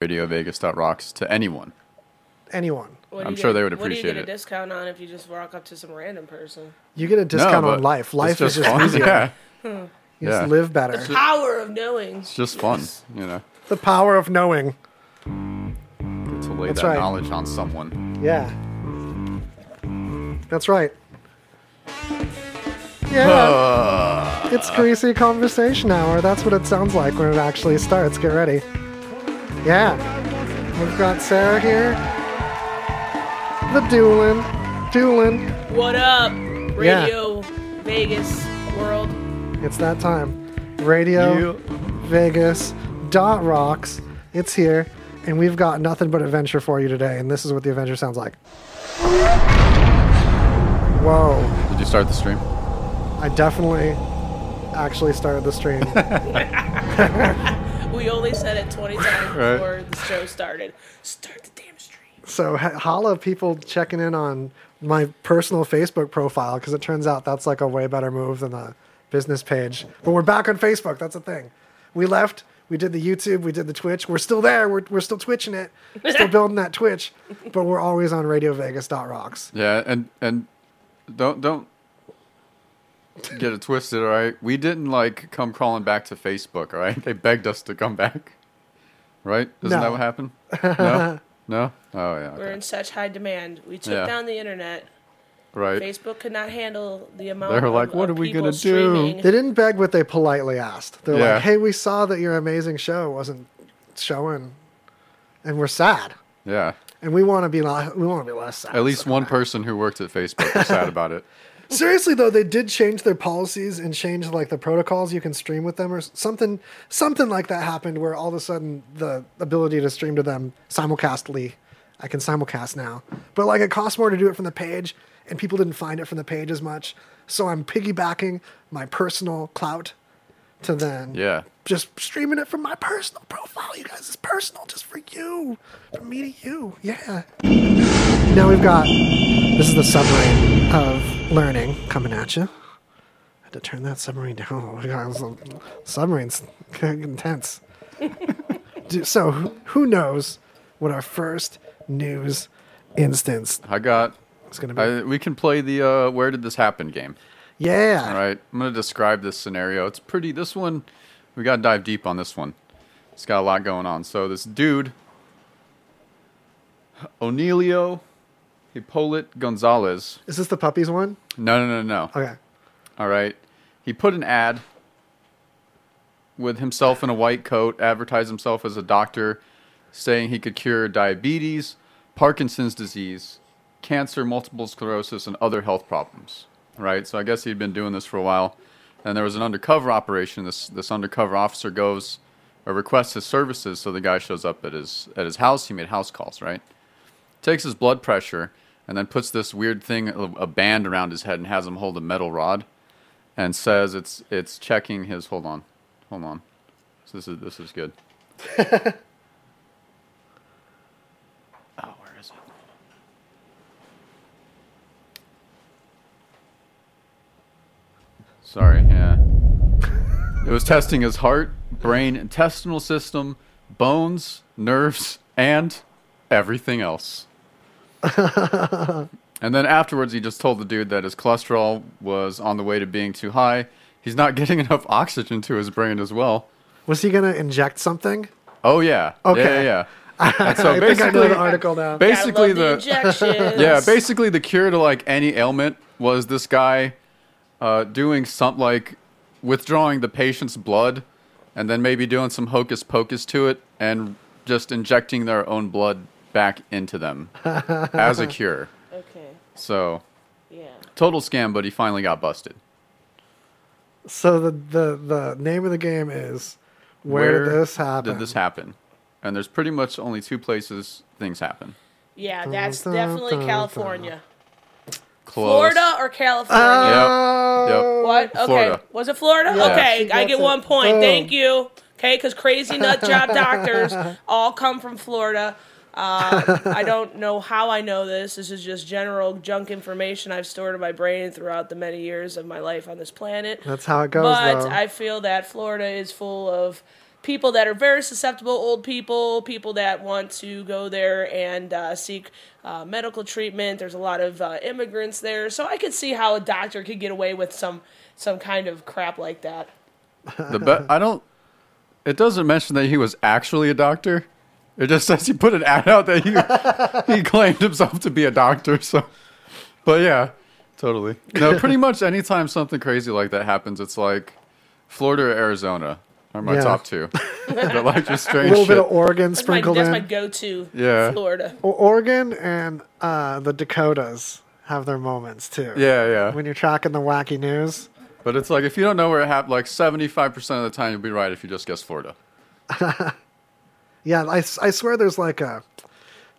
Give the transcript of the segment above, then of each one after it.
radiovegas.rocks to anyone. Anyone. What do I'm you sure get- they would What do you appreciate get it. a discount on if you just walk up to some random person? You get a discount no, on but life. it's Life is just fun. easier. Yeah, You Yeah. just live better. The power of knowing. it's just fun, you know, The power of knowing. to lay That's that right. knowledge on someone. Yeah. That's right. Yeah. it's greasy conversation hour. That's what it sounds like when it actually starts. Get ready. Yeah. We've got Sarah here. The Doolin. Doolin. What up, Radio Vegas world? It's that time. Radio Vegas dot rocks. It's here, and we've got nothing but adventure for you today. And this is what the adventure sounds like. Whoa! Did you start the stream? I definitely actually started the stream. We only said it 20 times Right. before the show started. Start the damn stream. so ha- holla people checking in on my personal Facebook profile because it turns out that's like a way better move than the business page. But we're back on Facebook. That's a thing. We left. We did the YouTube. We did the Twitch. We're still there. We're, we're still twitching it. Still building that Twitch. But we're always on RadioVegas.rocks. Yeah, and and don't don't get it twisted, all right? We didn't like come crawling back to Facebook, all right? They begged us to come back. Right? Isn't No. that what happened? No? No? Oh yeah. We're Okay. in such high demand. We took Yeah. down the internet. Right. Facebook could not handle the amount. They were of- like, "What of are we gonna do?" streaming. They didn't beg what they politely asked. They're Yeah. like, hey, we saw that your amazing show wasn't showing. And we're sad. Yeah. And we want to be li- we want to be less sad. At least one person who worked at Facebook was sad about it. Seriously though, they did change their policies and change like the protocols you can stream with them or something. Something like that happened where all of a sudden the ability to stream to them simulcastly, I can simulcast now. But like it costs more to do it from the page, and people didn't find it from the page as much. So I'm piggybacking my personal clout to then Yeah. Just streaming it from my personal profile. You guys, it's personal, just for you, from me to you. Yeah. Now we've got this is the submarine of learning coming at you. I Had to turn that submarine down. Oh my God, submarine's intense. So who- knows what our first news instance I got It's to be? I, we can play the uh, where did this happen game. yeah. All right. I'm going to describe this scenario. It's pretty this one we got to dive deep on this one. It's got a lot going on. So this dude Onelio Hippolyte Gonzalez. Is this the puppies one? No, no, no, no. Okay. All right. He put an ad with himself in a white coat, advertised himself as a doctor, saying he could cure diabetes, Parkinson's disease, cancer, multiple sclerosis, and other health problems. Right? So I guess he'd been doing this for a while. And there was an undercover operation. This this undercover officer goes or requests his services, so the guy shows up at his at his house. He made house calls, right? Takes his blood pressure and then puts this weird thing, a, band around his head, and has him hold a metal rod, and says it's it's checking his. Hold on, hold on. This is this is good. oh, where is it? Sorry, yeah. It was testing his heart, brain, intestinal system, bones, nerves, and everything else. and then afterwards, he just told the dude that his cholesterol was on the way to being too high. He's not getting enough oxygen to his brain as well. Was he going to inject something? Oh yeah. Okay. Yeah, yeah. yeah. And so I think I know basically, the article now. basically Gotta love the, the injections. yeah, basically the cure to like any ailment was this guy uh, doing something like withdrawing the patient's blood and then maybe doing some hocus pocus to it and just injecting their own blood back into them as a cure. Okay. So Yeah. total scam, but he finally got busted. So the, the the name of the game is where, did this happen? Did this happen? And there's pretty much only two places things happen. Yeah, that's definitely California. Close. Florida or California? Oh, Yep. what? Okay. Florida. Was it Florida? Yeah. Okay, I get it. one point. Boom. Thank you. Okay, because crazy nut job doctors all come from Florida. Uh, I don't know how I know this. This is just general junk information I've stored in my brain throughout the many years of my life on this planet. That's how it goes, But though. I feel that Florida is full of people that are very susceptible, old people, people that want to go there and uh, seek uh, medical treatment. There's a lot of uh, immigrants there, so I could see how a doctor could get away with some some kind of crap like that. The be- I don't. It doesn't mention that he was actually a doctor. It just says he put an ad out that he he claimed himself to be a doctor. So, but yeah, totally. No, pretty much anytime something crazy like that happens, it's like Florida or Arizona are my Yeah. top two. but like just A strange little shit. bit of Oregon That's my, sprinkled that's in. my go-to. Yeah. Florida. O- Oregon and uh, the Dakotas have their moments too. yeah, yeah. When you're tracking the wacky news. But it's like if you don't know where it happened, like seventy five percent of the time you'll be right if you just guess Florida. Yeah, I, s- I swear there's like a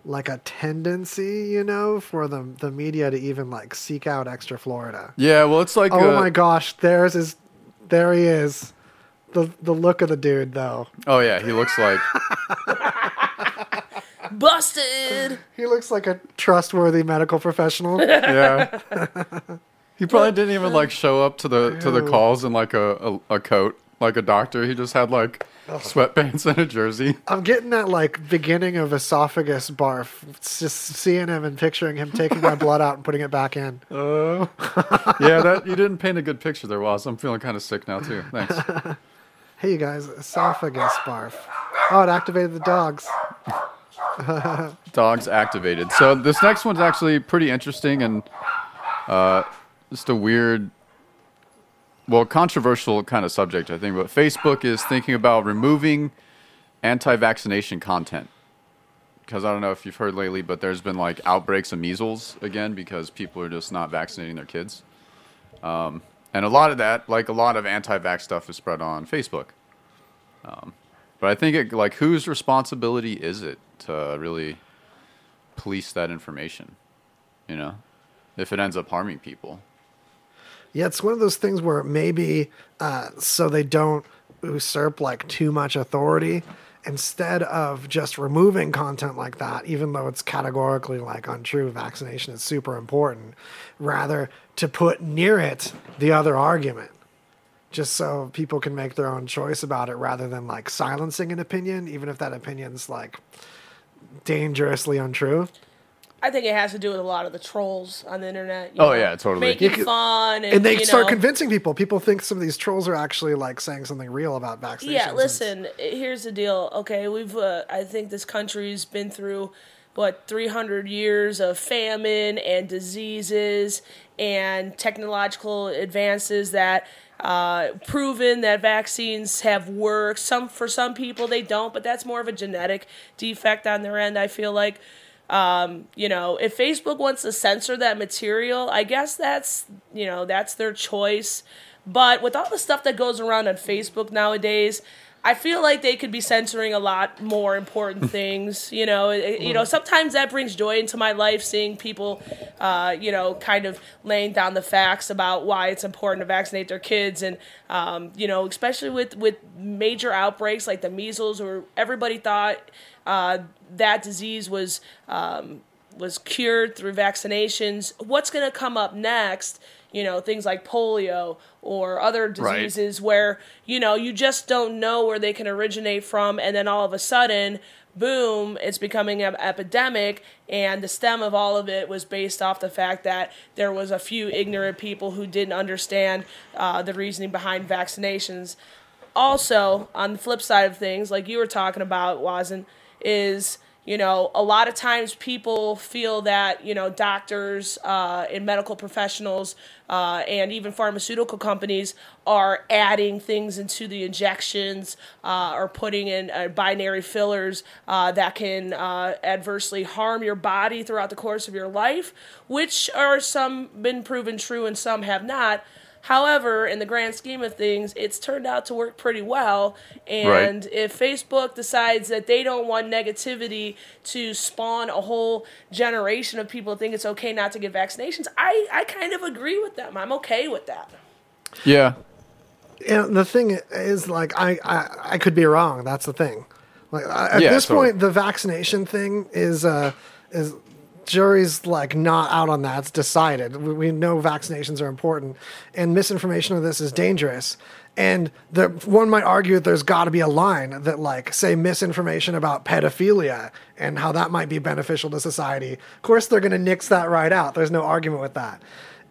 like a tendency, you know, for the the media to even like seek out extra Florida. Yeah, well, it's like Oh uh, my gosh, there's his there he is. The the look of the dude though. Oh yeah, he looks like Busted. He looks like a trustworthy medical professional. yeah. he probably didn't even like show up to the to the calls in like a, a, a coat like a doctor. He just had like sweatpants and a jersey. I'm getting that like beginning of esophagus barf. It's just seeing him and picturing him taking my blood out and putting it back in. Uh, yeah, that you didn't paint a good picture there, Was. I'm feeling kind of sick now too. Thanks. Hey, you guys, esophagus barf. Oh, it activated the dogs. Dogs activated. So this next one's actually pretty interesting and uh, just a weird, well, controversial kind of subject, I think. But Facebook is thinking about removing anti-vaccination content because I don't know if you've heard lately, but there's been like outbreaks of measles again because people are just not vaccinating their kids. Um, and a lot of that, like a lot of anti-vax stuff, is spread on Facebook. Um, but I think it, like whose responsibility is it to really police that information? You know, if it ends up harming people. Yeah, it's one of those things where maybe uh, so they don't usurp like too much authority, instead of just removing content like that, even though it's categorically like untrue, vaccination is super important, rather to put near it the other argument. Just so people can make their own choice about it rather than like silencing an opinion, even if that opinion's like dangerously untrue. I think it has to do with a lot of the trolls on the internet. you Oh, know, yeah, totally. Making could- fun and, And they you start know, convincing people. People think some of these trolls are actually like saying something real about vaccinations. Yeah, listen. Here's the deal. Okay, we've. Uh, I think this country's been through what 300 years of famine and diseases and technological advances that uh, proven that vaccines have worked. Some for some people they don't, but that's more of a genetic defect on their end. I feel like. Um, you know, if Facebook wants to censor that material, I guess that's you know that's their choice. But with all the stuff that goes around on Facebook nowadays, I feel like they could be censoring a lot more important things. You know, It- you know, sometimes that brings joy into my life, seeing people, uh, you know, kind of laying down the facts about why it's important to vaccinate their kids, and um, you know, especially with with major outbreaks like the measles, where everybody thought uh, that disease was um, was cured through vaccinations. What's going to come up next? You know, things like polio or other Right. diseases where you know you just don't know where they can originate from, and then all of a sudden, boom, it's becoming an epidemic. And the stem of all of it was based off the fact that there was a few ignorant people who didn't understand uh, the reasoning behind vaccinations also on the flip side of things like you were talking about wasn't is you know a lot of times people feel that you know doctors uh, and medical professionals uh, and even pharmaceutical companies are adding things into the injections uh, or putting in uh, binary fillers uh, that can uh, adversely harm your body throughout the course of your life which are some been proven true and some have not However, in the grand scheme of things, it's turned out to work pretty well. And if Facebook decides that they don't want negativity to spawn a whole generation of people to think it's okay not to get vaccinations, I, I kind of agree with them. I'm okay with that. Yeah, And the thing is, like, I, I, I could be wrong. That's the thing. Like, at Yeah, this totally. point, the vaccination thing is, uh, is jury's like not out on that. It's decided. We, we know vaccinations are important, and misinformation of this is dangerous. And the one might argue that there's got to be a line that, like, say, misinformation about pedophilia and how that might be beneficial to society. Of course, they're going to nix that right out. There's no argument with that.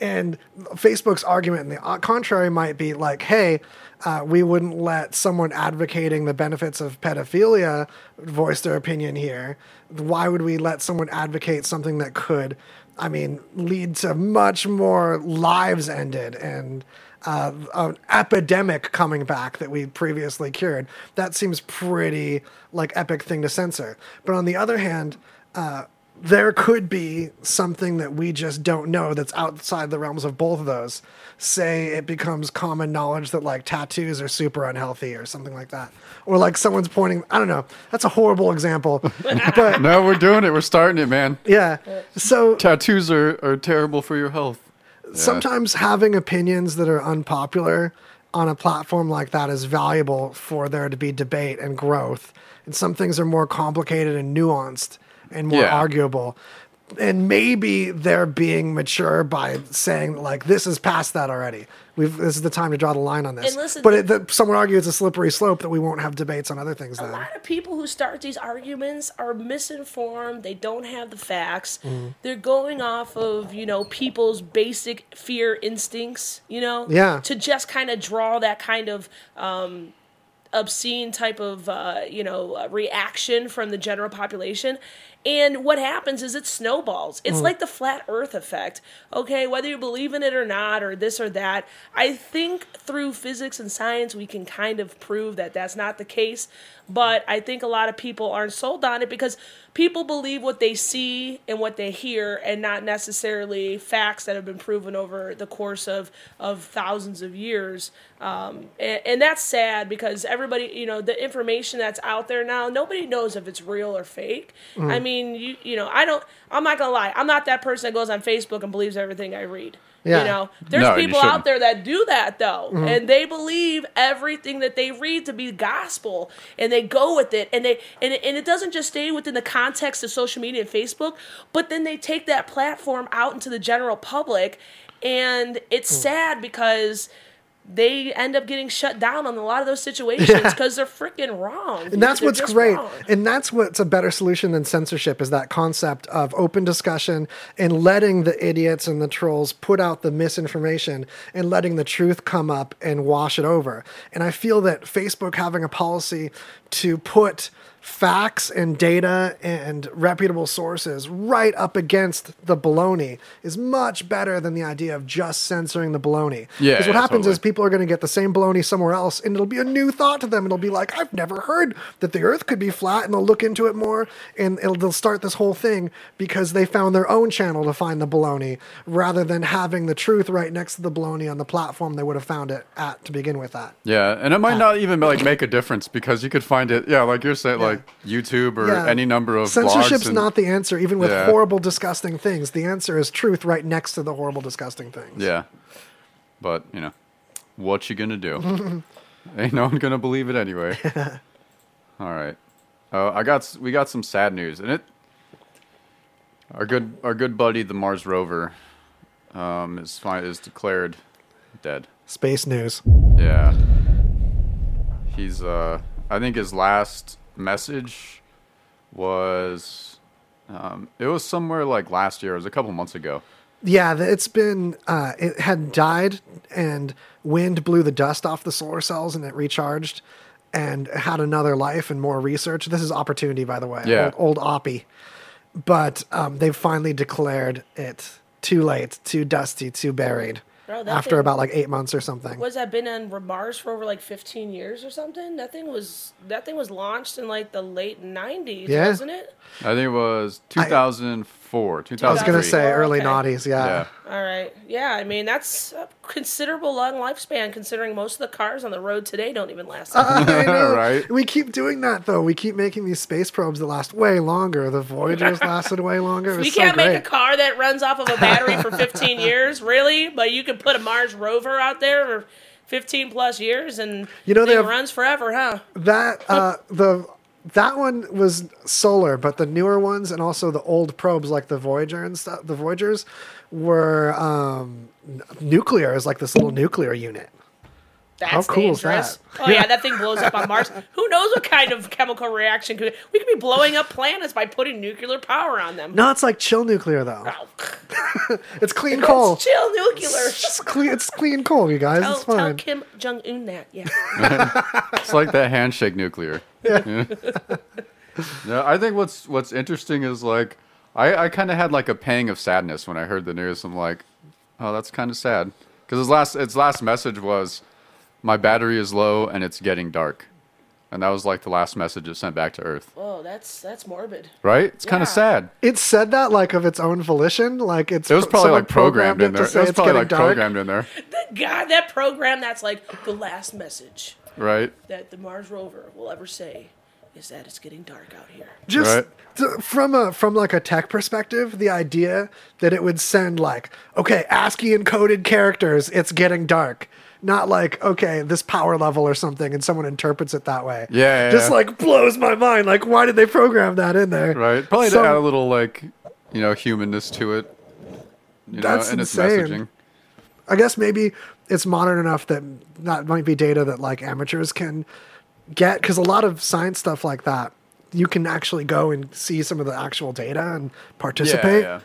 And Facebook's argument, in the uh, contrary, might be like, hey, uh, we wouldn't let someone advocating the benefits of pedophilia voice their opinion here. Why would we let someone advocate something that could, I mean, lead to much more lives ended and uh, an epidemic coming back that we previously cured? That seems pretty like epic thing to censor. But on the other hand, uh, there could be something that we just don't know that's outside the realms of both of those. Say it becomes common knowledge that like tattoos are super unhealthy or something like that. Or like someone's pointing, I don't know. That's a horrible example. but No, we're doing it. We're starting it, man. yeah. So Tattoos are, are terrible for your health. sometimes having opinions that are unpopular on a platform like that is valuable for there to be debate and growth. And some things are more complicated and nuanced and more Yeah. arguable. And maybe they're being mature by saying like this is past that already. We've this is the time to draw the line on this. And listen- but it, the, some would argue it's a slippery slope that we won't have debates on other things A then. lot of people who start these arguments are misinformed. They don't have the facts. Mm-hmm. They're going off of, you know, people's basic fear instincts, you know? Yeah. To just kind of draw that kind of um, obscene type of, uh, you know, uh, reaction from the general population. And what happens is it snowballs. It's mm. like the flat earth effect. Okay, whether you believe in it or not, or this or that, I think through physics and science we can kind of prove that that's not the case. But I think a lot of people aren't sold on it because people believe what they see and what they hear and not necessarily facts that have been proven over the course of, of thousands of years. Um, and, and that's sad because everybody, you know, the information that's out there now, nobody knows if it's real or fake. I mean, you, you know, I don't, I'm not gonna lie, I'm not that person that goes on Facebook and believes everything I read. Yeah. You know, there's No, people out there that do that though, mm-hmm. and they believe everything that they read to be gospel, and they go with it, and they and it, and it doesn't just stay within the context of social media and Facebook, but then they take that platform out into the general public, and it's mm. sad because they end up getting shut down on a lot of those situations because they're freaking wrong. And that's what's great. wrong. And that's what's a better solution than censorship is that concept of open discussion and letting the idiots and the trolls put out the misinformation and letting the truth come up and wash it over. And I feel that Facebook having a policy to put facts and data and reputable sources right up against the baloney is much better than the idea of just censoring the baloney. Yeah, Because what yeah, happens totally. is people are going to get the same baloney somewhere else and it'll be a new thought to them. It'll be like, I've never heard that the earth could be flat and they'll look into it more and it'll, they'll start this whole thing because they found their own channel to find the baloney rather than having the truth right next to the baloney on the platform they would have found it at to begin with at. Yeah, and it might not even like make a difference because you could find it. Yeah, like you're saying, like YouTube or Yeah. any number of Censorship's blogs and- not the answer, even with Yeah. horrible, disgusting things. The answer is truth right next to the horrible, disgusting things. Yeah, but you know, what you gonna do? Ain't no one gonna believe it anyway. All right, uh, I got we got some sad news, and it our good our good buddy the Mars rover um, is fi- is declared dead. Space news. Yeah. He's uh I think his last message was um it was somewhere like last year, it was a couple months ago. Yeah, it's been uh, it had died, and wind blew the dust off the solar cells, and it recharged, and had another life and more research. This is opportunity, by the way. Yeah. old, old Oppie, but um, they've finally declared it too late, too dusty, too buried. Bro, after thing- about like eight months or something. Was that been on Mars for over like 15 years or something? That thing was that thing was launched in like the late 90s, Yeah. wasn't it? I think it was 2004, 2003. I was gonna say Three. early Okay. noughties. Yeah. Yeah. All right. Yeah, I mean that's a considerable long lifespan considering most of the cars on the road today don't even last. that long. I know. Right. We keep doing that though. We keep making these space probes that last way longer. The Voyagers lasted way longer. It was we so can't make a car that runs off of a battery for 15 years, really? But you can put a Mars rover out there for 15 plus years and You know, they thing have- runs forever, huh? that uh, the that one was solar, but the newer ones and also the old probes like the Voyager and stuff, the Voyagers were um, nuclear. Is like this little nuclear unit. That's How cool is dangerous. that? Oh yeah, that thing blows up on Mars. Who knows what kind of chemical reaction could we could be blowing up planets by putting nuclear power on them. No, it's like chill nuclear though. Oh, It's clean coal. it's chill nuclear. It's just clean. It's clean coal, you guys. Tell, it's tell fine. Kim Jong Un that. Yeah. It's like that handshake nuclear. Yeah. no, I think what's what's interesting is like I, I kind of had like a pang of sadness when I heard the news. I'm like, oh, that's kind of sad because his last its last message was, my battery is low and it's getting dark, and that was like the last message it sent back to Earth. Oh, that's that's morbid. Right? It's kind Yeah. of sad. It said that like of its own volition. Like it's It was probably someone like programmed it in to there. It say was it's probably getting like dark. programmed in there, That God, that program that's like the last message right? that the Mars rover will ever say is that it's getting dark out here. just Right. th- from a from like a tech perspective the idea that it would send like okay ascii encoded characters it's getting dark not like okay this power level or something and someone interprets it that way Yeah, yeah, just yeah. like blows my mind like why did they program that in there Right. Probably Some- to add a little like, you know, humanness to it. You That's know, and its insane. messaging. i guess maybe it's modern enough that that might be data that like amateurs can get because a lot of science stuff like that you can actually go and see some of the actual data and participate Yeah, yeah.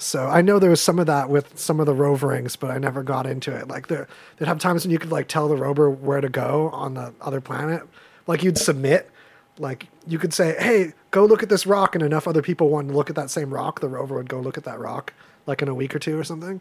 So I know there was some of that with some of the roverings, but I never got into it. Like there, they'd have times when you could like tell the rover where to go on the other planet. Like you'd submit, like you could say, "Hey, go look at this rock," and enough other people wanted to look at that same rock. The rover would go look at that rock, like in a week or two or something.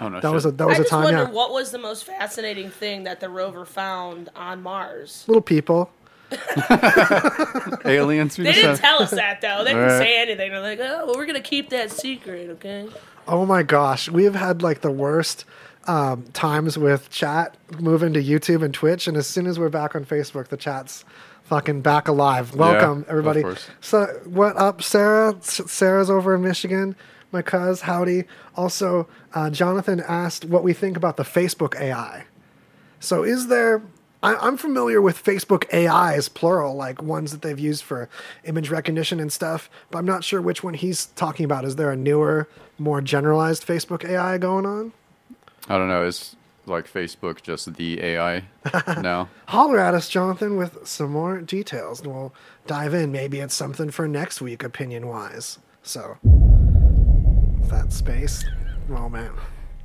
Oh no. That was a that was I a time. I just wonder Yeah, what was the most fascinating thing that the rover found on Mars. little people. aliens. They didn't have- tell us that though. They didn't Right. say anything. They're like, "Oh, well, we're gonna keep that secret, okay?" Oh my gosh, we have had like the worst um, times with chat moving to YouTube and Twitch, and as soon as we're back on Facebook, the chat's fucking back alive. Welcome of everybody. course. So what up, Sarah? S- Sarah's over in Michigan. My cuz, howdy. Also, uh, Jonathan asked what we think about the Facebook AI. So is there? I, I'm familiar with Facebook AIs, plural, like ones that they've used for image recognition and stuff, but I'm not sure which one he's talking about. Is there a newer, more generalized Facebook AI going on? I don't know. Is like Facebook just the AI now? Holler at us, Jonathan, with some more details, and we'll dive in. Maybe it's something for next week, opinion wise. So, that space. Oh man,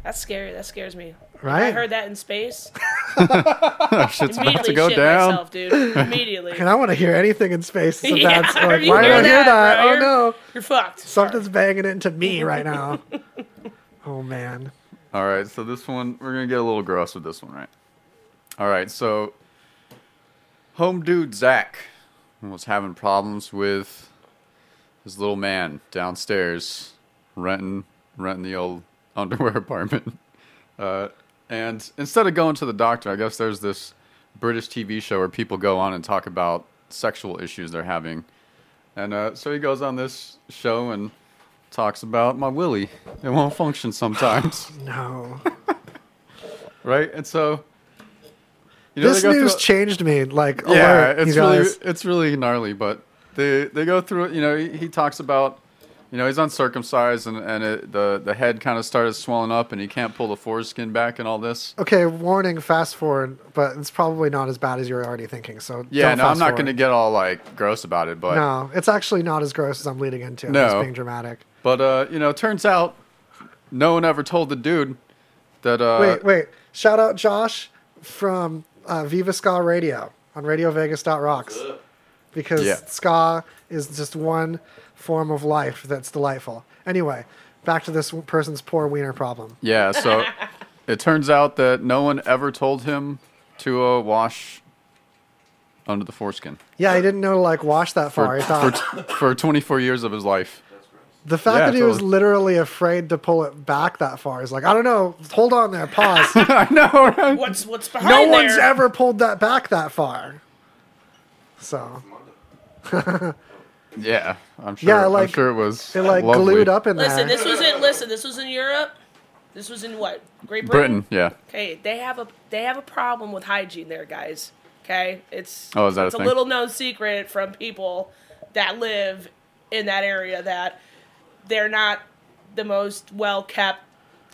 That's scary. That scares me. Right? I heard that in space. Shit's about Immediately to go shit down. myself, dude. Immediately. and I want to hear anything in space. So Yeah, that's like, you why did hear I hear that, that? Oh You're- no, You're fucked. something's banging into me right now. oh man. All right, so this one we're gonna get a little gross with this one, right? All right, so home dude Zach was having problems with his little man downstairs renting renting the old underwear apartment. Uh, and instead of going to the doctor, I guess there's this British TV show where people go on and talk about sexual issues they're having. And uh, so he goes on this show and talks about my willy. It won't function sometimes. No. right? And so, you know, this news through, changed me. Like, yeah, alert, it's really it's really gnarly. But they they go through it. You know, he, he talks about, you know, he's uncircumcised and and it, the the head kind of started swelling up and he can't pull the foreskin back and all this. Okay, warning, fast forward, but it's probably not as bad as you're already thinking. So Yeah, don't no, I'm not going to get all like gross about it, but No, it's actually not as gross as I'm leading into. I'm No. just being dramatic. but uh, you know, it turns out no one ever told the dude that uh, wait, wait. Shout out Josh from uh, Viva Ska Radio on RadioVegas.rocks because Yeah. ska is just one form of life that's delightful. Anyway, back to this person's poor wiener problem. Yeah, so it turns out that no one ever told him to uh, wash under the foreskin Yeah, he didn't know to like wash that far. for, He thought for, for 24 years of his life. the fact yeah, that he was literally afraid to pull it back that far is like I don't know. Hold on there, pause. I know, right? What's what's behind no there? one's ever pulled that back that far. So Yeah, I'm sure. Yeah, I'm like, sure it was. it like lovely. glued up in Listen, there. this was in listen. This was in Europe. This was in what? Great Britain. Britain, yeah. Okay, they have a they have a problem with hygiene there, guys. Okay, it's Oh, is that a it's a, thing? little known secret from people that live in that area that they're not the most well kept,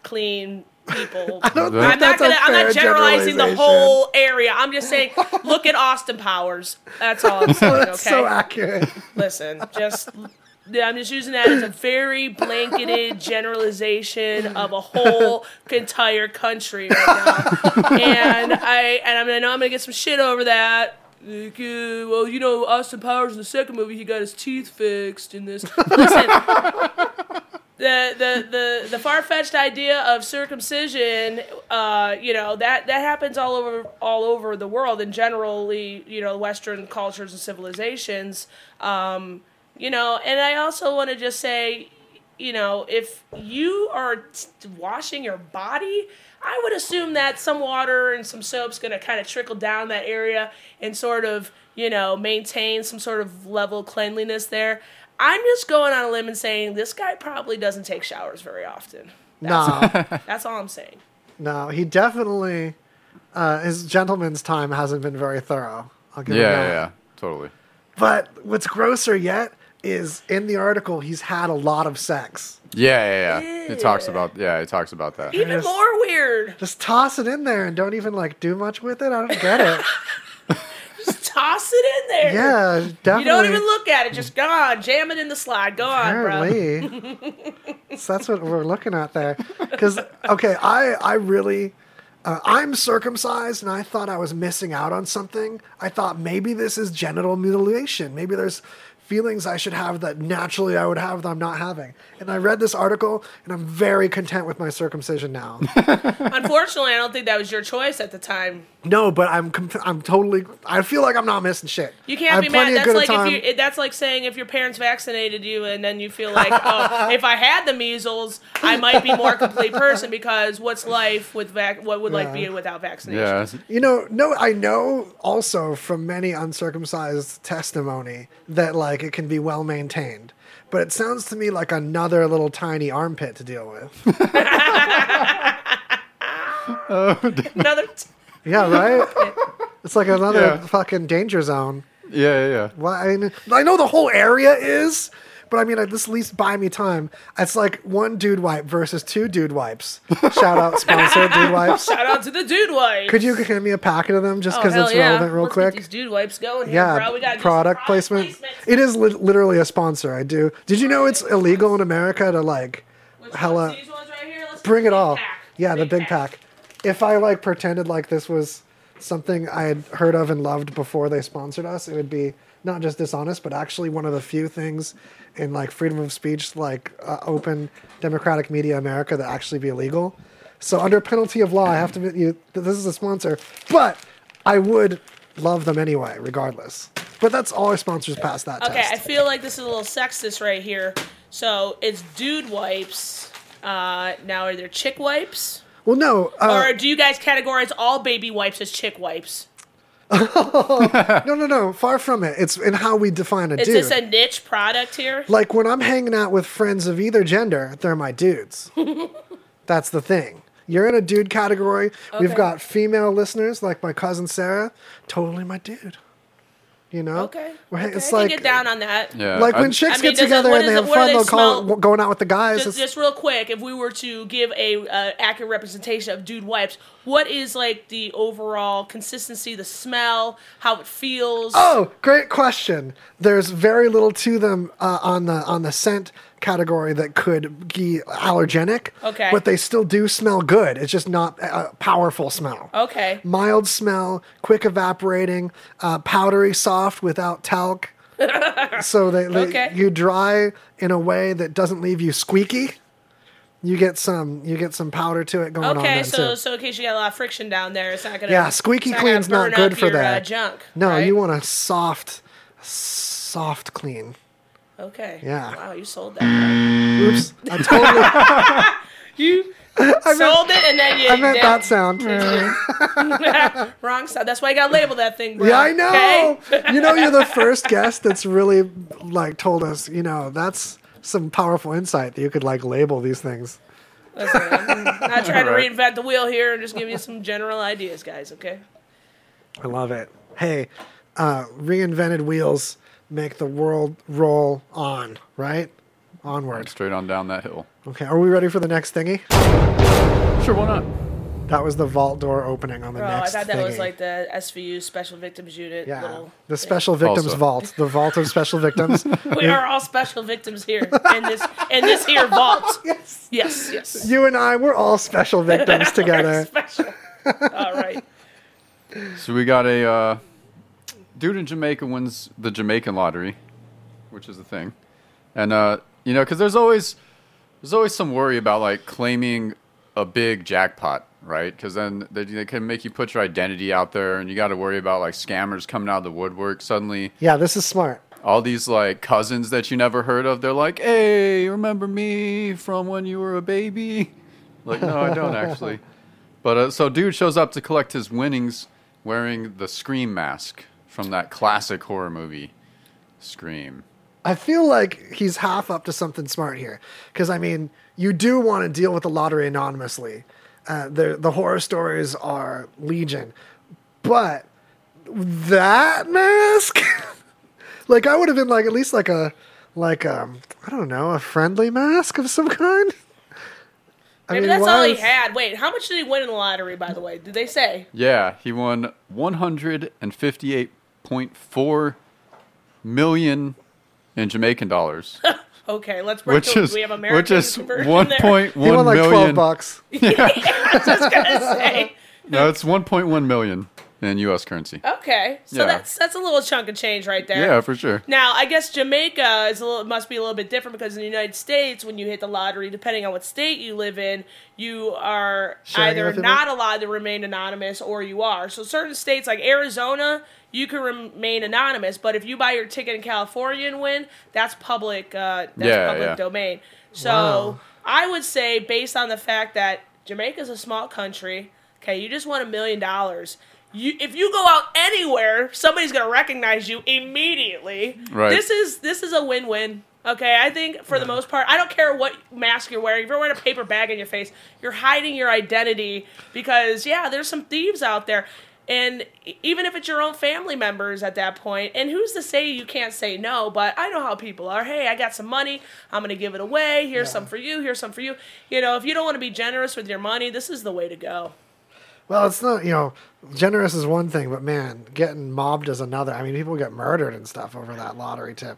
clean people. I'm not that's a gonna. I'm not generalizing the whole area. I'm just saying, look at Austin Powers. That's all I'm saying. Okay. So accurate. Listen, just I'm just using that as a very blanketed generalization of a whole entire country right now. and I and I know I'm gonna get some shit over that. Like, uh, well, you know, Austin Powers in the second movie, he got his teeth fixed in this. Listen, the the the, the far fetched idea of circumcision, uh, you know that that happens all over all over the world, and generally, you know, Western cultures and civilizations. Um, you know, and I also want to just say, you know, if you are washing your body, I would assume that some water and some soap's going to kind of trickle down that area and sort of, you know, maintain some sort of level cleanliness there. I'm just going on a limb and saying this guy probably doesn't take showers very often. No, That's all I'm saying. no, he definitely uh, his gentleman's time hasn't been very thorough. I'll give Yeah, yeah, yeah, totally. But what's grosser yet is in the article he's had a lot of sex. Yeah, yeah, yeah. It talks about yeah, it talks about that. Even Yes. more weird. Just toss it in there and don't even like do much with it. I don't get it. Toss it in there. Yeah, definitely. You don't even look at it. Just go on, jam it in the slide. Go on, bro. Apparently, so that's what we're looking at there. Because okay, I I really. Uh, I'm circumcised, and I thought I was missing out on something. I thought maybe this is genital mutilation. Maybe there's feelings I should have that naturally I would have that I'm not having. And I read this article, and I'm very content with my circumcision now. Unfortunately, I don't think that was your choice at the time. no, but I'm comp- I'm totally. I feel like I'm not missing shit. You can't have be mad. That's like time. if you. That's like saying if your parents vaccinated you and then you feel like, oh, if I had the measles, I might be more complete person because what's life with vac? What would life be without vaccination? Yeah, You know, no, I know also from many uncircumcised testimony that like it can be well maintained. But it sounds to me like another little tiny armpit to deal with. Oh, another. T- Yeah, right? it's like another Yeah. fucking danger zone. yeah, yeah, yeah. Well, I, mean, I know the whole area is, but I mean, at this least buy me time. It's like one dude wipe versus two dude wipes. Shout out sponsor dude wipes. shout out to the dude wipes. Could you give me a packet of them just Oh, because hell it's yeah. relevant real Let's quick? These dude wipes going. Here, Yeah, bro. We gotta product placement. placement. It is li- literally a sponsor. I do. Did you know it's illegal in America to like Which hella ones? These ones right here? Bring it all? pack. Yeah, the big pack. If I like pretended like this was something I had heard of and loved before they sponsored us, it would be not just dishonest, but actually one of the few things in like freedom of speech, like uh, open democratic media America, that actually be illegal. So under penalty of law, I have to admit you that this is a sponsor, but I would love them anyway, regardless. But that's all our sponsors pass that Okay, I feel like this is a little sexist right here. So it's dude wipes. Uh, now are there chick wipes? well, no, uh, or do you guys categorize all baby wipes as chick wipes? no, no, no. Far from it. It's in how we define a Is dude. Is this a niche product here? like when I'm hanging out with friends of either gender, they're my dudes. That's the thing. You're in a dude category. We've got female listeners like my cousin Sarah, totally my dude. You know? Okay. We're- okay. It's I like can get down on that. Yeah. like when chicks I mean, get does it- together what and they is it- have what do fun, they they'll call it going out with the guys. Just, just real quick, if we were to give a uh, accurate representation of dude wipes, what is like the overall consistency, the smell, how it feels? Oh, great question. There's very little to them uh, on the on the scent category that could be allergenic. Okay. But they still do smell good. It's just not a powerful smell. Okay. Mild smell, quick evaporating, uh, powdery soft without talc. so they, they Okay. you dry in a way that doesn't leave you squeaky. You get some you get some powder to it going on Okay, so too. so in case you got a lot of friction down there, it's not gonna. Yeah, squeaky not clean's not good for your, Uh, that. junk. no, right? you want a soft, soft clean. Okay. Yeah. Wow, you sold that. Oops, I totally. you I meant, sold it, and then you. I meant did- that sound. Wrong side. That's why you gotta label that thing. Bro. Yeah, I know. Okay? you know, you're the first guest that's really like told us. You know, that's some powerful insight that you could like label these things. Listen, I'm not trying to reinvent the wheel here. I'm just give you some general ideas, guys. Okay. I love it. hey, uh, reinvented wheels make the world roll on, right? Onward. Straight on down that hill. Okay, are we ready for the next thingy? Sure, why not? That was the vault door opening on the next thingy. Bro, I next thought that was thingy. like the SVU Special Victims Unit. yeah, Little the thing. special victims Also. vault, the vault of special victims. We are all special victims here in this in this here vault. yes, Yes, yes. you and I, we're all special victims We're together. special. All right. So we got a uh, dude in Jamaica wins the Jamaican lottery, which is a thing, and uh, you know, because there's always there's always some worry about like claiming a big jackpot, right? Because then they, they can make you put your identity out there, and you got to worry about like scammers coming out of the woodwork. Suddenly, Yeah, this is smart. all these like cousins that you never heard of, they're like, "Hey, remember me from when you were a baby?" Like, no, I don't actually. But uh, so, dude shows up to collect his winnings wearing the Scream mask from that classic horror movie, Scream. I feel like he's half up to something smart here. Because, I mean, you do want to deal with the lottery anonymously. Uh, the, the horror stories are legion. But that mask? like, I would have been like, at least like a, like, um, I don't know, a friendly mask of some kind? I Maybe that's all he is- had. Wait, how much did he win in the lottery, by the way? Did they say? Yeah, he won 158.4 million in Jamaican dollars, Okay, let's break which the, is we have American which is conversion one there. point He won one like 12 million. bucks. I was just gonna say. No, it's 1.1 million in U.S. currency. Okay, so Yeah. that's that's a little chunk of change right there. Yeah, for sure. Now, I guess Jamaica is a little, must be a little bit different because in the United States, when you hit the lottery, depending on what state you live in, you are Sharing either not allowed to remain anonymous or you are. So certain states like Arizona, you can remain anonymous, but if you buy your ticket in California and win, that's public. Uh, that's Yeah, public yeah. domain. So Wow. I would say, based on the fact that Jamaica's a small country, okay, you just won a million dollars. You, if you go out anywhere, somebody's gonna recognize you immediately. Right. This is this is a win-win. Okay, I think for the most part, I don't care what mask you're wearing. If you're wearing a paper bag in your face, you're hiding your identity because yeah, there's some thieves out there. And e- even if it's your own family members at that point, and who's to say you can't say no? But I know how people are. Hey, I got some money. I'm going to give it away. Here's some for you. Here's some for you. You know, if you don't want to be generous with your money, this is the way to go. Well, it's not, you know, generous is one thing, but man, getting mobbed is another. I mean, people get murdered and stuff over that lottery tip.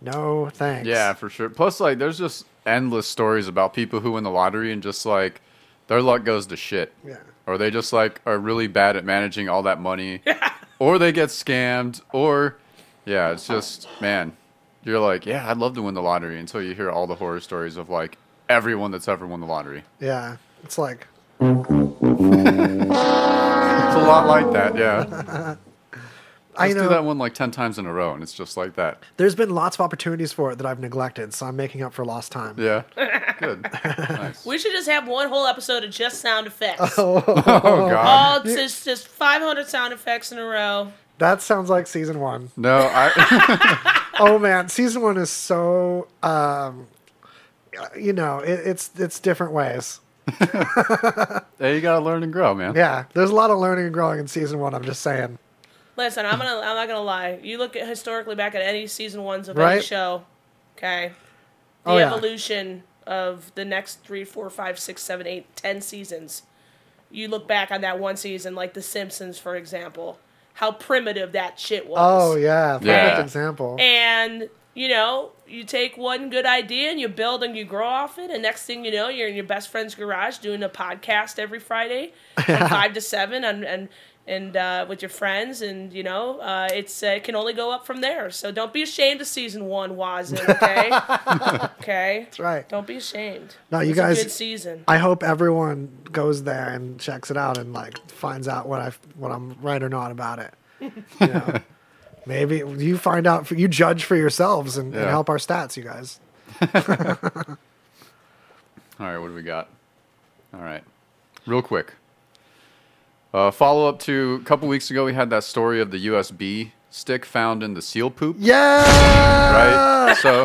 No thanks. Yeah, for sure. Plus, like, there's just endless stories about people who win the lottery and just like their luck goes to shit. Yeah. Or they just like are really bad at managing all that money, Yeah. or they get scammed, or yeah, it's just man, you're like, yeah, I'd love to win the lottery until you hear all the horror stories of like everyone that's ever won the lottery. Yeah. It's like, It's a lot like that, yeah. I Just know do that one like ten times in a row, and it's just like that. there's been lots of opportunities for it that I've neglected, so I'm making up for lost time. Yeah, good, nice. We should just have one whole episode of just sound effects. Oh god, All just just 500 sound effects in a row. That sounds like season one. no, I. Oh man, season one is so, um, you know, it, it's it's different ways. hey, you gotta learn and grow, man. Yeah, there's a lot of learning and growing in season one. I'm just saying. Listen, I'm gonna I'm not gonna lie. You look at historically back at any season ones of any Right. show, okay? The Oh, yeah. evolution of the next three, four, five, six, seven, eight, ten seasons. You look back on that one season, like The Simpsons, for example, how primitive that shit was. Oh yeah, perfect Yeah. example. And you know, you take one good idea and you build and you grow off it, and next thing you know, you're in your best friend's garage doing a podcast every Friday from five to seven, and and and uh, with your friends, and you know, uh, it's uh, it can only go up from there. So don't be ashamed of season one, Wazin. Okay, okay, That's right. don't be ashamed. No, you It's a guys- good season. I hope everyone goes there and checks it out and like finds out what I what I'm right or not about it. You know, maybe you find out for you judge for yourselves and, and help our stats, you guys. All right, what do we got? All right, real quick. Uh, follow up to a couple weeks ago, we had that story of the USB stick found in the seal poop. Yeah, Right. So,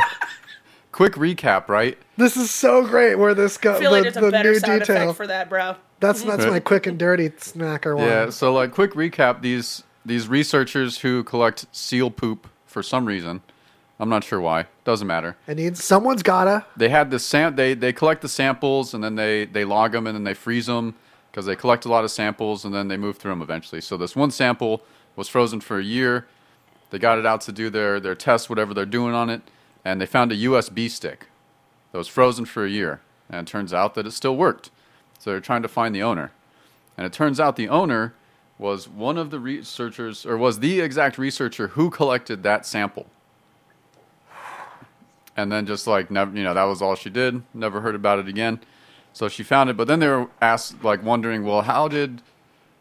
quick recap. Right. This is so great. Where this goes, I feel the, like there's the a better new detail. effect for that, bro. That's that's my quick and dirty snacker one. Yeah. So, like, quick recap. These these researchers who collect seal poop for some reason. I'm not sure why. Doesn't matter. It needs someone's gotta. They had the sam- they they collect the samples and then they they log them and then they freeze them because they collect a lot of samples and then they move through them eventually. So this one sample was frozen for a year. They got it out to do their their tests, whatever they're doing on it, and they found a USB stick that was frozen for a year. And it turns out that it still worked. So they're trying to find the owner. And it turns out the owner was one of the researchers, or was the exact researcher who collected that sample. And then just like never, you know, that was all she did. Never heard about it again. So she found it, but then they were asked, like, wondering, well, how did,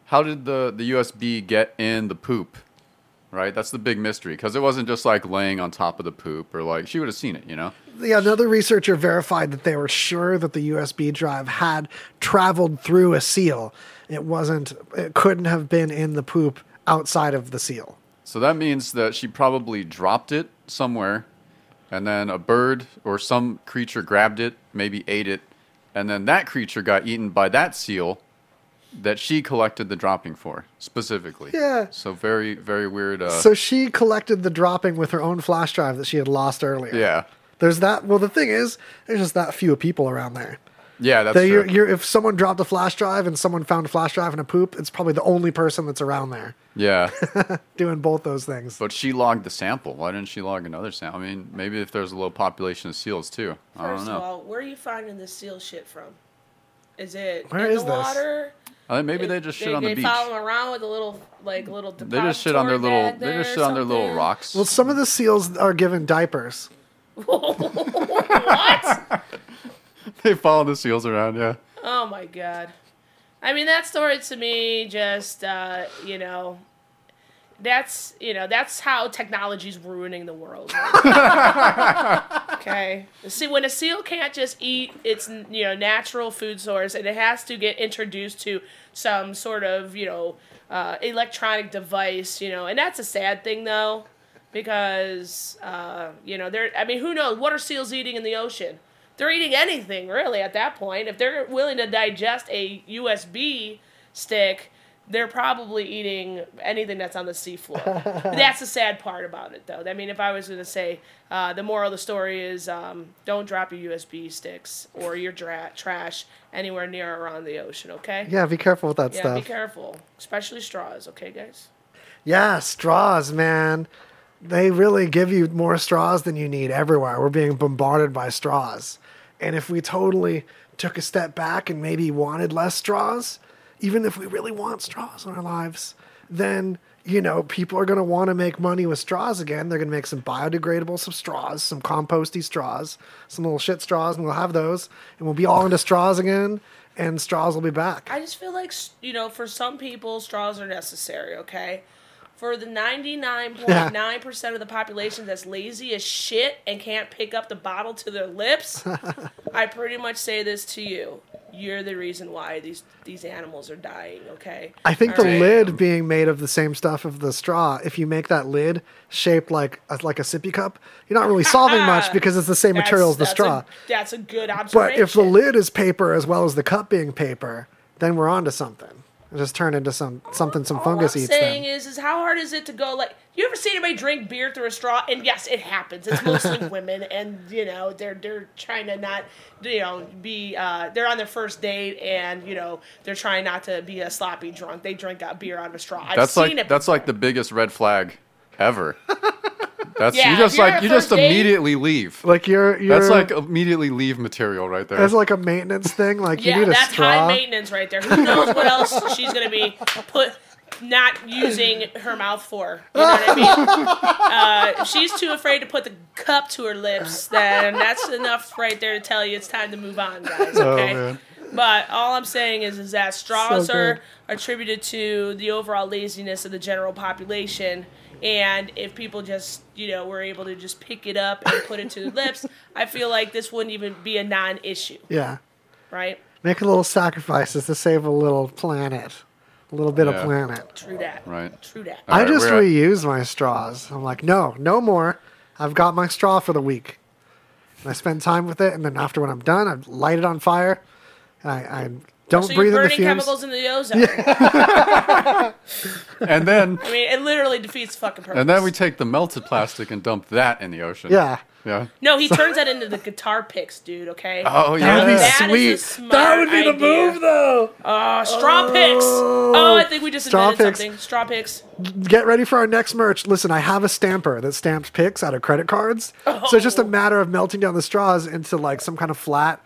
how did the the USB get in the poop? Right, that's the big mystery because it wasn't just like laying on top of the poop or like she would have seen it, you know. Yeah, another researcher verified that they were sure that the USB drive had traveled through a seal. It wasn't. It couldn't have been in the poop outside of the seal. So that means that she probably dropped it somewhere, and then a bird or some creature grabbed it, maybe ate it, and then that creature got eaten by that seal that she collected the dropping for specifically. Yeah. So very, very weird. Uh, So she collected the dropping with her own flash drive that she had lost earlier. yeah. There's that. Well, the thing is, there's just that few people around there. Yeah, that's That you're, you're, if someone dropped a flash drive and someone found a flash drive in a poop, it's probably the only person that's around there yeah. doing both those things. But she logged the sample. Why didn't she log another sample? I mean, maybe if there's a low population of seals too. I don't First know. of all, where are you finding this seal shit from? Is it Where in is the this? water? I think maybe they just shit on the they beach. follow them around with a little, like little. They just shit on their little. They just shit on their little rocks. Well, some of the seals are given diapers. what? they follow the seals around. Yeah. Oh my god. I mean that story to me just uh, you know that's you know that's how technology's ruining the world. okay. See when a seal can't just eat its you know natural food source and it has to get introduced to some sort of, you know, uh, electronic device, you know, and that's a sad thing though because uh, you know, they're I mean, who knows what are seals eating in the ocean? They're eating anything really at that point. If they're willing to digest a USB stick, they're probably eating anything that's on the seafloor. that's the sad part about it, though. I mean, if I was going to say uh, the moral of the story is um, don't drop your USB sticks or your dra- trash anywhere near or around the ocean, okay? Yeah, be careful with that Yeah, stuff. be careful, especially straws, okay, guys? Yeah, straws, man. They really give you more straws than you need everywhere. We're being bombarded by straws. And if we totally took a step back and maybe wanted less straws, even if we really want straws in our lives, then, you know, people are going to want to make money with straws again. They're going to make some biodegradable some straws, some composty straws, some little shit straws, and we'll have those. And we'll be all into straws again, and straws will be back. I just feel like you know, for some people, straws are necessary. Okay, for the ninety nine point nine percent of the population that's lazy as shit and can't pick up the bottle to their lips, I pretty much say this to you: you're the reason why these these animals are dying. Okay, I think All the right? lid being made of the same stuff of the straw, if you make that lid shaped like a, like a sippy cup, you're not really solving much because it's the same That's- material as the that's straw. A, that's a good observation. but if the lid is paper as well as the cup being paper, then we're onto something. It just turn into some something some fungus All fungus I'm eats saying then. is, is how hard is it to go like? You ever seen anybody drink beer through a straw? And yes, it happens. It's mostly women, and you know they're they're trying to not, you know, be uh, they're on their first date, and you know they're trying not to be a sloppy drunk. They drink a beer out of a straw. I've That's seen like it. that's like the biggest red flag ever. That's Yeah, you if just you're like a you just date- immediately leave. Like you're you're That's like immediately leave material right there. that's like a maintenance thing. Like yeah, you need a that's high straw. maintenance right there. Who knows what else she's gonna be put not using her mouth for? You know what I mean? uh, if she's too afraid to put the cup to her lips, then that's enough right there to tell you it's time to move on, guys. Oh, Okay. man. But all I'm saying is, is that straws So are good. attributed to the overall laziness of the general population. And if people just, you know, were able to just pick it up and put it to their lips, I feel like this wouldn't even be a non-issue, Yeah, right? make a little sacrifices to save a little planet, a little bit Yeah. of planet. True that. Right. True that. All I right, just we're at- reuse my straws. I'm like, no, no more. I've got my straw for the week. And I spend time with it, and then after when I'm done, I light it on fire. And I, I Don't So you're breathe in the burning fumes. chemicals in the ozone. And then I mean, it literally defeats the fucking purpose. and then we take the melted plastic and dump that in the ocean. Yeah. Yeah. no, he turns that into the guitar picks, dude. Okay. Oh That would be yeah. That is a sweet. smart That would be the idea. move, though. Uh, straw picks. Oh, I think we just Straw invented picks. something. Straw picks. Get ready for our next merch. Listen, I have a stamper that stamps picks out of credit cards. So it's just a Oh. matter of melting down the straws into like some kind of flat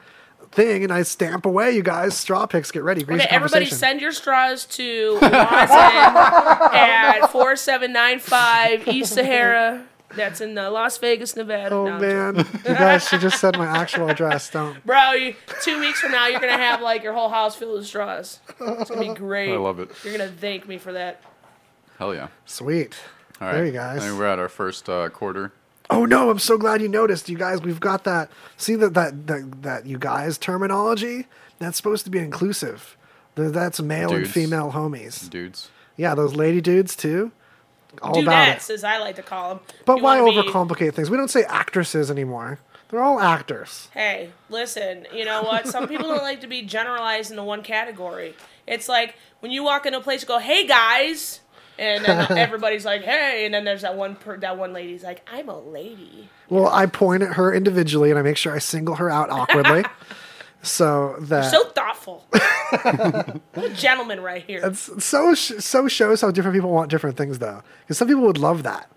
thing, and I stamp away. You guys, straw picks. Get ready. Grease Okay, everybody, send your straws to Watson at four seven nine five East Sahara. That's in uh, Las Vegas, Nevada. Oh No, man, you guys should just said my actual address. Don't. Bro, you, two weeks from now, you're gonna have like your whole house filled with straws. It's gonna be great. I love it. You're gonna thank me for that. Hell yeah. Sweet. All right. There you guys. I think we're at our first uh, quarter. Oh no, I'm so glad you noticed. You guys, we've got that. See that that that, that you guys terminology. That's supposed to be inclusive. That's male and female homies. Dudes. Yeah, those lady dudes too. All about it. As I like to call them. But why overcomplicate things? We don't say actresses anymore. They're all actors. Hey, listen, you know what? Some people don't like to be generalized into one category. It's like when you walk into a place, you go, "Hey guys," and then everybody's like, "Hey," and then there's that one per- that one lady's like, "I'm a lady." Well, I point at her individually and I make sure I single her out awkwardly. so that So thoughtful. what a gentleman right here. It's so sh- so shows how different people want different things though. Because some people would love that,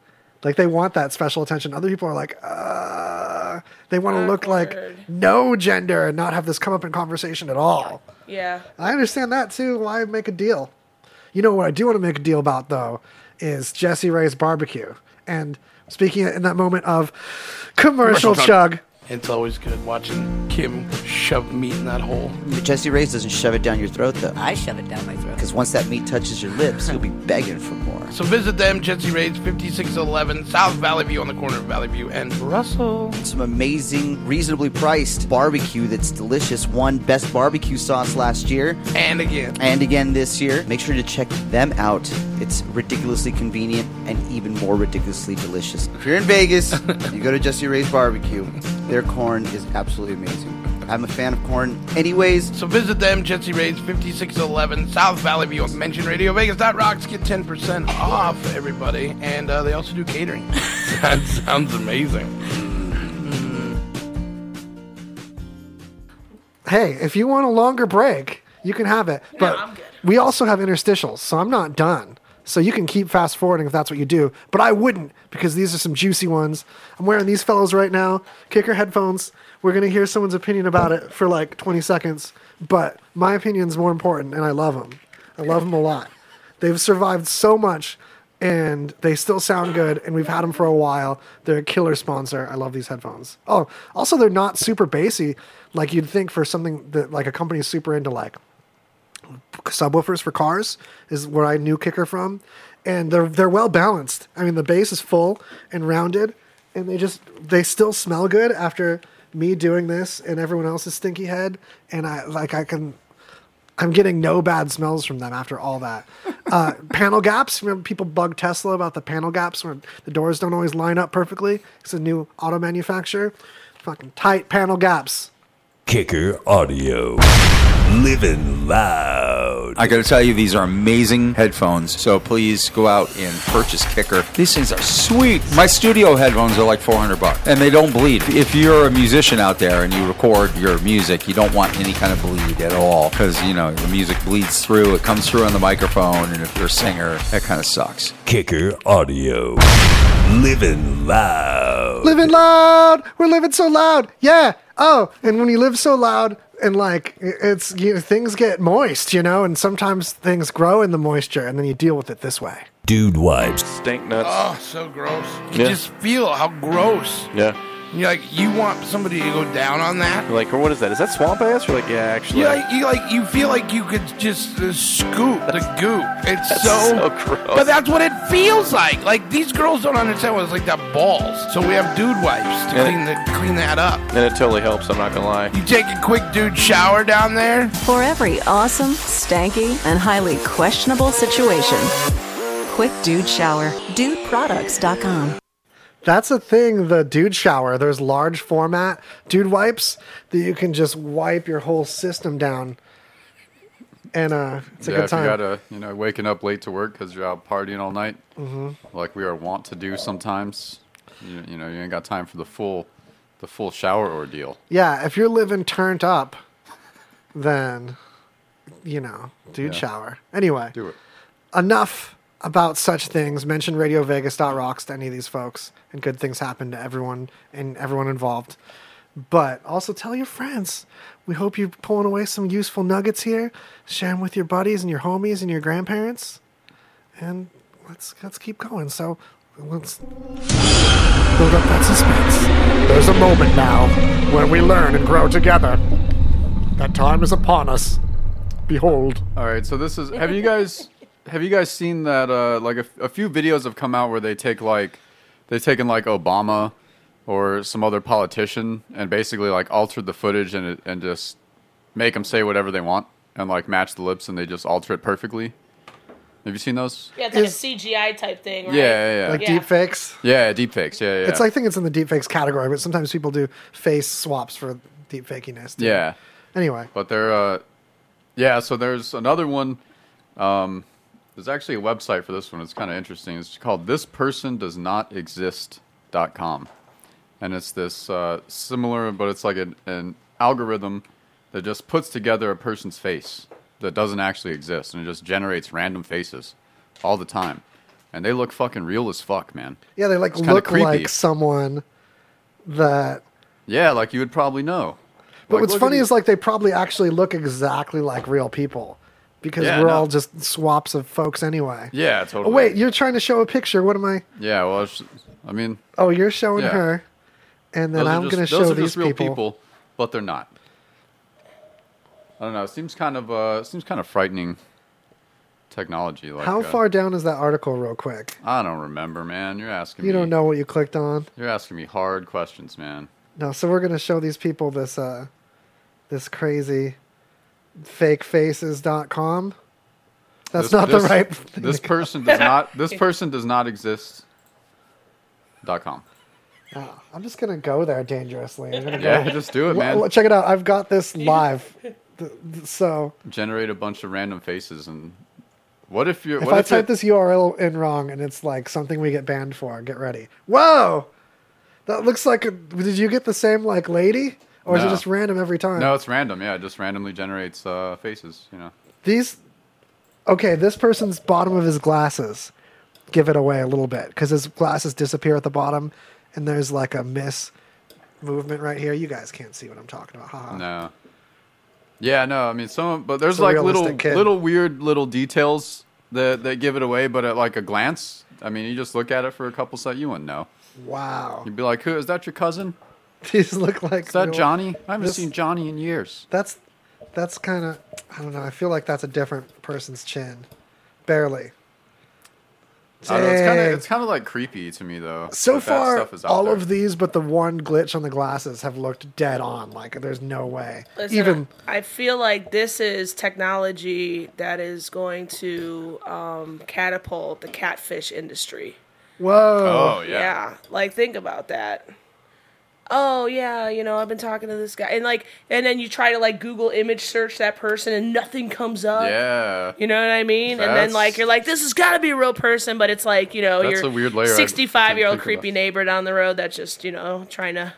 like they want that special attention. Other people are like, uh, they want to look like no gender and not have this come up in conversation at all. yeah. I understand that too. Why make a deal? You know what I do want to make a deal about though is Jesse Ray's barbecue. And speaking in that moment of commercial, Commercial chug. Chug, It's always good watching Kim shove meat in that hole. Jesse Ray's doesn't shove it down your throat though. I shove it down my throat. Because once that meat touches your lips, you'll be begging for more. So visit them, Jesse Ray's 5611 South Valley View on the corner of Valley View and Russell. Some amazing, reasonably priced barbecue that's delicious. Won best barbecue sauce last year And again. and again this year. Make sure to check them out. It's ridiculously convenient and even more ridiculously delicious. If you're in Vegas, you go to Jesse Ray's barbecue. Their corn is absolutely amazing. I'm a fan of corn anyways. So visit them, Jesse Ray's 5611 South Valley View. Mention Radio Vegas. Rocks get 10% off, everybody. And uh, they also do catering. that sounds amazing. hey, if you want a longer break, you can have it. But I'm good. we also have interstitials, so I'm not done. So you can keep fast forwarding if that's what you do. But I wouldn't because these are some juicy ones. I'm wearing these fellows right now, kicker headphones. We're gonna hear someone's opinion about it for like 20 seconds, but my opinion's more important, and I love them. I love them a lot. They've survived so much, and they still sound good. And we've had them for a while. They're a killer sponsor. I love these headphones. Oh, also they're not super bassy like you'd think for something that like a company is super into like subwoofers for cars is where I knew Kicker from, and they're they're well balanced. I mean, the bass is full and rounded, and they just they still smell good after me doing this and everyone else's stinky head, and I like I can. I'm getting no bad smells from them after all that. Uh, panel gaps. Remember, people bug Tesla about the panel gaps where the doors don't always line up perfectly. It's a new auto manufacturer. Fucking tight panel gaps. Kicker Audio. Living loud. I gotta tell you, these are amazing headphones. So please go out and purchase Kicker. These things are sweet. My studio headphones are like 400 bucks, and they don't bleed. If you're a musician out there and you record your music, you don't want any kind of bleed at all because you know the music bleeds through. It comes through on the microphone, and if you're a singer, that kind of sucks. Kicker Audio. Living loud. living loud. We're living so loud. Yeah. Oh, and when you live so loud and like it's you know, things get moist, you know, and sometimes things grow in the moisture, and then you deal with it this way. Dude wipes. Stink nuts. Oh, so gross. You Yeah. just feel how gross. Yeah. You're like, you want somebody to go down on that? You're like, or what is that? Is that swamp ass? You're like, yeah, actually. You like, you like, you feel like you could just uh, scoop the goop. It's That's so, so gross. But that's what it feels like. Like these girls don't understand what it's like to have balls. So we have dude wipes to Yeah. clean the clean that up. and it totally helps. I'm not gonna lie. You take a quick dude shower down there. For every awesome, stanky, and highly questionable situation, quick dude shower. DudeProducts.com. That's a thing. The dude shower. There's large format dude wipes that you can just wipe your whole system down and uh, it's a yeah, good if you gotta, you know, waking up late to work because you're out partying all night, mm-hmm. like we are wont to do sometimes. You, you know, you ain't got time for the full, the full shower ordeal. Yeah, if you're living turned up, then you know, dude, Yeah. shower. Anyway, Do it. enough about such things. Mention RadioVegas.rocks to any of these folks, and good things happen to everyone and everyone involved. But also tell your friends. We hope you're pulling away some useful nuggets here. Share them with your buddies and your homies and your grandparents, and let's let's keep going. So let's build up that suspense. There's a moment now when we learn and grow together. That time is upon us. Behold. All right, so this is. Have you guys, have you guys seen that? Uh, like a, a few videos have come out where they take like, they've taken like Obama or some other politician and basically like altered the footage and and just make them say whatever they want and like match the lips and they just alter it perfectly. Have you seen those? Yeah, it's like Is- a CGI type thing, right? Yeah, yeah, yeah. Like Yeah. deep fakes. yeah, deepfakes. Yeah, yeah. It's like, I think it's in the deepfakes category, but sometimes people do face swaps for deep fakiness. too. yeah. Anyway, But there, uh, yeah. So there's another one. Um, there's actually a website for this one. It's kind of interesting. It's called thispersondoesnotexist.com, and it's this uh, similar, but it's like an, an algorithm that just puts together a person's face that doesn't actually exist, and it just generates random faces all the time, and they look fucking real as fuck, man. yeah, they like look creepy. like someone that. Yeah, like you would probably know. But Like, what's funny is like they probably actually look exactly like real people because Yeah, we're no. all just swaps of folks anyway. yeah, Oh totally. wait, you're trying to show a picture. What am I? Yeah, well, it's, I mean, Oh, you're showing Yeah. her, and then Those I'm going to show these just real people. but they're not. I don't know. It seems kind of uh, it seems kind of frightening technology. Like How uh, far down is that article, real quick? I don't remember, man. You're asking me. You me. don't know what you clicked on. You're asking me hard questions, man. No, so we're gonna show these people this uh this crazy fakefaces.com. That's This- not this- the right thing. This person does not. This person does not exist. Dot com. Oh, I'm just gonna go there dangerously. I'm gonna Yeah, go. just do it, Well, man. check it out. I've got this live. Th- th- so Generate a bunch of random faces and. What if you're? if what I if type it- this URL in wrong and it's like something we get banned for, get ready. Whoa, that looks like. A, did you get the same like lady, or is it just random every time? No, it's random. Yeah, it just randomly generates uh, faces. You know. These, okay, this person's bottom of his glasses give it away a little bit because his glasses disappear at the bottom, and there's like a miss movement right here. You guys can't see what I'm talking about. Haha. No. Yeah, no. I mean, some, but there's It's like little, kid. little weird little details that that give it away. But at like a glance, I mean, you just look at it for a couple seconds, you wouldn't know. Wow, You'd be like, "Who is that? Your cousin? these look like. Is that real- Johnny? I haven't this- seen Johnny in years." That's, that's kind of. I don't know. I feel like that's a different person's chin, barely. I don't know, it's kind of it's kind of like creepy to me though. So that that far, stuff is out all there. of these, but the one glitch on the glasses have looked dead on. Like there's no way. Listen, Even I feel like this is technology that is going to um, catapult the catfish industry. whoa. Oh yeah. Yeah. Like think about that. Oh yeah, you know, I've been talking to this guy and like and then you try to like Google image search that person and nothing comes up. Yeah. You know what I mean? and then like you're like, this has got to be a real person, but it's like you know That's your a weird layer 65 year old creepy about. neighbor down the road that's just you know trying to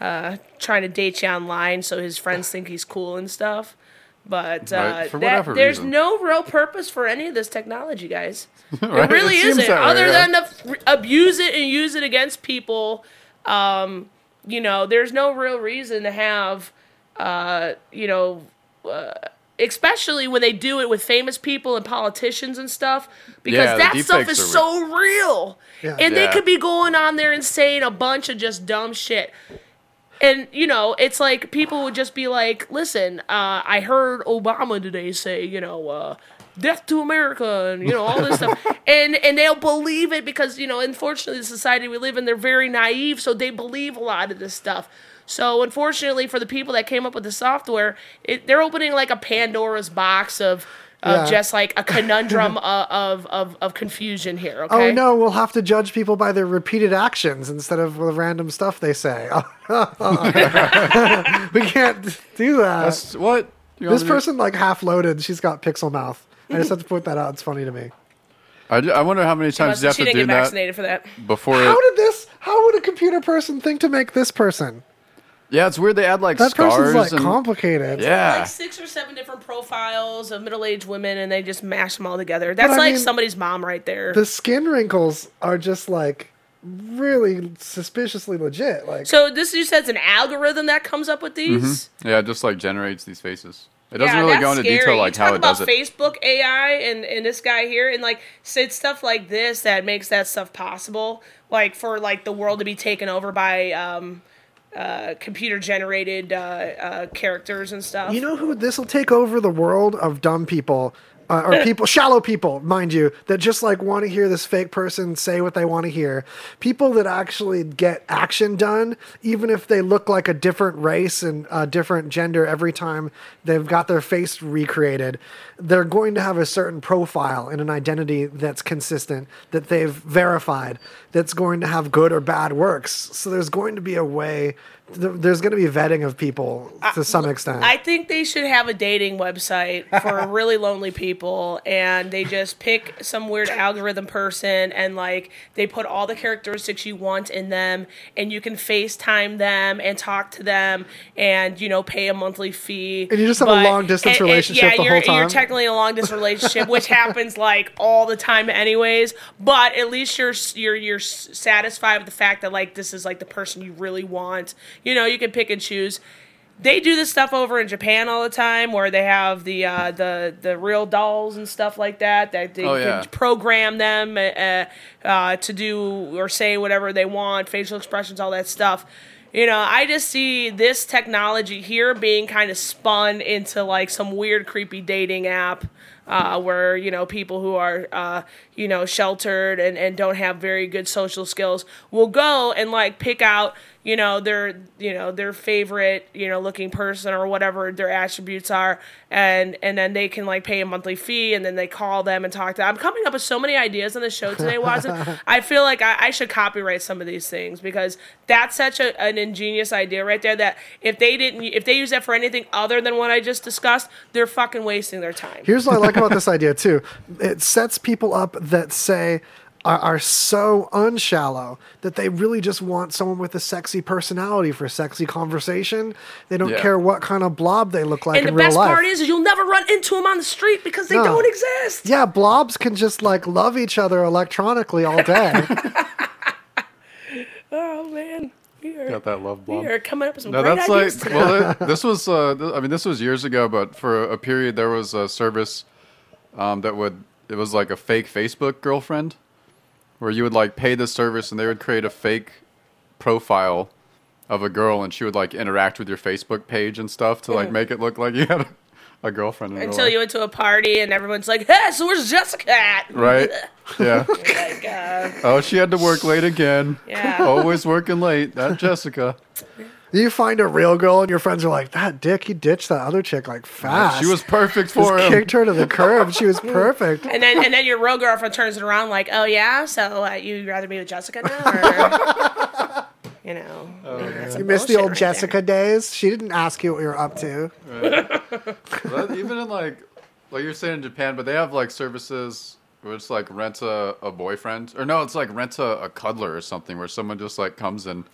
uh, trying to date you online so his friends think he's cool and stuff. But uh, Right, that- there's reason. no real purpose for any of this technology, guys. Right? It really seems isn't. that way, Other yeah. than to f- abuse it and use it against people, um, you know, there's no real reason to have, uh, you know, uh, especially when they do it with famous people and politicians and stuff, because Yeah, that stuff is are so real. Yeah. And they could be going on there and saying a bunch of just dumb shit. And you know, it's like people would just be like, "Listen, uh, I heard Obama today say, you know, uh, death to America, and you know all this stuff," and and they'll believe it because you know, unfortunately, the society we live in, they're very naive, so they believe a lot of this stuff. So unfortunately, for the people that came up with the software, it, they're opening like a Pandora's box of. Of Yeah. just like a conundrum of, of of confusion here. Oh no, we'll have to judge people by their repeated actions instead of the random stuff they say. we can't do that. That's what. You want This me to- person like half loaded. She's got pixel mouth. I just have to point that out. It's funny to me. I, I wonder how many times you have she to didn't do get that vaccinated for that. before. How It, did this? How would a computer person think to make this person? yeah, it's weird. They add like That scars person's like and complicated. yeah. Like six or seven different profiles of middle-aged women, and they just mash them all together. That's I like mean, somebody's mom right there. The skin wrinkles are just like really suspiciously legit. Like so this you said it's an algorithm that comes up with these. Mm-hmm. Yeah, it just like generates these faces. It doesn't yeah, really go into scary. detail like you how it about does it. Facebook AI and, and this guy here, and like so it's stuff like this that makes that stuff possible. Like for like the world to be taken over by um, uh, computer generated uh, uh, characters and stuff. You know who this will take over the world of dumb people. Uh, or people, shallow people, mind you, that just like want to hear this fake person say what they want to hear. People that actually get action done, even if they look like a different race and a different gender every time they've got their face recreated, they're going to have a certain profile and an identity that's consistent, that they've verified, that's going to have good or bad works. So there's going to be a way, there's going to be vetting of people to some extent. I think they should have a dating website for really lonely people, and they just pick some weird algorithm person, and like they put all the characteristics you want in them, and you can FaceTime them and talk to them, and you know pay a monthly fee. And you just have a long-distance relationship yeah, the you're, whole time? You're technically a long distance relationship, which happens like all the time, anyways. But at least you're you're you're satisfied with the fact that like this is like the person you really want. You know, you can pick and choose they do this stuff over in Japan all the time, where they have the uh, the the real dolls and stuff like that. That they Oh, can program them uh, uh, to do or say whatever they want, facial expressions, all that stuff. You know, I just see this technology here being kind of spun into like some weird, creepy dating app. Uh, where you know people who are uh, you know sheltered and, and don't have very good social skills will go and like pick out you know their you know their favorite you know looking person or whatever their attributes are and and then they can like pay a monthly fee and then they call them and talk to them. I'm coming up with so many ideas on the show today, Watson. I feel like I, I should copyright some of these things because that's such a, an ingenious idea right there that if they didn't if they use that for anything other than what I just discussed, they're fucking wasting their time. Here's what I like about this idea too. It sets people up that say are, are so unshallow that they really just want someone with a sexy personality for sexy conversation. They don't Yeah. care what kind of blob they look like and the real best life. part is is, you'll never run into them on the street because they No. don't exist. yeah, blobs can just like love each other electronically all day. Oh man, we are, Got that love we blob. are coming up with some No, great that's ideas like today. well, it, this was. Uh, th- I mean, this was years ago, but for a period there was a service um, that would. It was like a fake Facebook girlfriend, where you would like pay the service and they would create a fake profile of a girl, and she would like interact with your Facebook page and stuff to like make it look like you had a, a girlfriend. Until life. you went to a party and everyone's like, "Hey, so where's Jessica at?" right? Yeah. Like, uh, Oh, she had to work late again. Yeah. Always working late. That Jessica. you find a real girl and your friends are like, that dick, he ditched that other chick like fast. She was perfect just for him. kicked her to the curb. She was perfect. and then and then your real girlfriend turns it around like, "Oh yeah, so uh, you'd rather be with Jessica now?" Or, you know, that's some You missed the old right Jessica days. She didn't ask you what you were up to. But even in like, like you're saying in Japan, but they have like services where it's like rent a, a boyfriend, or no, it's like rent a, a cuddler or something, where someone just like comes and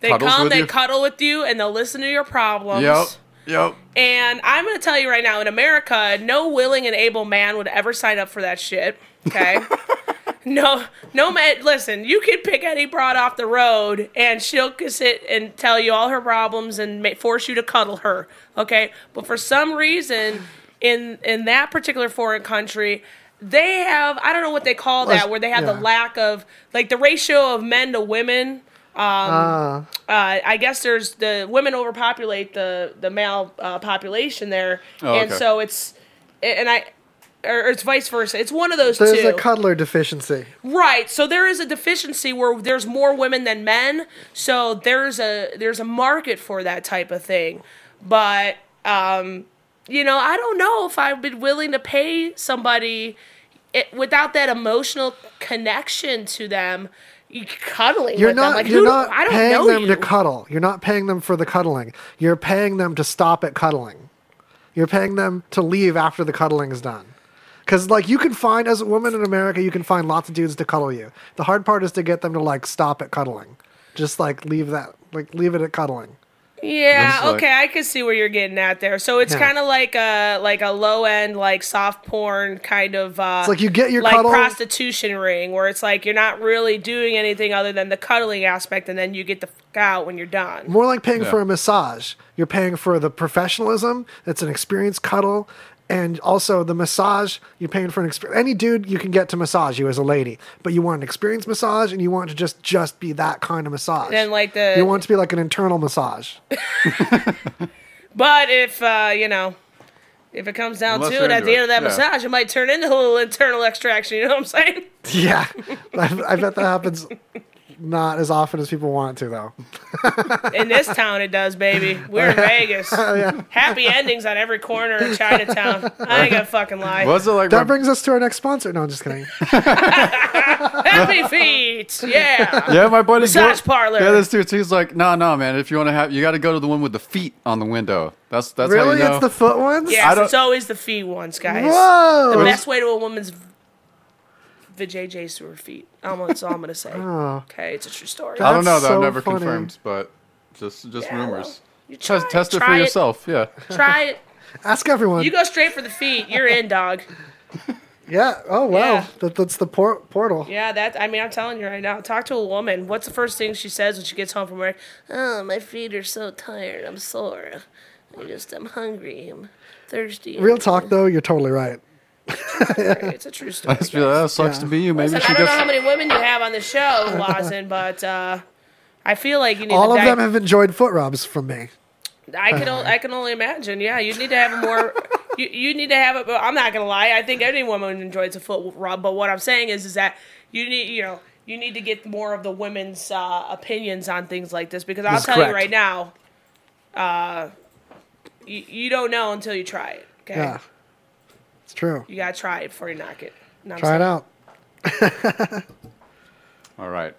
They cuddles come, they you. cuddle with you, and they'll listen to your problems. Yep, yep. And I'm going to tell you right now, in America, no willing and able man would ever sign up for that shit. Okay. no, no man. Listen, you can pick any broad off the road, and she'll sit and tell you all her problems and ma- force you to cuddle her. Okay. But for some reason, in in that particular foreign country. They have I don't know what they call that where they have yeah. the lack of like the ratio of men to women uh, I guess there's the women overpopulate the the male uh, population there, Oh, and okay. so it's and I or it's vice versa. It's one of those There's two, a cuddler deficiency. right? So there is a deficiency where there's more women than men, so there's a there's a market for that type of thing, but um, you know I don't know if I've been willing to pay somebody it, without that emotional connection to them. Cuddling You're not. them, like you're not I don't paying them you. to cuddle. You're not paying them for the cuddling. You're paying them to stop at cuddling. You're paying them to leave after the cuddling is done. Because like you can find as a woman in America, you can find lots of dudes to cuddle you. The hard part is to get them to like stop at cuddling. Just like leave that, like leave it at cuddling. Yeah, like- okay, I can see where you're getting at there. So it's Yeah. kind of like a like a low end like soft porn kind of uh It's like you get your like cuddle- prostitution ring where it's like you're not really doing anything other than the cuddling aspect and then you get the fuck out when you're done. More like paying Yeah. for a massage. You're paying for the professionalism. It's an experienced cuddle. And also the massage, you're paying for an experience. Any dude you can get to massage you as a lady, but you want an experienced massage, and you want to just just be that kind of massage. And like the you want to be like an internal massage. But if uh, you know, if it comes down Unless to it, at into the end of that yeah. massage, it might turn into a little internal extraction. You know what I'm saying? Yeah, I, I bet that happens not as often as people want it to, though. In this town, it does, baby. We're in Vegas. Happy endings on every corner of Chinatown. I ain't gonna fucking lie. Was it like That my- brings us to our next sponsor. No, I'm just kidding. Happy feet. Yeah. Yeah, my buddy. Massage parlor. Yeah, this dude. He's like, no, no, man. If you want to have, you got to go to the one with the feet on the window. That's that's how really, you know. it's the foot ones. Yes, don't- it's always the feet ones, guys. Whoa. The best way to a woman's vajayjay is through her feet. I'm, that's all I'm gonna say. Oh. Okay, it's a true story. I don't know That's though. so I've never funny. confirmed, but just just Yeah, well, rumors. you try, Test test it try for yourself. Yeah. Try it. Ask everyone. You go straight for the feet. You're in, dog. yeah. Oh wow. Yeah. That, that's the por- portal. Yeah, that. I mean, I'm telling you right now. Talk to a woman. What's the first thing she says when she gets home from work? Oh, my feet are so tired. I'm sore. I just, I'm hungry. I'm thirsty. Real talk though, you're totally right. It's a true story. I just feel like, that sucks Yeah. to be you. Maybe Listen, she I don't know how gets. many women you have on the show, Lawson, but uh, I feel like you need All to of di- them have enjoyed foot rubs from me. I can o- I can only imagine. Yeah, you need to have a more. you, you need to have it. But I'm not gonna lie. I think any woman enjoys a foot rub. But what I'm saying is, is that you need you know you need to get more of the women's uh, opinions on things like this because I'll That's tell you right now, uh, you, you don't know until you try it. Okay, Yeah. It's true. you gotta try it before you knock it. Know what Try it out. All right.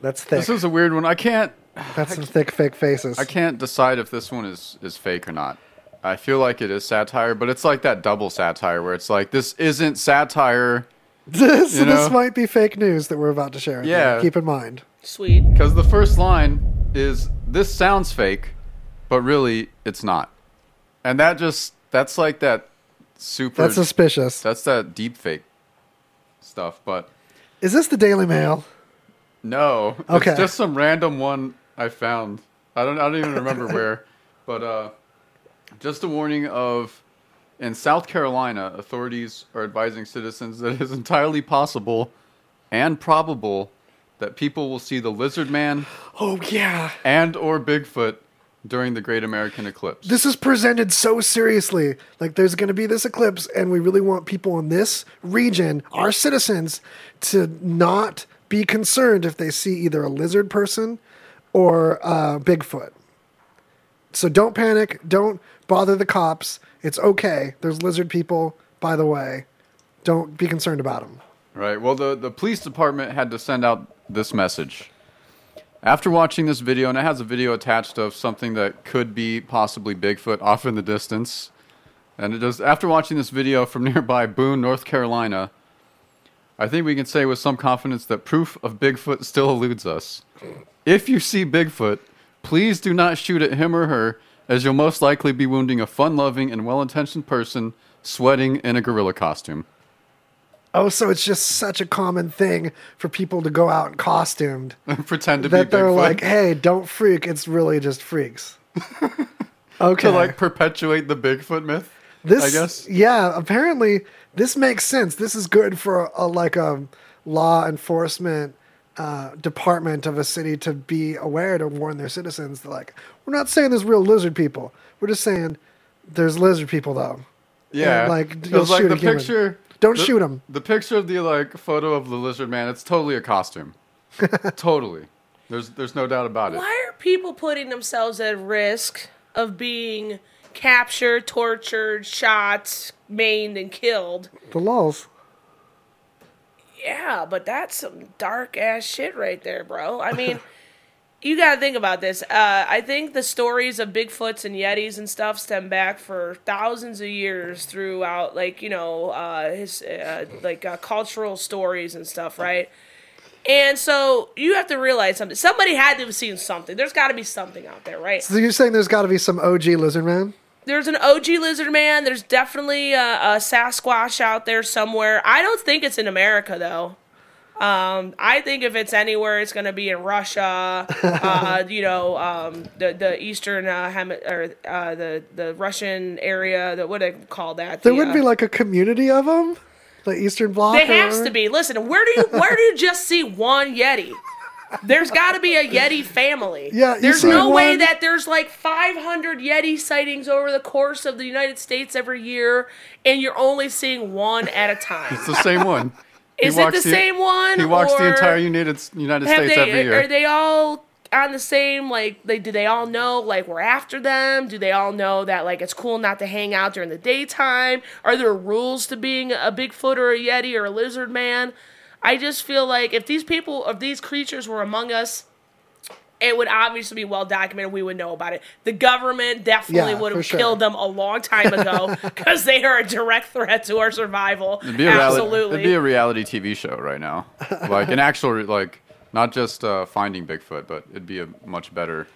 That's thick. This is a weird one. I can't. That's some thick fake faces. I can't decide if this one is is fake or not. I feel like it is satire, but it's like that double satire where it's like this isn't satire this, You this might be fake news that we're about to share. with you. Yeah. Keep in mind. Sweet. because the first line is this sounds fake, but really it's not, and that just that's like that super. That's suspicious. that's that deep fake stuff, but Is this the Daily Mail? no, Okay. it's just some random one I found. I don't I don't even remember where, but uh, just a warning of. In South Carolina, authorities are advising citizens that it is entirely possible and probable that people will see the lizard man Oh yeah. and or Bigfoot during the Great American Eclipse. This is presented so seriously. Like there's going to be this eclipse, and we really want people in this region, our citizens, to not be concerned if they see either a lizard person or uh, Bigfoot. So don't panic. Don't bother the cops. It's okay. There's lizard people, by the way. Don't be concerned about them. Right. Well, the, the police department had to send out this message. After watching this video, and it has a video attached of something that could be possibly Bigfoot off in the distance. And it does, after watching this video from nearby Boone, North Carolina, I think we can say with some confidence that proof of Bigfoot still eludes us. If you see Bigfoot, please do not shoot at him or her, as you'll most likely be wounding a fun loving and well intentioned person sweating in a gorilla costume. Oh, so it's just such a common thing for people to go out costumed and Pretend to that be they're Bigfoot. like, "Hey, don't freak. It's really just freaks." okay. to like perpetuate the Bigfoot myth. This, I guess. yeah. Apparently, this makes sense. This is good for a, like a law enforcement uh, department of a city to be aware to warn their citizens. That like, we're not saying there's real lizard people. We're just saying there's lizard people though. Yeah, And, like, you'll like shoot the a human. picture. Don't the- him. The picture of the like photo of the lizard man. It's totally a costume. totally. There's there's no doubt about it. Why are people putting themselves at risk of being captured, tortured, shot, maimed, and killed? The laws. Yeah, but that's some dark ass shit right there, bro. I mean, you got to think about this. Uh, I think the stories of Bigfoots and Yetis and stuff stem back for thousands of years throughout, like you know, uh, his uh, like uh, cultural stories and stuff, right? And so you have to realize something. Somebody had to have seen something. There's got to be something out there, right? So you're saying there's got to be some OG lizard man? There's an OG lizard man. There's definitely a, a Sasquatch out there somewhere. I don't think it's in America though. Um, I think if it's anywhere, it's going to be in Russia. uh, you know, um, the the eastern uh, hemi- or uh, the the Russian area. That what do they call that? There The, wouldn't uh, be like a community of them, the Eastern Bloc. There has whatever? to be. Listen, where do you where do you just see one Yeti? There's got to be a Yeti family. Yeah, There's see no way that there's like 500 Yeti sightings over the course of the United States every year, and you're only seeing one at a time. It's the same one. He Is it walks the same one, He walks the entire United United States they? every year. Are they all on the same? Like, they do they all know like we're after them? Do they all know that like it's cool not to hang out during the daytime? Are there rules to being a Bigfoot or a Yeti or a lizard man? I just feel like if these people, if these creatures were among us, it would obviously be well documented. We would know about it. The government definitely Yeah, would have sure. killed them a long time ago because they are a direct threat to our survival. It'd be a reality, Absolutely. It'd be a reality TV show right now, like an actual like not just uh, finding Bigfoot, but it'd be a much better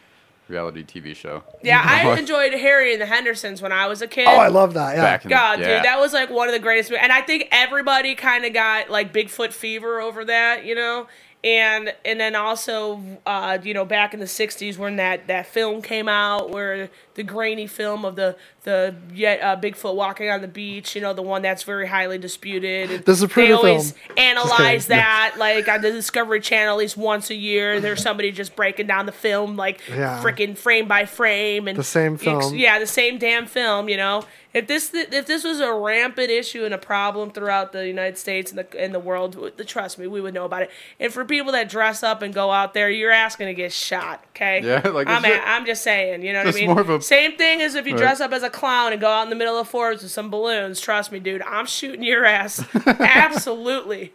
reality TV show. yeah, I enjoyed Harry and the Hendersons when I was a kid. Oh, I love that. Yeah. Back in the- God, yeah. dude, that was like one of the greatest. And I think everybody kind of got like Bigfoot fever over that, you know. And and then also, uh, you know, back in the '60s when that that film came out, where the grainy film of the the yet uh, Bigfoot walking on the beach, you know, the one that's very highly disputed. The Zapruder they always film. analyze that like on the Discovery Channel at least once a year. There's somebody just breaking down the film like Yeah. freaking frame by frame and The same film. yeah, the same damn film. You know, if this if this was a rampant issue and a problem throughout the United States and the and the world, w- trust me, we would know about it. And for people that dress up and go out there, you're asking to get shot. Okay. Yeah, like, I'm it's a, I'm just saying. You know what I mean? more of a- Same thing as if you Right. dress up as a clown and go out in the middle of the forest with some balloons. Trust me, dude, I'm shooting your ass. Absolutely.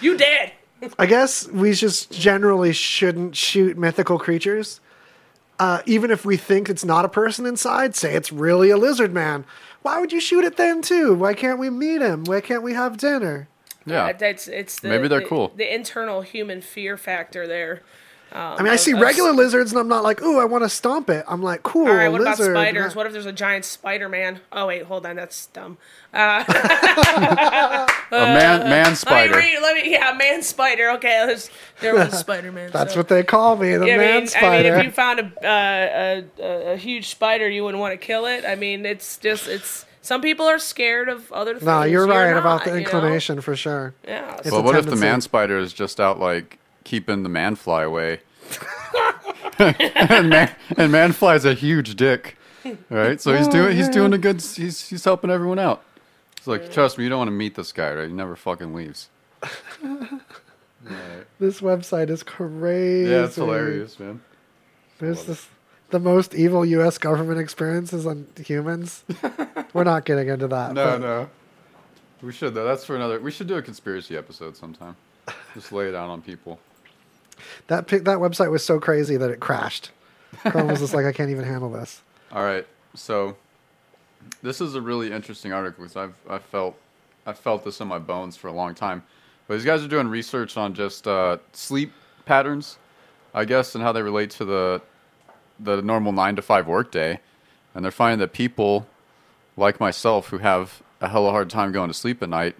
You dead. I guess we just generally shouldn't shoot mythical creatures. Uh, even if we think it's not a person inside, say it's really a lizard man. Why would you shoot it then too? Why can't we meet him? Why can't we have dinner? yeah, That's it's the, Maybe they're the- cool. The internal human fear factor there. I mean, I see regular lizards and I'm not like, ooh, I want to stomp it. I'm like, cool, All right, what about lizard. spiders? What if there's a giant Spider Man? Oh wait, hold on, that's dumb. Uh, a man man spider. Let me spider. read. Let me. Yeah, man spider. Okay, there's, there was Spider Man. That's what they call me, the I man mean, spider. I mean, if you found a, uh, a, a a huge spider, you wouldn't want to kill it. I mean, it's just it's. Some people are scared of other things. no, you're right about not, the you know? inclination for sure. Yeah. It's so- But a what if the man spider is just out like keeping the man fly away? and man and man fly's a huge dick, right? So he's doing he's doing a good he's he's helping everyone out. It's like trust me, you don't want to meet this guy, right? He never fucking leaves. This website is crazy. Yeah, it's hilarious, man. There's this the most evil U.S. government experiences on humans. We're not getting into that. No, but no. We should though. That's for another. We should do a conspiracy episode sometime. Just lay it out on people. That pic, that website was so crazy that it crashed. Chrome was just like, I can't even handle this. All right, so this is a really interesting article because I've I felt I felt this in my bones for a long time. But these guys are doing research on just uh, sleep patterns, I guess, and how they relate to the the normal nine to five workday, and they're finding that people like myself who have a hell of a hard time going to sleep at night,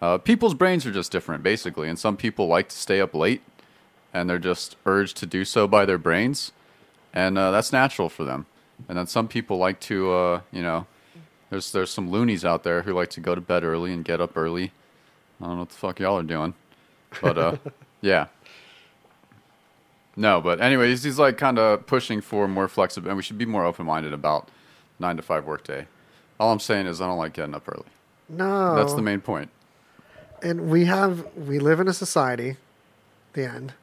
uh, people's brains are just different, basically, and some people like to stay up late, and they're just urged to do so by their brains and uh, that's natural for them. And then some people like to, uh, you know, there's there's some loonies out there who like to go to bed early and get up early. I don't know what the fuck y'all are doing, but uh, yeah. No, but anyways, he's like kind of pushing for more flexibility, and we should be more open minded about nine to five workday. All I'm saying is I don't like getting up early. No. That's the main point. and we have we live in a society the end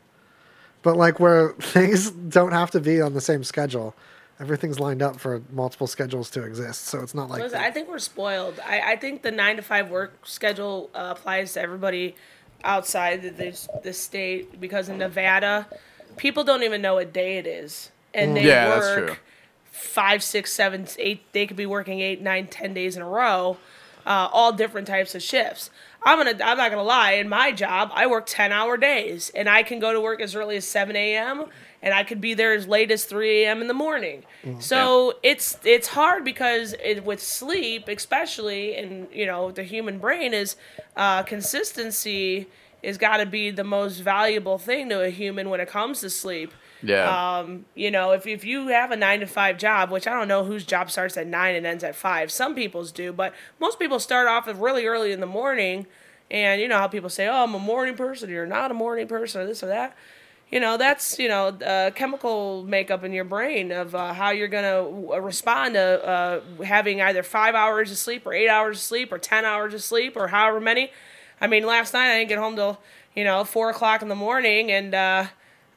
but like where things don't have to be on the same schedule everything's lined up for multiple schedules to exist so it's not like Listen, I think we're spoiled. I, I think the nine to five work schedule uh, applies to everybody outside the, this, the state because in Nevada, people don't even know what day it is, and they Yeah, that's work true. five, six, seven, eight. They could be working eight, nine, ten days in a row, uh, all different types of shifts. I'm gonna. I'm not gonna lie. In my job, I work ten hour days, and I can go to work as early as seven a.m. and I could be there as late as three a.m. in the morning. So it's it's hard because it, with sleep, especially, and you know, the human brain is uh, consistency is got to be the most valuable thing to a human when it comes to sleep. Yeah. Um, you know, if, if you have a nine to five job, which I don't know whose job starts at nine and ends at five, some people's do, but most people start off really early in the morning. And you know how people say, "Oh, I'm a morning person." You're not a morning person, or this or that. You know, that's you know chemical makeup in your brain of uh, how you're gonna uh, respond to uh, having either five hours of sleep, or eight hours of sleep, or ten hours of sleep, or however many. I mean, last night I didn't get home till you know four o'clock in the morning, and uh,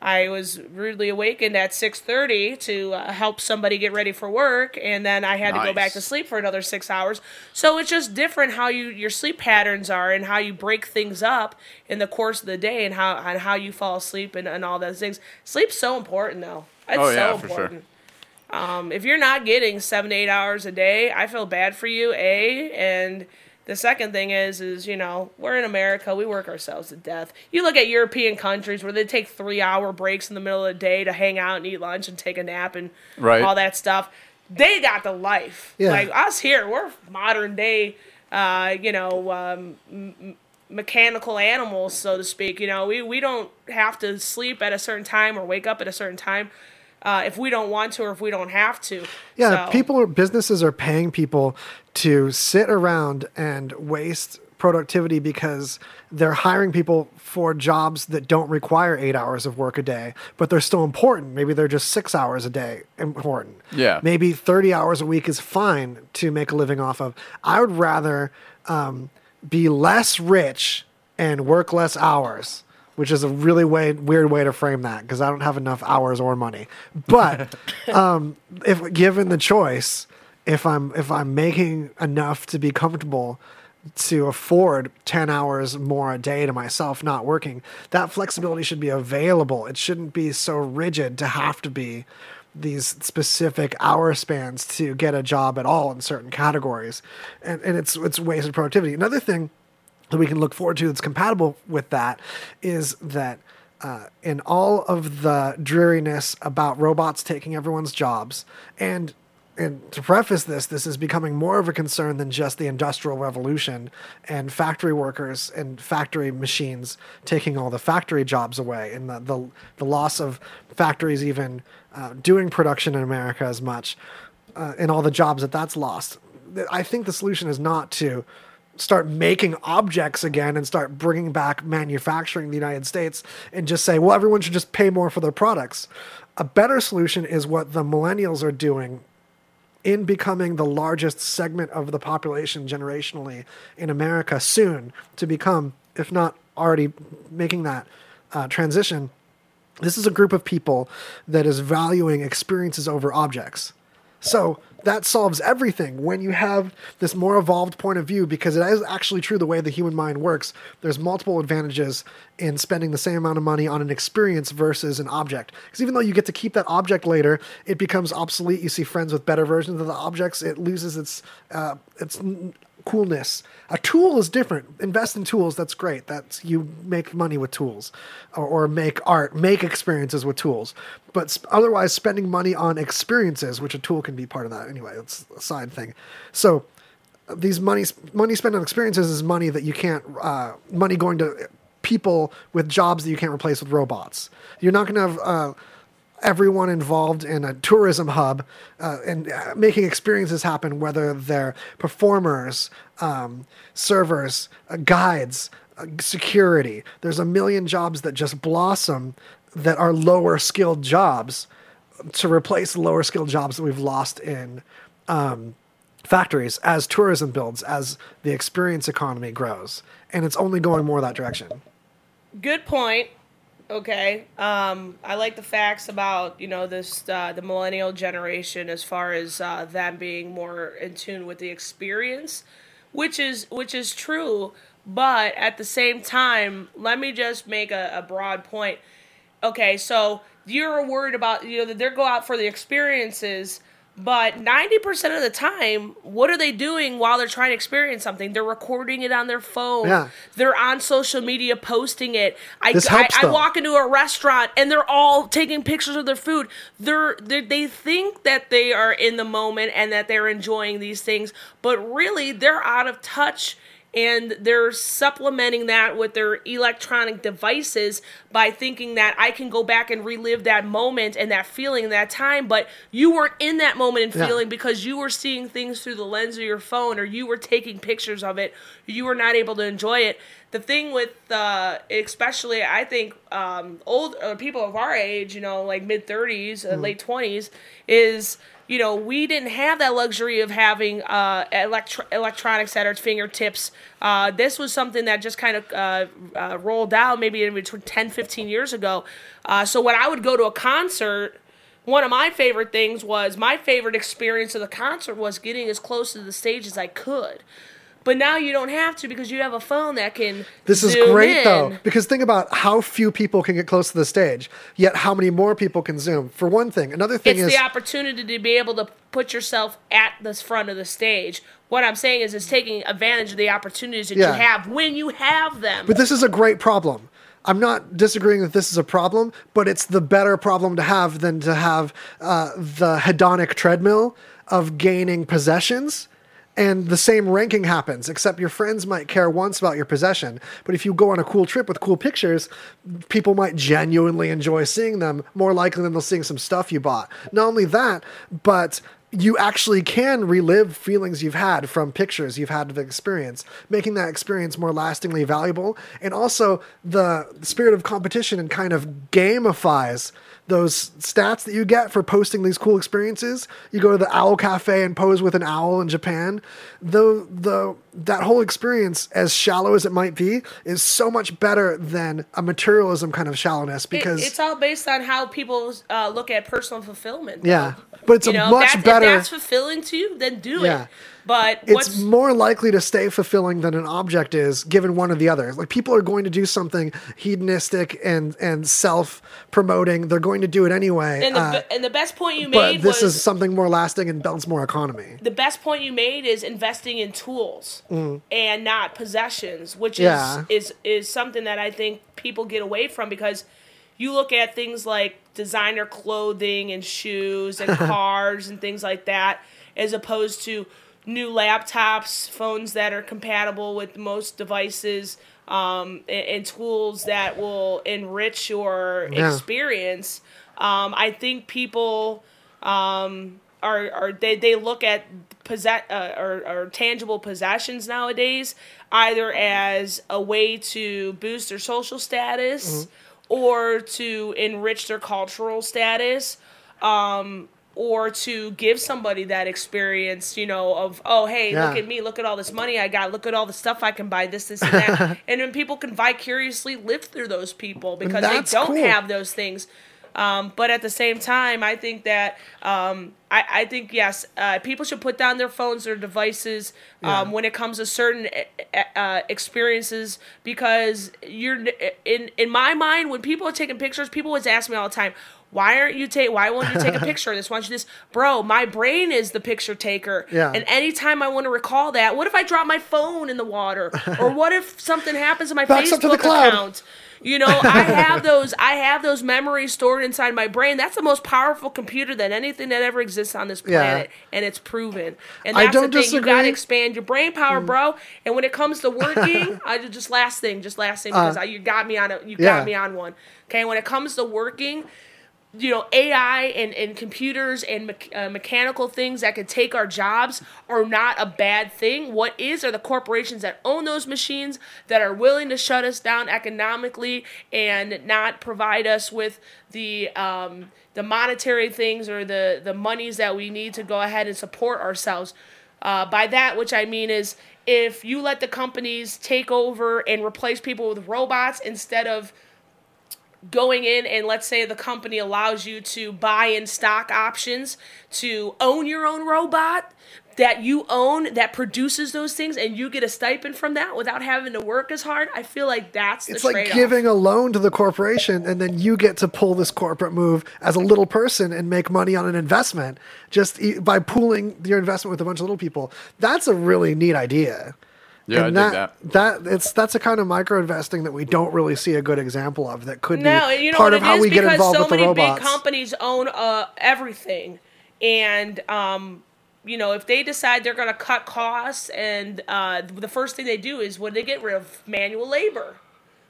I was rudely awakened at six thirty to uh, help somebody get ready for work, and then I had to go back to sleep for another six hours. So it's just different how you your sleep patterns are, and how you break things up in the course of the day, and how and how you fall asleep, and, and all those things. Sleep's so important, though. It's Oh, yeah, so for sure. important. Um, if you're not getting seven to eight hours a day, I feel bad for you. A and the second thing is, is you know we're in America, we work ourselves to death. You look at European countries where they take three hour breaks in the middle of the day to hang out and eat lunch and take a nap and Right. all that stuff. They got the life. Yeah. Like us here, we're modern day, uh, you know, um, m- m- mechanical animals, so to speak. You know, we, we don't have to sleep at a certain time or wake up at a certain time uh, if we don't want to or if we don't have to. Yeah, So- people, businesses are paying people to sit around and waste productivity because they're hiring people for jobs that don't require eight hours of work a day, but they're still important. Maybe they're just six hours a day important. Yeah. Maybe 30 hours a week is fine to make a living off of. I would rather um, be less rich and work less hours. Which is a really way, weird way to frame that because I don't have enough hours or money. But um, if given the choice, if I'm if I'm making enough to be comfortable to afford 10 hours more a day to myself not working, that flexibility should be available. It shouldn't be so rigid to have to be these specific hour spans to get a job at all in certain categories. And, and it's it's wasted productivity. Another thing that we can look forward to that's compatible with that is that uh, in all of the dreariness about robots taking everyone's jobs and and to preface this, this is becoming more of a concern than just the industrial revolution and factory workers and factory machines taking all the factory jobs away and the, the, the loss of factories even uh, doing production in America as much uh, and all the jobs that that's lost. I think the solution is not to start making objects again and start bringing back manufacturing in the United States and just say, well, everyone should just pay more for their products. A better solution is what the millennials are doing in becoming the largest segment of the population generationally in America soon to become, if not already making that uh, transition. This is a group of people that is valuing experiences over objects. So that solves everything when you have this more evolved point of view because it is actually true the way the human mind works. There's multiple advantages in spending the same amount of money on an experience versus an object. Because even though you get to keep that object later, it becomes obsolete. You see friends with better versions of the objects, it loses its uh, its coolness. A tool is different. Invest in tools. That's great. That's you make money with tools, or, or make art, make experiences with tools. But sp- otherwise, spending money on experiences, which a tool can be part of that anyway. It's a side thing. So these money money spent on experiences is money that you can't uh, money going to people with jobs that you can't replace with robots. You're not going to have. Uh, everyone involved in a tourism hub uh, and uh, making experiences happen, whether they're performers, um, servers, uh, guides, uh, security. There's a million jobs that just blossom that are lower skilled jobs to replace lower skilled jobs that we've lost in um, factories as tourism builds, as the experience economy grows. And it's only going more that direction. good point. Okay. Um, I like the facts about you know this uh, the millennial generation as far as uh, them being more in tune with the experience, which is which is true. But at the same time, let me just make a, a broad point. Okay, so you're worried about you know that they go out for the experiences, but ninety percent of the time, what are they doing while they're trying to experience something? They're recording it on their phone. Yeah. They're on social media posting it. I This I, helps I them. walk into a restaurant and they're all taking pictures of their food. They're, they they think that they are in the moment and that they're enjoying these things, but really they're out of touch and they're supplementing that with their electronic devices by thinking that I can go back and relive that moment and that feeling and that time, but you weren't in that moment and Yeah. feeling because you were seeing things through the lens of your phone or you were taking pictures of it. You were not able to enjoy it. The thing with, uh, especially, I think, um, old uh, people of our age, you know, like mid 30s, uh, late 20s, is you know, we didn't have that luxury of having uh, electro- electronics at our fingertips. Uh, this was something that just kind of uh, uh, rolled out maybe between 10, 15 years ago. Uh, so when I would go to a concert, one of my favorite things was my favorite experience of the concert was getting as close to the stage as I could. But now you don't have to because you have a phone that can. This is great though, because think about how few people can get close to the stage, yet how many more people can zoom. For one thing, another thing it's is the opportunity to be able to put yourself at the front of the stage. What I'm saying is, it's taking advantage of the opportunities that Yeah. you have when you have them. But this is a great problem. I'm not disagreeing that this is a problem, but it's the better problem to have than to have uh, the hedonic treadmill of gaining possessions. And the same ranking happens, except your friends might care once about your possession. But if you go on a cool trip with cool pictures, people might genuinely enjoy seeing them more likely than they'll seeing some stuff you bought. Not only that, but you actually can relive feelings you've had from pictures you've had of the experience, making that experience more lastingly valuable. And also, the spirit of competition and kind of gamifies those stats that you get for posting these cool experiences. You go to the owl cafe and pose with an owl in Japan. The the that whole experience, as shallow as it might be, is so much better than a materialism kind of shallowness It- because it's all based on how people uh, look at personal fulfillment. yeah, but it's You a know, much better. If that's fulfilling to you, then do Yeah. it. But it's what's more likely to stay fulfilling than an object is given one or the other like people are going to do something hedonistic and and self-promoting they're going to do it anyway and the, uh, and the best point you but made this was is something more lasting and builds more economy the best point you made is investing in tools and not possessions, which Mm. Yeah. is is is something that I think people get away from because you look at things like designer clothing and shoes and cars and things like that as opposed to new laptops, phones that are compatible with most devices, um, and, and tools that will enrich your Yeah. experience. Um, I think people um, are, are they, they look at possess uh, or, or tangible possessions nowadays either as a way to boost their social status or to enrich their cultural status um, or to give somebody that experience, you know, of oh hey, look at me, look at all this money I got, look at all the stuff I can buy, this, this, and that, and then people can vicariously live through those people because they don't cool. have those things. Um, but at the same time, I think that um, I, I think yes, uh, people should put down their phones, or devices um, when it comes to certain uh, experiences because you're in in my mind when people are taking pictures, people always ask me all the time. Why aren't you take? Why won't you take a picture of this? Why don't you this, bro? My brain is the picture taker, Yeah. and anytime I want to recall that, what if I drop my phone in the water, or what if something happens to my Backs up to the Facebook cloud. account? You know, I have those. I have those memories stored inside my brain. That's the most powerful computer than anything that ever exists on this Yeah. planet, and it's proven. And I that's don't the thing. You got to expand your brain power, bro. And when it comes to working, I ju- just last thing, just last thing because I, you got me on a, you Uh, yeah. got me on one. Okay, when it comes to working, you know, AI and, and computers and me- uh, mechanical things that could take our jobs are not a bad thing. What is are the corporations that own those machines that are willing to shut us down economically and not provide us with the um, the monetary things or the the monies that we need to go ahead and support ourselves. Uh, by that, which I mean is if you let the companies take over and replace people with robots instead of going in and let's say the company allows you to buy in stock options to own your own robot that you own that produces those things and you get a stipend from that without having to work as hard i feel like that's the It's like trade-off. giving a loan to the corporation, and then you get to pull this corporate move as a little person and make money on an investment just by pooling your investment with a bunch of little people. That's a really neat idea. Yeah, and I dig that, that. that it's that's a kind of micro investing that we don't really see a good example of. That could No, be you know part of it how is? we get because involved so with the many big companies own uh, everything, and um, you know if they decide they're going to cut costs, and uh, the first thing they do is when they get rid of manual labor,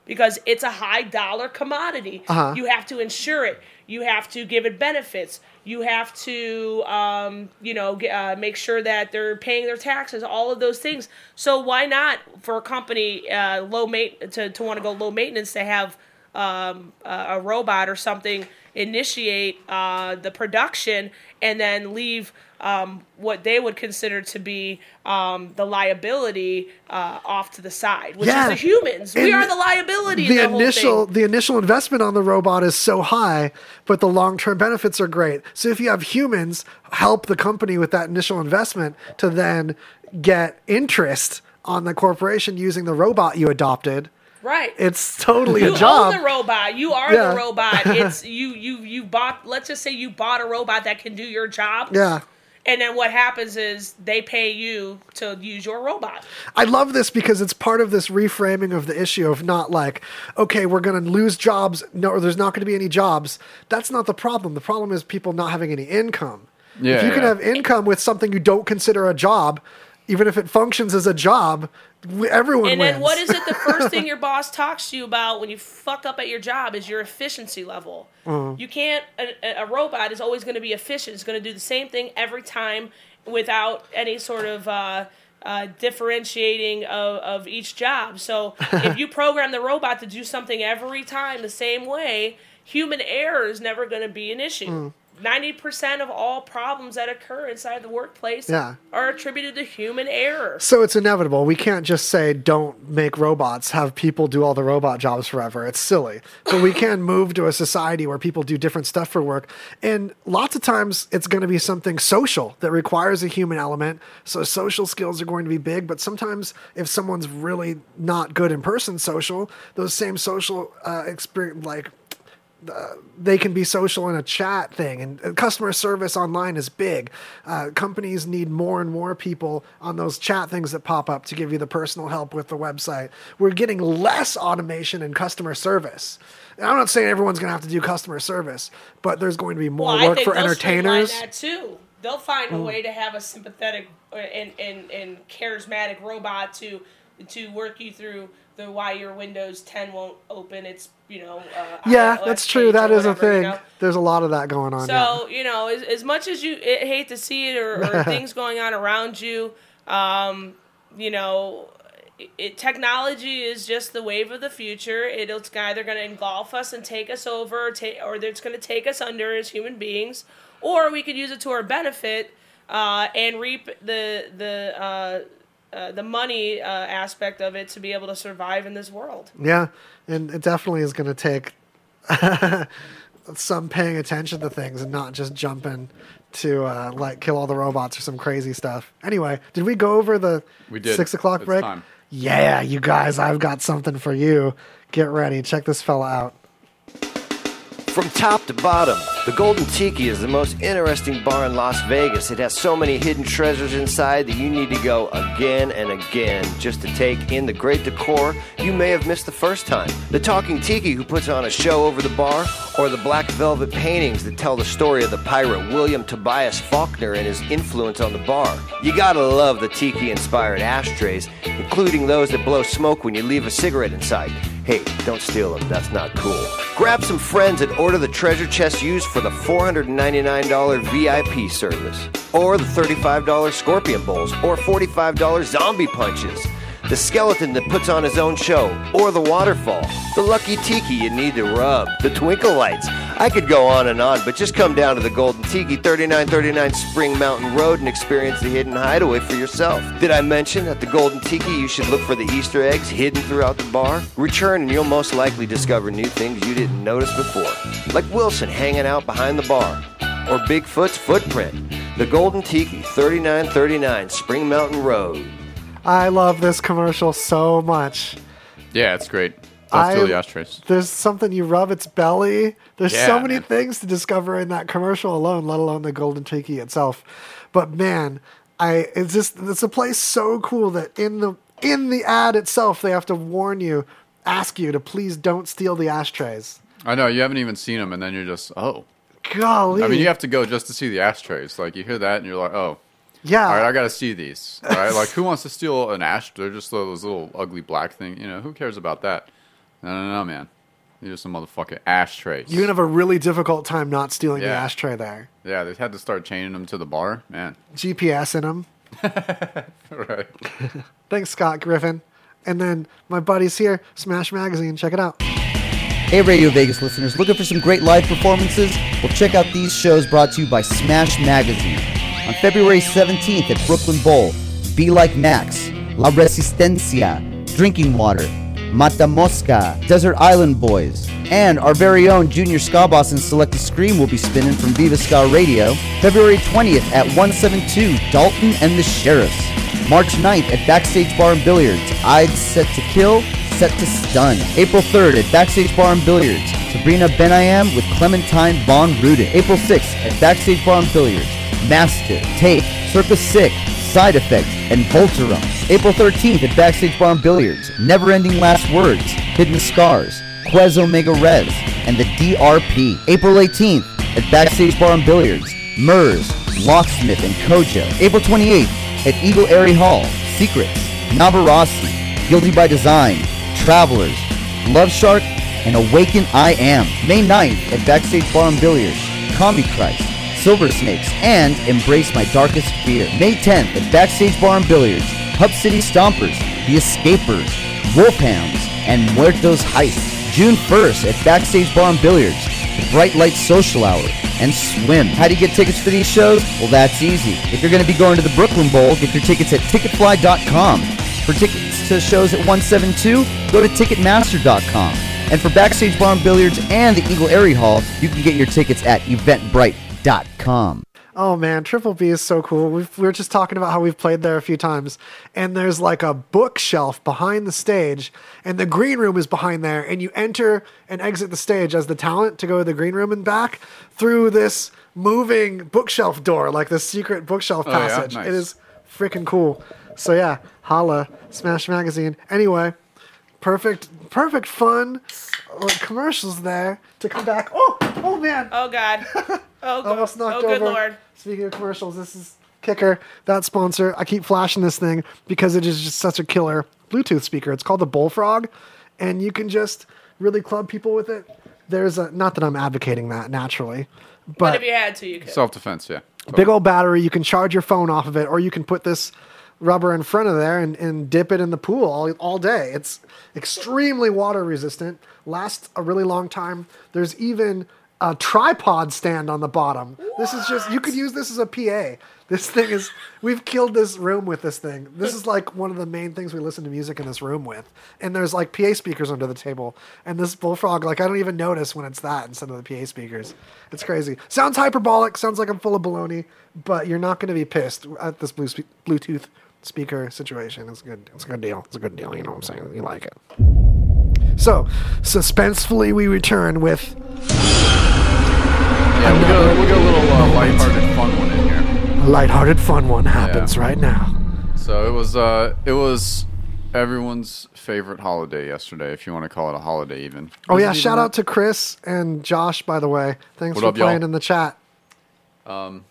because it's a high dollar commodity. Uh-huh. You have to insure it. You have to give it benefits. You have to, um, you know, uh, make sure that they're paying their taxes. All of those things. So why not for a company uh, low mate to, to want to go low maintenance to have um, a, a robot or something initiate uh, the production and then leave um, what they would consider to be um, the liability uh, off to the side, which Yeah. is the humans. we are the liability. the the initial the initial investment on the robot is so high, but the long term benefits are great. So if you have humans help the company with that initial investment to then get interest on the corporation using the robot you adopted, Right. it's totally you a job. You own the robot. You are Yeah. the robot. It's you. You you bought. Let's just say you bought a robot that can do your job. yeah. And then what happens is they pay you to use your robot. I love this because it's part of this reframing of the issue of not like, okay, we're going to lose jobs. No, or there's not going to be any jobs. That's not the problem. The problem is people not having any income. Yeah, if Yeah, you can have income with something you don't consider a job, even if it functions as a job, w- everyone And wins. then what is it? The first thing your boss talks to you about when you fuck up at your job is your efficiency level. Uh-huh. You can't. A, a robot is always going to be efficient. It's going to do the same thing every time without any sort of. Uh, uh, differentiating of, of each job. So if you program the robot to do something every time the same way, human error is never going to be an issue. Mm. Ninety percent of all problems that occur inside the workplace Yeah. are attributed to human error. So it's inevitable. We can't just say don't make robots, have people do all the robot jobs forever. It's silly. But we can move to a society where people do different stuff for work. And lots of times it's going to be something social that requires a human element. So social skills are going to be big, but sometimes if someone's really not good in person social, those same social uh, experience like they can be social in a chat thing and uh, customer service online is big uh, companies need more and more people on those chat things that pop up to give you the personal help with the website we're getting less automation in customer service and i'm not saying everyone's going to have to do customer service but there's going to be more Well, I work think for entertainers That too. They'll find a Mm. way to have a sympathetic uh, and, and, and charismatic robot to to work you through the why your Windows 10 won't open. It's you know. Uh, yeah that's true That is is a whatever, you thing know? there's a lot of that going on yeah. So you know, as, as much as you I hate to see it or, or things going on around you, um, you know, it, technology is just the wave of the future. It's either going to engulf us and take us over, or, ta- or it's going to take us under as human beings, or we could use it to our benefit uh, and reap the the uh, uh, the money uh, aspect of it to be able to survive in this world. Yeah, and it definitely is going to take some paying attention to things and not just jumping to uh, like kill all the robots or some crazy stuff. Anyway, did we go over the We did. six o'clock It's break? time. Yeah, you guys, I've got something for you. Get ready. Check this fella out. From top to bottom, the Golden Tiki is the most interesting bar in Las Vegas. It has so many hidden treasures inside that you need to go again and again just to take in the great decor you may have missed the first time. The Talking Tiki, who puts on a show over the bar, or the black velvet paintings that tell the story of the pirate William Tobias Faulkner and his influence on the bar. You gotta love the Tiki inspired ashtrays, including those that blow smoke when you leave a cigarette inside. Hey, don't steal them, that's not cool. Grab some friends and order the treasure chest used for the $499 VIP service, or the $35 scorpion bowls, or $45 zombie punches. The skeleton that puts on his own show, or the waterfall, the lucky tiki you need to rub, the twinkle lights. I could go on and on, but just come down to the Golden Tiki, 3939 Spring Mountain Road, and experience the hidden hideaway for yourself. Did I mention at the Golden Tiki you should look for the Easter eggs hidden throughout the bar? Return and you'll most likely discover new things you didn't notice before, like Wilson hanging out behind the bar, or Bigfoot's footprint. The Golden Tiki, 3939 Spring Mountain Road. I love this commercial so much. Yeah, it's great. Don't steal the ashtrays. There's something you rub its belly. There's so many man. things to discover in that commercial alone, let alone the Golden Tiki itself. But man, I it's just it's a place so cool that in the in the ad itself they have to warn you, ask you to please don't steal the ashtrays. I know you haven't even seen them, and then you're just oh. Golly. I mean, you have to go just to see the ashtrays. Like you hear that, and you're like, oh. Yeah. All right, I got to see these. All right, like who wants to steal an ash? They're just those little ugly black thing. You know, who cares about that? No, no, no, man. These are some motherfucking ashtrays. You're gonna have a really difficult time not stealing the Yeah. ashtray there. Yeah, they had to start chaining them to the bar, man. GPS in them. right. Thanks, Scott Griffin. And then my buddies here, Smash Magazine. Check it out. Hey, Radio Vegas listeners, looking for some great live performances? Well, check out these shows brought to you by Smash Magazine. On February 17th at Brooklyn Bowl, Be Like Max, La Resistencia, Drinking Water, Mata Mosca, Desert Island Boys, and our very own Junior Ska Boss and Selected Scream will be spinning from Viva Ska Radio. February 20th at 172, Dalton and the Sheriffs. March 9th at Backstage Bar and Billiards, I'd Set to Kill, Set to Stun. April 3rd at Backstage Bar and Billiards, Sabrina Benayam with Clementine Von Rudin. April 6th at Backstage Bar and Billiards, Mastiff, Tape, Circus Sick, Side Effect, and Volterum. April 13th at Backstage Bar and Billiards, Never Ending Last Words, Hidden Scars, Quez Omega Res, and the DRP. April 18th at Backstage Bar and Billiards, Murs, Locksmith, and Kojo. April 28th at Eagle Aerie Hall, Secrets, Navarasi, Guilty by Design, Travelers, Love Shark, and Awaken I Am. May 9th at Backstage Bar and Billiards, Combi Christ, Silver Snakes, and Embrace My Darkest Fear. May 10th at Backstage Bar and Billiards, Hub City Stompers, The Escapers, Wolfhounds, and Muertos Heist. June 1st at Backstage Bar and Billiards, the Bright Light Social Hour, and Swim. How do you get tickets for these shows? Well, that's easy. If you're going to be going to the Brooklyn Bowl, get your tickets at ticketfly.com. For tickets to shows at 172, go to ticketmaster.com. And for Backstage Bar and Billiards and the Eagle Aerie Hall, you can get your tickets at eventbrite.com. Oh man, Triple B is so cool. We've, we were just talking about how we've played there a few times, and there's like a bookshelf behind the stage, and the green room is behind there, and you enter and exit the stage as the talent to go to the green room and back through this moving bookshelf door, like this secret bookshelf Oh, yeah? passage. Nice. It is freaking cool. So yeah, holla, Smash Magazine. Anyway, perfect, perfect fun uh, commercials there to come back. Oh, oh man. Oh God. Oh, go- Almost knocked oh good over. lord. Speaking of commercials, this is Kicker, that sponsor. I keep flashing this thing because it is just such a killer Bluetooth speaker. It's called the Bullfrog, and you can just really club people with it. There's a not that I'm advocating that naturally, But, but if you had to, you could. Self defense, yeah. big old battery. You can charge your phone off of it, or you can put this rubber in front of there and, and dip it in the pool all, all day. It's extremely water resistant, lasts a really long time. There's even a tripod stand on the bottom. This is just, you could use this as a PA. This thing is, we've killed this room with this thing. This is like one of the main things we listen to music in this room with. And there's like PA speakers under the table. And this bullfrog, like, I don't even notice when it's that instead of the PA speakers. It's crazy. Sounds hyperbolic, sounds like I'm full of baloney, but you're not going to be pissed at this blue Bluetooth speaker situation. It's a good. It's a good deal. It's a good deal. You know what I'm saying? You like it. So, suspensefully, we return with Yeah, we got, a- we got a little uh, lighthearted fun one in here. a lighthearted fun one happens Yeah. right now. So it was uh it was everyone's favorite holiday yesterday, if you want to call it a holiday even. Oh Was yeah, shout out to Chris and Josh by the way. Thanks What for up, y'all? playing in the chat. Um,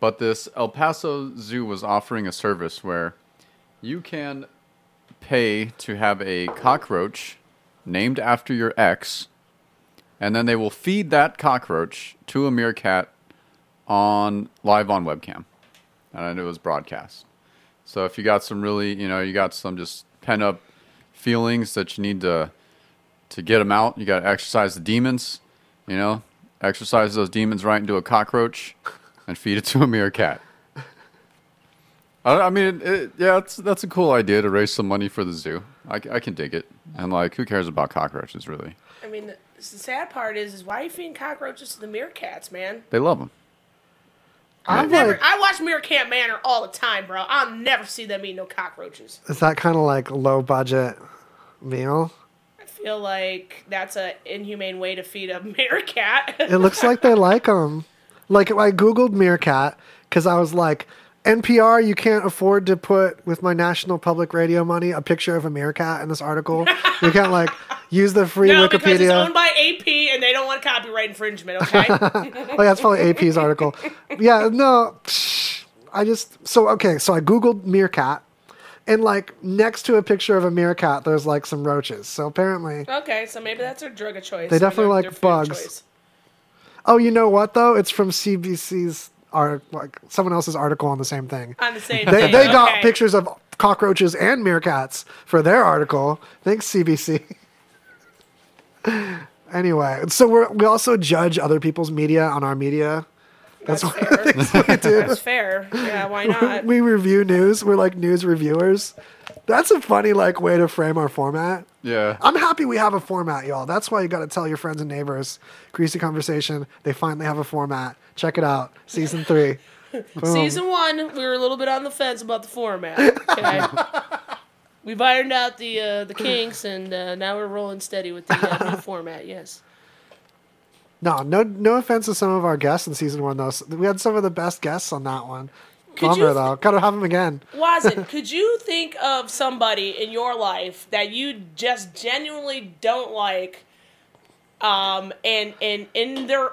but this El Paso Zoo was offering a service where you can pay to have a cockroach named after your ex, and then they will feed that cockroach to a meerkat on live on webcam, and it was broadcast. So if you got some really, you know, you got some just pent up feelings that you need to to get them out, you got to exercise the demons. You know, exercise those demons right into a cockroach, and feed it to a meerkat. I, I mean, it, yeah, that's that's a cool idea to raise some money for the zoo. I, I can dig it, and like, who cares about cockroaches really? I mean, the, the sad part is, is why are you feeding cockroaches to the meerkats, man? They love them. I'm Never, like, I watch Meerkat Manor all the time, bro. I'll never see them eat no cockroaches. is that kind of like low budget meal? I feel like that's a inhumane way to feed a meerkat. It looks like they like them. Like I googled meerkat because I was like, NPR, you can't afford to put with my national public radio money a picture of a meerkat in this article. you can't like use the free no, because it's owned by AP and they don't want copyright infringement. Okay. oh yeah, that's probably AP's article. Yeah, no, I just so okay. So I googled meerkat, and like next to a picture of a meerkat, there's like some roaches. So apparently, okay, so maybe that's their drug of choice. They definitely their- like their bugs. choice. Oh, you know what though? It's from CBC's art, like someone else's article on the same thing. On the same They thing. they got okay. pictures of cockroaches and meerkats for their article. Thanks CBC. anyway, so we we also judge other people's media on our media. That's, That's one of the things we do. That's fair. Yeah, why not? we review news. We're like news reviewers. That's a funny like way to frame our format. Yeah. I'm happy we have a format, y'all. That's why you got to tell your friends and neighbors. Greasy conversation. They finally have a format. Check it out. Season three. Boom. Season one, we were a little bit on the fence about the format. Okay. We've ironed out the uh, the kinks, and uh, now we're rolling steady with the uh, new format. Yes. No, no, no offense to some of our guests in season one though. We had some of the best guests on that one. Could Bummer you- though. Gotta have them again. Wazen, could you think of somebody in your life that you just genuinely don't like, um, and and in their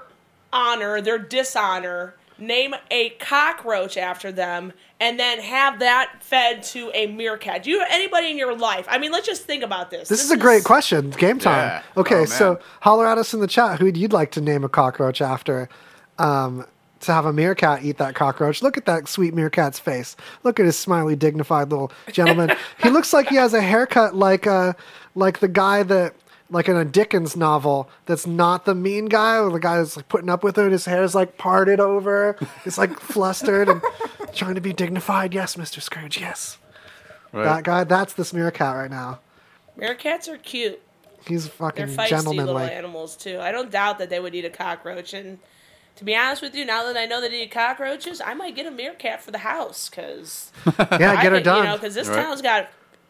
honor, their dishonor, name a cockroach after them, and then have that fed to a meerkat? Do you have anybody in your life? I mean, let's just think about this. This, is a great question. Game time. Yeah. Okay, Oh, so man. holler at us in the chat who you'd like to name a cockroach after. Um, to have a meerkat eat that cockroach. Look at that sweet meerkat's face. Look at his smiley, dignified little gentleman. he looks like he has a haircut like uh like the guy that like in a Dickens novel that's not the mean guy or the guy that's like putting up with it. and His is like parted over. He's like flustered and trying to be dignified. Yes, Mr. Scrooge. Yes. Right. That guy, that's this meerkat right now. Meerkats are cute. He's fucking They're fucking feisty little animals too. I don't doubt that they would eat a cockroach. And to be honest with you, now that I know they eat cockroaches, I might get a meerkat for the house because Yeah, get her done. You know, because this Right. town's got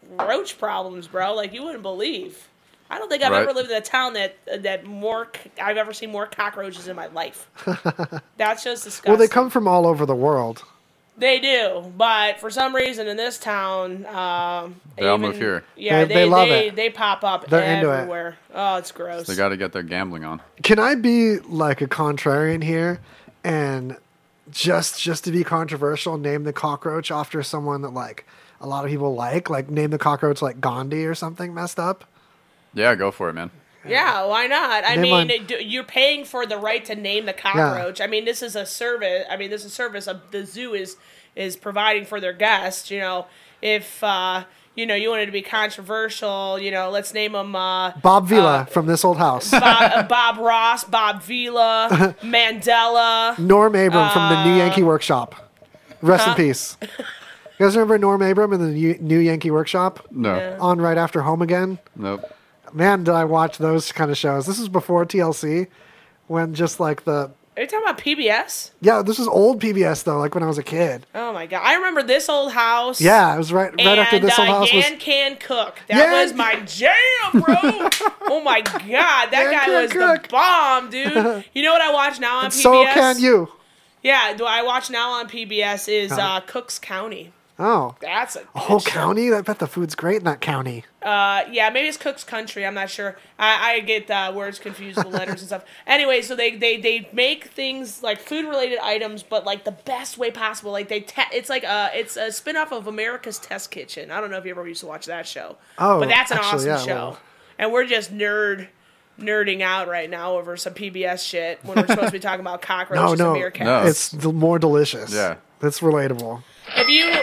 roach problems, bro. Like you wouldn't believe. I don't think I've Right. ever lived in a town that that more I've ever seen more cockroaches in my life. That's just disgusting. well, they come from all over the world. They do, but for some reason in this town, um, They all even- move here. Yeah, They- they they love they, it. they pop up They're into it. everywhere. Oh, it's gross. They got to get their gambling on. Can I be like a contrarian here and just just to be controversial, name the cockroach after someone that like a lot of people like, like name the cockroach like Gandhi or something messed up? Yeah, go for it, man. Yeah, why not? I Name mean, one. d- you're paying for the right to name the cockroach. I mean, this is a service. I mean, this is a service of the zoo is is providing for their guests. You know, if uh, you know you wanted to be controversial, you know, let's name them uh, Bob Vila from this old house. Bob, uh, Bob Ross, Bob Vila, Mandela. Norm Abram from the Uh, New Yankee Workshop. Rest in peace. You guys remember Norm Abram in the New New Yankee Workshop? No. Yeah. On right after Home Again? Nope. Man, did I watch those kind of shows. This is before TLC, when just like the Are you talking about PBS? yeah, this was old PBS though, like when I was a kid. Oh my god, I remember this old house. Yeah, it was right right and, after this uh, old house was. Yan Can Cook. That Yan- was my jam, bro. oh my god, that Yan guy was Cook. the bomb, dude. You know what I watch now on And PBS? so can you. Yeah, do I watch now on PBS is uh, Cooks County. Oh, That's a, a whole show. county. I bet the food's great in that county. Uh, yeah, maybe it's Cook's Country. I'm not sure. I, I get uh, words confused with letters and stuff. Anyway, so they, they, they make things like food related items, but like the best way possible. Like they, te- it's like a it's a spin off of America's Test Kitchen. I don't know if you ever used to watch that show. Oh, but that's an actually, awesome yeah, show. well. And we're just nerd nerding out right now over some PBS shit when we're supposed to be talking about No, cockroaches no, and meerkats. No. it's more delicious. Yeah. that's relatable. If you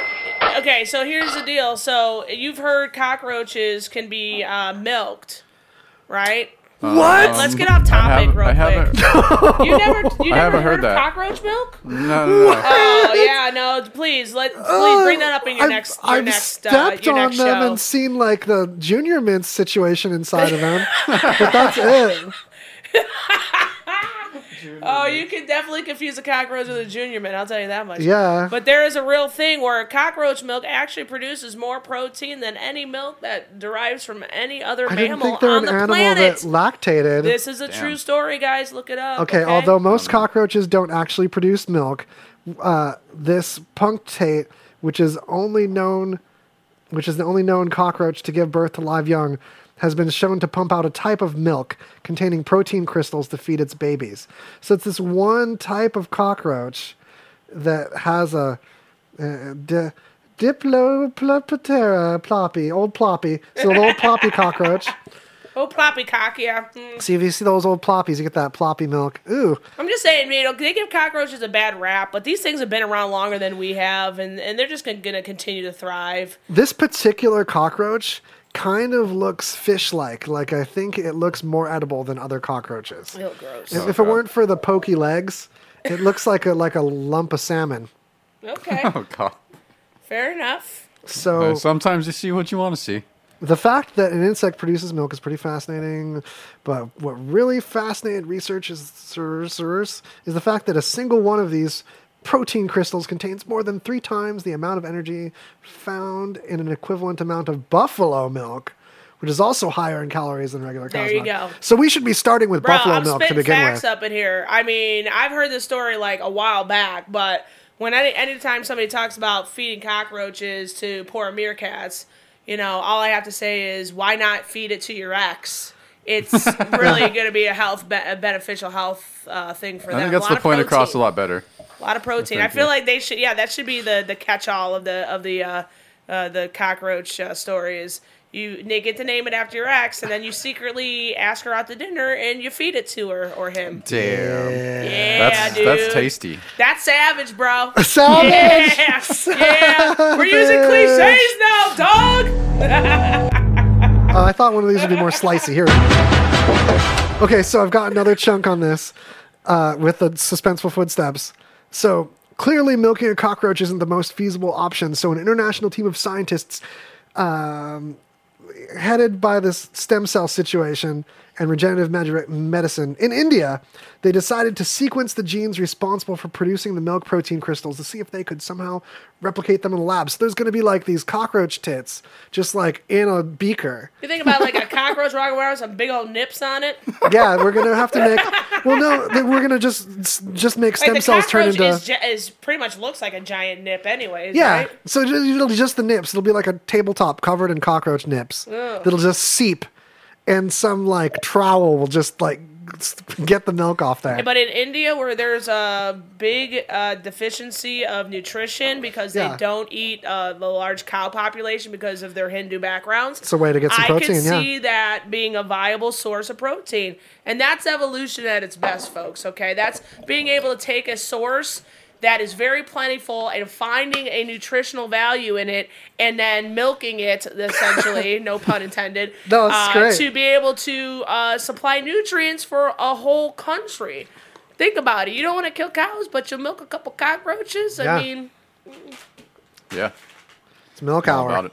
okay, so here's the deal. So you've heard cockroaches can be uh, milked, right? What? Let's get off topic haven't- real I haven't- quick. You never, you I never haven't heard, heard of that. cockroach milk? No, no, no. Oh yeah, no. Please let please bring that up in your I've, next your I've next uh, stepped your on next them show. and seen like the junior mints situation inside of them, but that's it. Oh, you can definitely confuse a cockroach with a junior mint. I'll tell you that much. Yeah. But there is a real thing where cockroach milk actually produces more protein than any milk that derives from any other I didn't mammal think they're on an the animal planet. that lactated. This is a true story, guys. Look it up. Okay, although most cockroaches don't actually produce milk, uh, this punctate, which is only known, which is the only known cockroach to give birth to live young, has been shown to pump out a type of milk containing protein crystals to feed its babies. So it's this one type of cockroach that has a uh, di- Diploptera ploppy, old ploppy. So the old ploppy cockroach. Old ploppy cock, yeah. Mm. See if you see those old ploppies, you get that ploppy milk. Ooh, I'm just saying, you know, they give cockroaches a bad rap, but these things have been around longer than we have, and, and they're just going to continue to thrive. This particular cockroach kind of looks fish-like. Like I think it looks more edible than other cockroaches. Ew, gross. If, if it weren't for the pokey legs, it looks like a like a lump of salmon. Okay, Oh god. fair enough. So Uh, Sometimes you see what you want to see. the fact that an insect produces milk is pretty fascinating. But what really fascinated researchers is the fact that a single one of these protein crystals contains more than three times the amount of energy found in an equivalent amount of buffalo milk, which is also higher in calories than regular cow's There you milk. go. So we should be starting with Bro, buffalo I'm milk to spitting begin facts with. up in here. I mean, I've heard this story like a while back, but when any anytime somebody talks about feeding cockroaches to poor meerkats, you know, all I have to say is, why not feed it to your ex? It's really going to be a health be- a beneficial health uh, thing for I them. think A that's lot the of point across a protein. lot better. A lot of protein. I feel you. like they should. Yeah, that should be the the catch all of the of the uh, uh, the cockroach uh, story. Is you get to name it after your ex, and then you secretly ask her out to dinner, and you feed it to her or him. Damn. Yeah, That's dude. that's tasty. That's savage, bro. Savage! Yeah, yeah. We're using cliches now, dog. Uh, I thought one of these would be more slicey. Here. Okay, so I've got another chunk on this uh, with the suspenseful footsteps. So clearly, milking a cockroach isn't the most feasible option. So an international team of scientists, um, headed by this stem cell situation and regenerative medicine in India, they decided to sequence the genes responsible for producing the milk protein crystals to see if they could somehow replicate them in the lab. So there's going to be like these cockroach tits, just like in a beaker. you think about like a cockroach walking around with some big old nips on it. Yeah, we're gonna have to make. Well, no, we're gonna just just make stem cells turn into. is, is pretty much looks like a giant nip, anyways. yeah, Right? so ju- it'll just the nips. It'll be like a tabletop covered in cockroach nips. Ugh. That'll just seep, and some like trowel will just like get the milk off there. But in India, where there's a big uh, deficiency of nutrition because Yeah. they don't eat uh, the large cow population because of their Hindu backgrounds, It's a way to get some I protein, can yeah. see that being a viable source of protein, and that's evolution at its best, folks. Okay, that's being able to take a source that is very plentiful and finding a nutritional value in it, and then milking it essentially, no pun intended no, uh, to be able to uh, supply nutrients for a whole country. Think about it. You don't want to kill cows, but you'll milk a couple cockroaches. Yeah. I mean, Yeah. it's milk How hour. about it.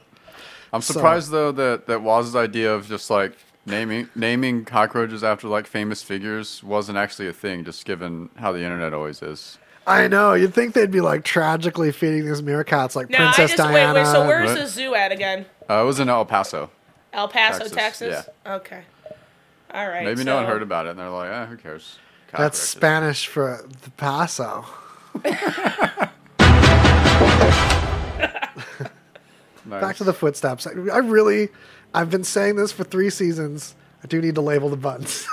I'm So- surprised though that that Waz's idea of just like naming naming cockroaches after like famous figures wasn't actually a thing, just given how the internet always is. I know. You'd think they'd be like tragically feeding these meerkats like no, Princess I just Diana. wait, wait. So where's Right. the zoo at again? Uh, it was in El Paso. El Paso, Texas, Texas. Okay. All right. Maybe no one heard about it, and they're like, "Ah, who cares?" That's Cockroaches. Spanish for the Paso. Nice. Back to the footsteps. I, I really, I've been saying this for three seasons. I do need to label the buttons.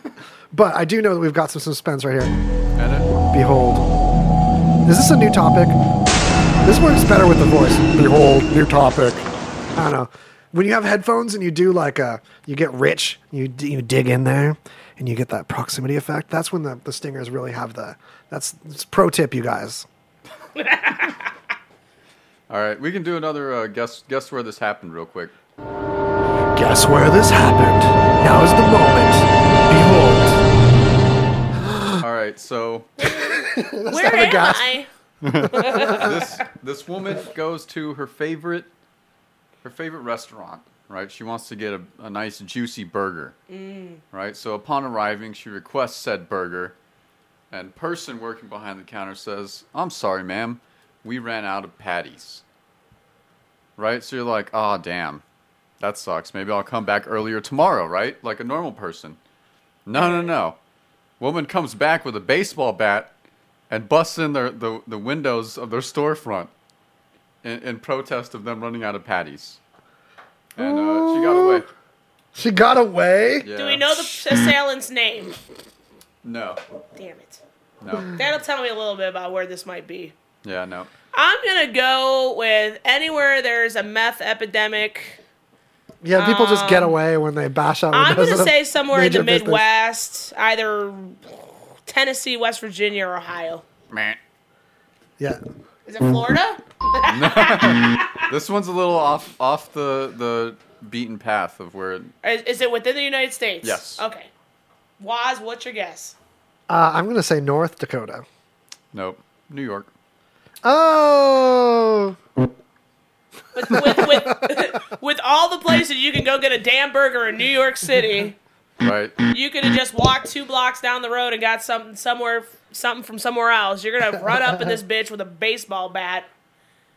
but I do know that we've got some suspense right here. And Behold. Is this a new topic? This works better with the voice. Behold, new topic. I don't know. When you have headphones and you do like a, you get rich, you you dig in there, and you get that proximity effect. That's when the, the stingers really have the. That's, that's pro tip, you guys. All right, we can do another uh, guess. Guess where this happened, real quick. Guess where this happened? Now is the moment. Right, so Where am. I? this this woman goes to her favorite her favorite restaurant, right? She wants to get a, a nice juicy burger, mm. right? So upon arriving, she requests said burger, and person working behind the counter says, "I'm sorry, ma'am, we ran out of patties." Right? So you're like, "Oh, damn, that sucks. Maybe I'll come back earlier tomorrow, right? Like a normal person." No, no, no. Woman comes back with a baseball bat and busts in their, the, the windows of their storefront in, in protest of them running out of patties. And uh, she got away. She got away. Yeah. Do we know the assailant's name? No. Damn it. No. That'll tell me a little bit about where this might be. Yeah, no. I'm gonna go with anywhere there's a meth epidemic. Yeah, people just get away when they bash out. Um, I'm gonna say somewhere in the major business. Midwest, either Tennessee, West Virginia, or Ohio. Man. Yeah. Is it Florida? This one's a little off off the, the beaten path of where. It, Is, is it within the United States? Yes. Okay. Waz, what's your guess? Uh, I'm gonna say North Dakota. nope. New York. Oh, With, with, with, with all the places you can go get a damn burger in New York City, Right. you could have just walked two blocks down the road and got something somewhere, something from somewhere else. You're gonna run up in this bitch with a baseball bat.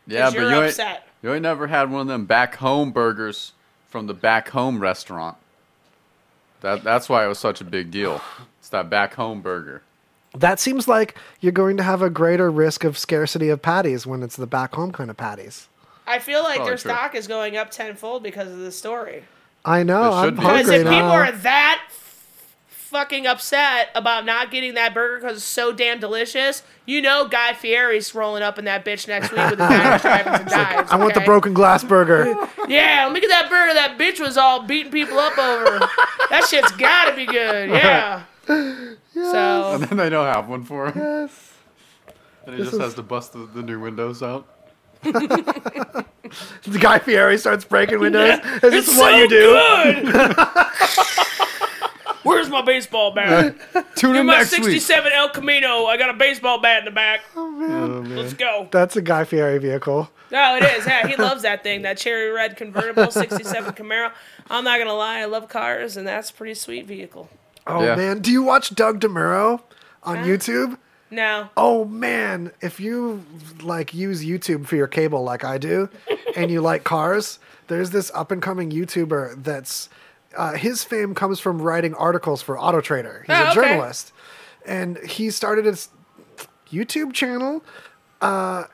Yeah, but you're you ain't, upset. you ain't never had one of them back home burgers from the back home restaurant. That that's why it was such a big deal. It's that back home burger. that seems like you're going to have a greater risk of scarcity of patties when it's the back home kind of patties. I feel like Probably their true. stock is going up tenfold because of this story. I know. It I'm be. Because hungry if people now. are that f- fucking upset about not getting that burger because it's so damn delicious, you know Guy Fieri's rolling up in that bitch next week with the diners, drive-ins, and dives. I want the okay? broken glass burger. Yeah, let me get that burger that bitch was all beating people up over. that shit's gotta be good. Yeah. So And then they don't have one for him. yes. And he just has to bust the, the new windows out. The Guy Fieri starts breaking windows. Is this it's what so you do? good. Where's my baseball bat? Tune Give in my next week. 67 El Camino. I got a baseball bat in the back. Oh, oh, Let's go. That's a Guy Fieri vehicle. Oh, it is. Yeah, he loves that thing. That cherry red convertible 67 Camaro. I'm not gonna lie, I love cars, and that's a pretty sweet vehicle. Oh Yeah. man, do you watch Doug DeMuro on ah. YouTube? No. Oh man, if you like use YouTube for your cable like I do, and you like cars, there's this up and coming YouTuber that's uh, his fame comes from writing articles for Auto Trader. He's Oh, a okay. journalist, and he started his YouTube channel. Uh,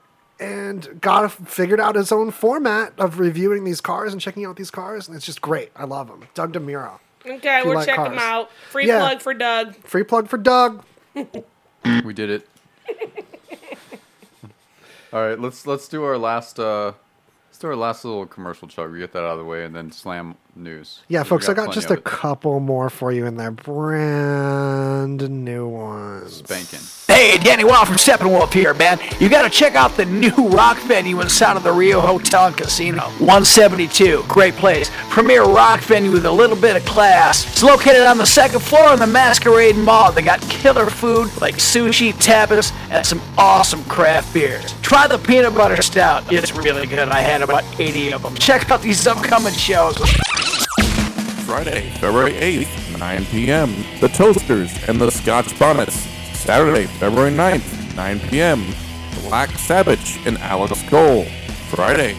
and got figured out his own format of reviewing these cars and checking out these cars, and it's just great. I love him, Doug DeMuro. Okay, we'll like checking cars. him out. Free Yeah. plug for Doug. Free plug for Doug. We did it. All right, let's let's do our last uh let's do our last little commercial chug. We get that out of the way and then slam news. Yeah, 'Cause we folks, I got just a couple more for you in there. Brand new ones. spanking. Hey, Danny Wild from Steppenwolf here, man. You gotta check out the new rock venue inside of the Rio Hotel and Casino. 172, great place. Premier rock venue with a little bit of class. It's located on the second floor of the Masquerade Mall. They got killer food like sushi, tapas, and some awesome craft beers. Try the peanut butter stout. It's really good. I had about 80 of them. Check out these upcoming shows. Friday, February 8th, 9 p.m. The Toasters and the Scotch Bonnets. Saturday, February 9th, 9 p.m. Black Savage and Alex Cole. Friday,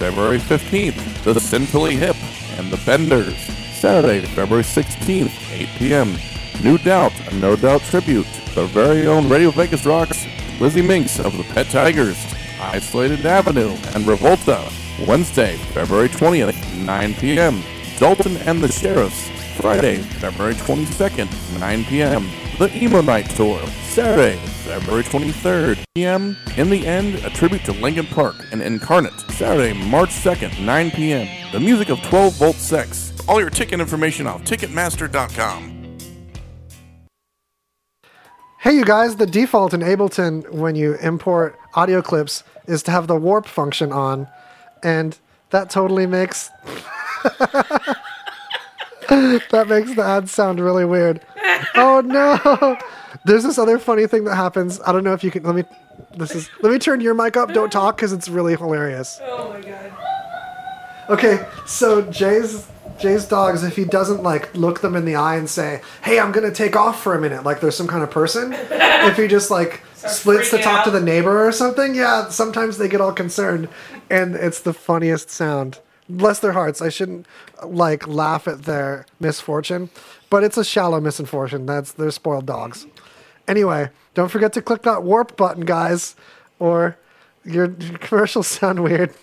February 15th, The Sinfully Hip and the Benders. Saturday, February 16th, 8 p.m. New Doubt, a No Doubt tribute. The very own Radio Vegas Rocks, Lizzie Minks of the Pet Tigers, Isolated Avenue, and Revolta. Wednesday, February 20th, 9 p.m. Dalton and the Sheriffs. Friday, February 22nd, 9 p.m. The Emo Night Tour. Saturday, February 23rd, p.m. In the End, a tribute to Linkin Park and Incarnate. Saturday, March 2nd, 9 p.m. The music of 12 Volt Sex. All your ticket information off Ticketmaster.com. Hey, you guys, the default in Ableton when you import audio clips is to have the warp function on, and that totally makes. That makes the ads sound really weird. Oh no! There's this other funny thing that happens. I don't know if you can. Let me. This is. Let me turn your mic up. Don't talk because it's really hilarious. Oh my god. Okay, so Jay's Jay's dogs, if he doesn't like look them in the eye and say, "Hey, I'm gonna take off for a minute," like there's some kind of person. if he just like splits to talk to the neighbor or something, yeah, sometimes they get all concerned, and it's the funniest sound. Bless their hearts. I shouldn't like laugh at their misfortune, but it's a shallow misfortune. That's they're spoiled dogs. Anyway, don't forget to click that warp button, guys, or your, commercials sound weird.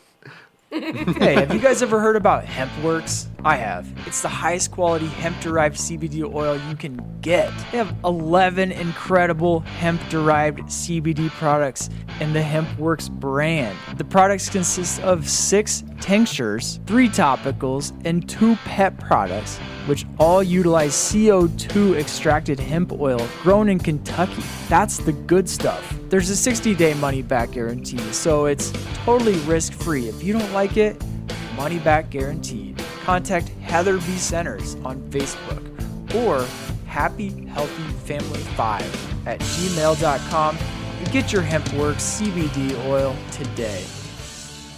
hey, have you guys ever heard about HempWorks? I have. It's the highest quality hemp derived CBD oil you can get. They have 11 incredible hemp derived CBD products in the HempWorks brand. The products consist of six tinctures, three topicals, and two pet products, which all utilize CO2 extracted hemp oil grown in Kentucky. That's the good stuff. There's a 60 day money back guarantee, so it's totally risk free. If you don't like it, money back guaranteed. Contact Heather B. Centers on Facebook or Happy Healthy Family 5 at gmail.com and get your hemp HempWorks CBD oil today.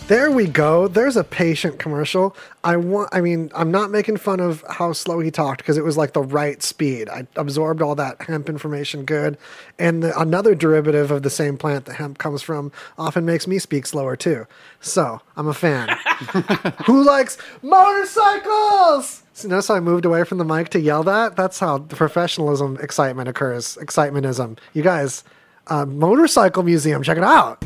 There we go. There's a patient commercial. I want. I mean, I'm not making fun of how slow he talked because it was like the right speed. I absorbed all that hemp information good, and the, another derivative of the same plant that hemp comes from often makes me speak slower too. So I'm a fan. Who likes motorcycles? So notice how I moved away from the mic to yell that. That's how the professionalism excitement occurs. Excitementism. You guys, uh, motorcycle museum. Check it out.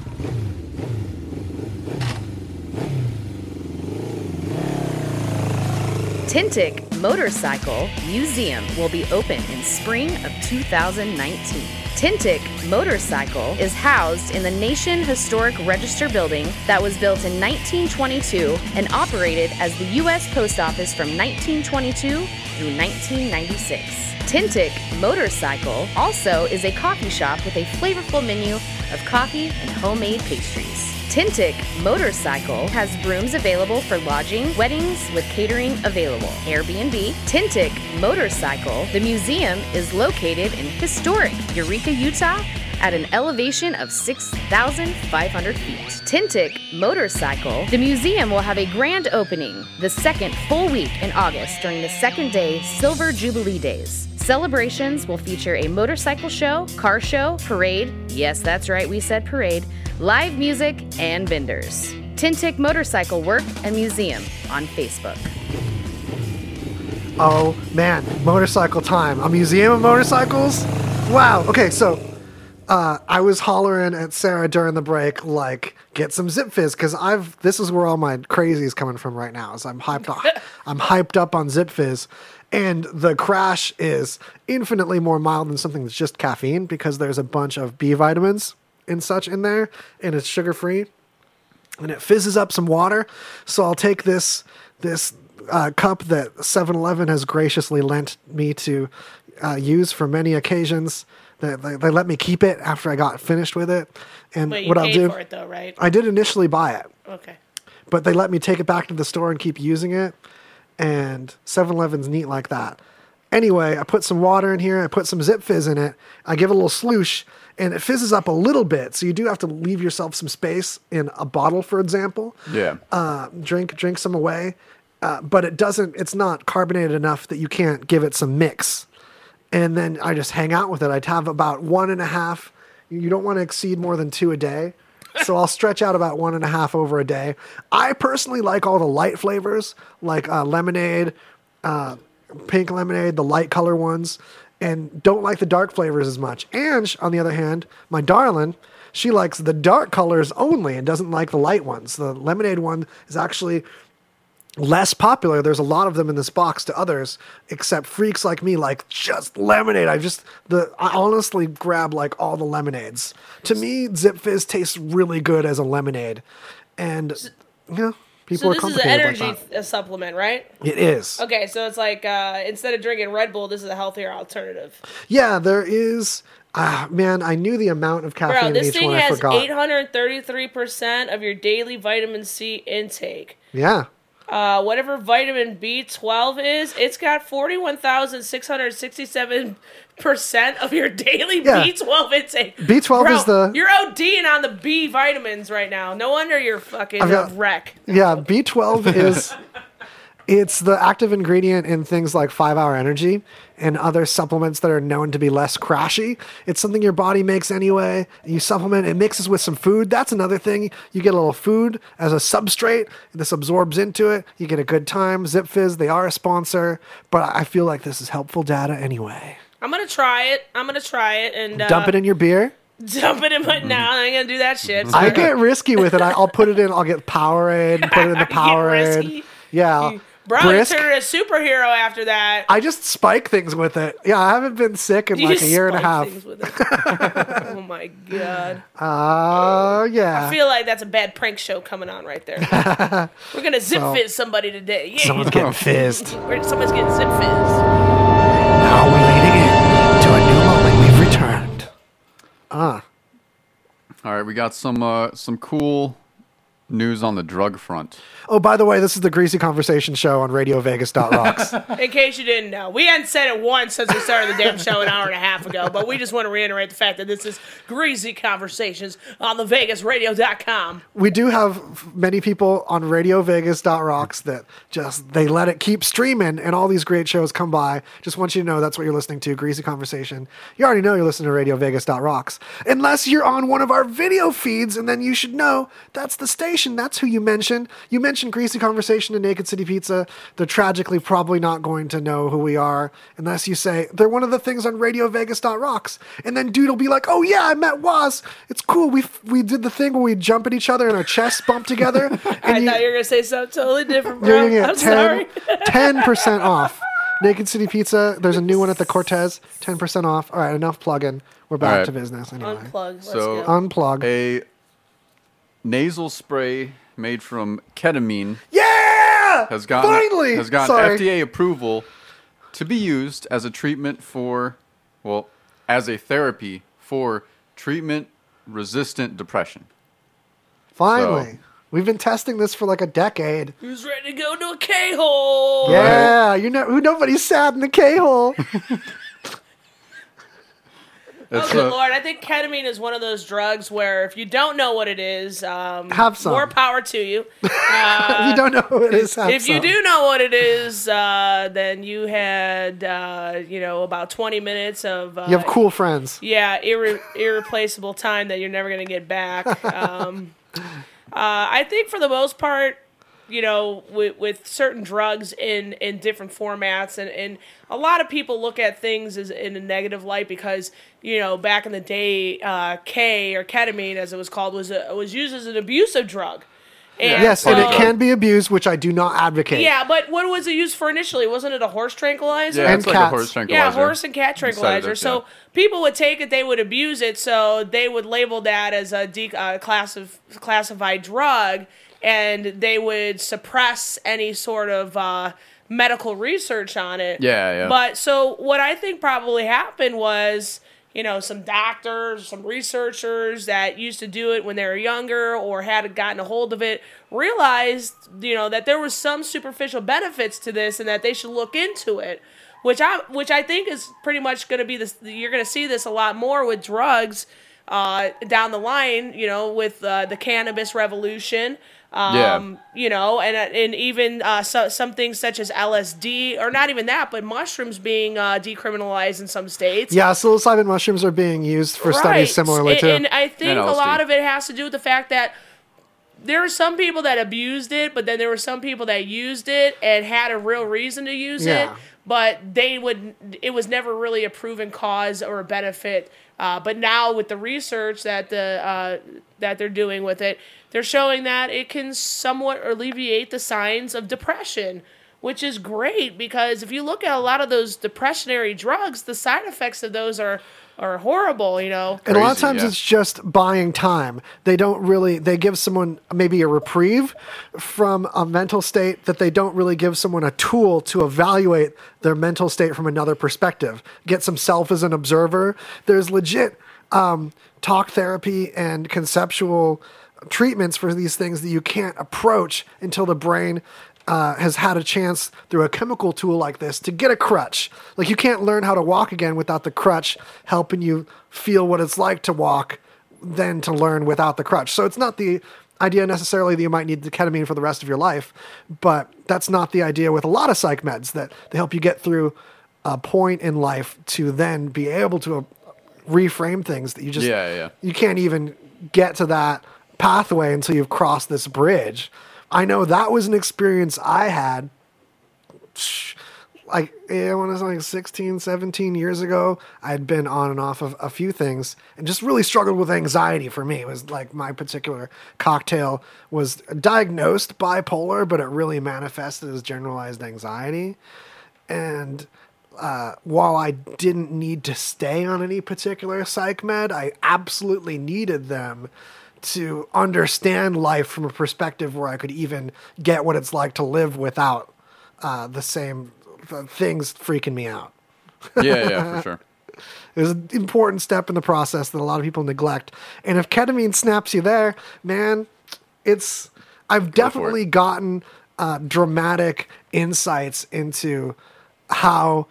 Tintic Motorcycle Museum will be open in spring of 2019. Tintic Motorcycle is housed in the Nation Historic Register building that was built in 1922 and operated as the U.S. Post Office from 1922 through 1996. Tintic Motorcycle also is a coffee shop with a flavorful menu of coffee and homemade pastries. Tintic Motorcycle has rooms available for lodging, weddings with catering available. Airbnb, Tintic Motorcycle. The museum is located in historic Eureka, Utah at an elevation of 6,500 feet. Tintic Motorcycle. The museum will have a grand opening the second full week in August during the second day Silver Jubilee Days. Celebrations will feature a motorcycle show, car show, parade. Yes, that's right, we said parade. Live music and vendors. Tintic Motorcycle Work and Museum on Facebook. Oh man, motorcycle time. A museum of motorcycles? Wow. Okay, so uh, I was hollering at Sarah during the break, like, get some Zip Fizz, because I've this is where all my crazy is coming from right now. Is I'm hyped up, I'm hyped up on Zip Fizz, and the crash is infinitely more mild than something that's just caffeine because there's a bunch of B vitamins and such in there, and it's sugar free and it fizzes up some water. So I'll take this this uh, cup that 7-Eleven has graciously lent me to uh, use for many occasions. They, they, they let me keep it after I got finished with it. And Wait, what I'll do, for it though, right? I did initially buy it, Okay. but they let me take it back to the store and keep using it. And 7-Eleven's neat like that. Anyway, I put some water in here. I put some Zip Fizz in it. I give it a little sloosh, and it fizzes up a little bit. So you do have to leave yourself some space in a bottle, for example Yeah. uh, drink drink some away, uh, but it doesn't. It's not carbonated enough that you can't give it some mix. And then I just hang out with it. I'd have about one and a half. You don't want to exceed more than two a day. So I'll stretch out about one and a half over a day. I personally like all the light flavors, like uh, lemonade, uh, pink lemonade, the light color ones, and don't like the dark flavors as much. Ange, on the other hand, my darling, she likes the dark colors only and doesn't like the light ones. The lemonade one is actually less popular. There's a lot of them in this box to others, except freaks like me like just lemonade. I just the I honestly grab like all the lemonades. To me, Zip Fizz tastes really good as a lemonade, and yeah, people so are this is an energy like supplement, right? It is. Okay, so it's like uh, instead of drinking Red Bull, this is a healthier alternative. Yeah, there is. Ah, man, I knew the amount of caffeine Bro, in this each thing one. Has 833% of your daily vitamin C intake. Yeah. Uh, whatever vitamin B12 is, it's got 41,667 percent of your daily Yeah. B12 intake. B12 Bro, is the- You're ODing on the B vitamins right now. No wonder you're fucking got- a wreck. Yeah, B12 is it's the active ingredient in things like 5-hour energy and other supplements that are known to be less crashy. It's something your body makes anyway. You supplement, it mixes with some food. That's another thing. You get a little food as a substrate. This absorbs into it. You get a good time. Zip Fizz, they are a sponsor, but I feel like this is helpful data anyway. I'm gonna try it. I'm gonna try it and uh, Dump it in your beer. Dump it in my. now. I ain't gonna do that shit. I get risky with it. I, I'll put it in. I'll get Powerade put it in the Powerade. Yeah, Bro, brisk. you turned a superhero after that. I just spike things with it. Yeah, I haven't been sick in You like a year and a half. things with it. oh my god. Oh yeah. I feel like that's a bad prank show coming on right there. We're gonna zip So- fizz somebody today. Yeah. Someone's getting fizzed. We're- Someone's getting zip fizzed. Now we're leading in to a new moment. We've returned. Ah, All right, we got some uh, some cool news on the drug front. Oh, by the way, this is the Greasy Conversation Show on RadioVegas.rocks. In case you didn't know, we hadn't said it once since we started the damn show an hour and a half ago, but we just want to reiterate the fact that this is Greasy Conversations on the VegasRadio.com. we do have many people on RadioVegas.rocks that just they let it keep streaming, and all these great shows come by. Just want you to know that's what you're listening to, Greasy Conversation. You already know you're listening to RadioVegas.rocks, unless you're on one of our video feeds, and then you should know that's the station. That's who you mentioned. You mentioned Greasy Conversation and Naked City Pizza. They're tragically probably not going to know who we are unless you say they're one of the things on Radio Vegas Rocks. and then dude will be like, "Oh yeah, I met Waz. It's cool. We we did the thing where we jump at each other and our chests bump together." I And you, thought you were going to say something totally different, you're gonna I'm get sorry. 10 percent off. Naked City Pizza. There's a new one at the Cortez. Ten percent off. All right, enough plugging. We're back All right. to business anyway. Unplug. Let's So go. Unplug. a nasal spray made from ketamine Yeah. has gotten Finally! has gotten Sorry. FDA approval to be used as a treatment for well as a therapy for treatment resistant depression. Finally. We've been testing this for like a decade. Who's ready to go to a K-hole? Yeah, you know who nobody's sad in the K hole. Oh, good a- lord! I think ketamine is one of those drugs where if you don't know what it is, um, Have some. More power to you. if you don't know who it is, have if you do know what it is, uh, then you had uh, you know about twenty minutes of uh, you have cool friends. yeah irre- irreplaceable time that you're never gonna get back. Um, uh, I think for the most part, you know, with, with certain drugs in in different formats, and and a lot of people look at things as in a negative light because you know back in the day, uh, K or ketamine, as it was called, was a, was used as an abusive drug. And yes, and it can be abused, which I do not advocate. Yeah, but what was it used for initially? Wasn't it a horse tranquilizer? Yeah, And it's like a horse tranquilizer. Yeah, horse and cat Inside of tranquilizer. it, so yeah. people would take it, they would abuse it, so they would label that as a de- uh, class of classified drug, and they would suppress any sort of uh, medical research on it. Yeah, yeah. But so what I think probably happened was. You know, some doctors, some researchers that used to do it when they were younger or had gotten a hold of it realized, you know, that there was some superficial benefits to this and that they should look into it which I which I think is pretty much going to be this. You're going to see this a lot more with drugs uh, down the line. You know, with uh, the cannabis revolution. Um, Yeah. You know, and and even uh, so, some things such as LSD, or not even that, but mushrooms being uh, decriminalized in some states. Yeah, psilocybin mushrooms are being used for studies similarly and, too. And I think And a lot of it has to do with the fact that there are some people that abused it, but then there were some people that used it and had a real reason to use Yeah. it, but they would. It was never really a proven cause or a benefit. Uh, but now with the research that the uh, that they're doing with it, they're showing that it can somewhat alleviate the signs of depression, which is great because if you look at a lot of those depressionary drugs, the side effects of those are are horrible. You know. And a lot of times yeah. it's just buying time. They don't really, they give someone maybe a reprieve from a mental state that they don't really give someone a tool to evaluate their mental state from another perspective. Get some self as an observer. There's legit um, talk therapy and conceptual treatments for these things that you can't approach until the brain uh, has had a chance through a chemical tool like this to get a crutch. Like you can't learn how to walk again without the crutch helping you feel what it's like to walk, then to learn without the crutch. So it's not the idea necessarily that you might need the ketamine for the rest of your life, but that's not the idea with a lot of psych meds that they help you get through a point in life to then be able to uh, reframe things that you just Yeah, yeah. you can't even get to that pathway until you've crossed this bridge. I know that was an experience I had like yeah, when I was like 16, 17 years ago, I'd been on and off of a few things and just really struggled with anxiety for me. It was like my particular cocktail was diagnosed bipolar, but it really manifested as generalized anxiety. And uh, while I didn't need to stay on any particular psych med, I absolutely needed them to understand life from a perspective where I could even get what it's like to live without uh, the same th- things freaking me out. Yeah, yeah, for sure. It was an important step in the process that a lot of people neglect. And if ketamine snaps you there, man, it's. I've definitely gotten uh, dramatic insights into how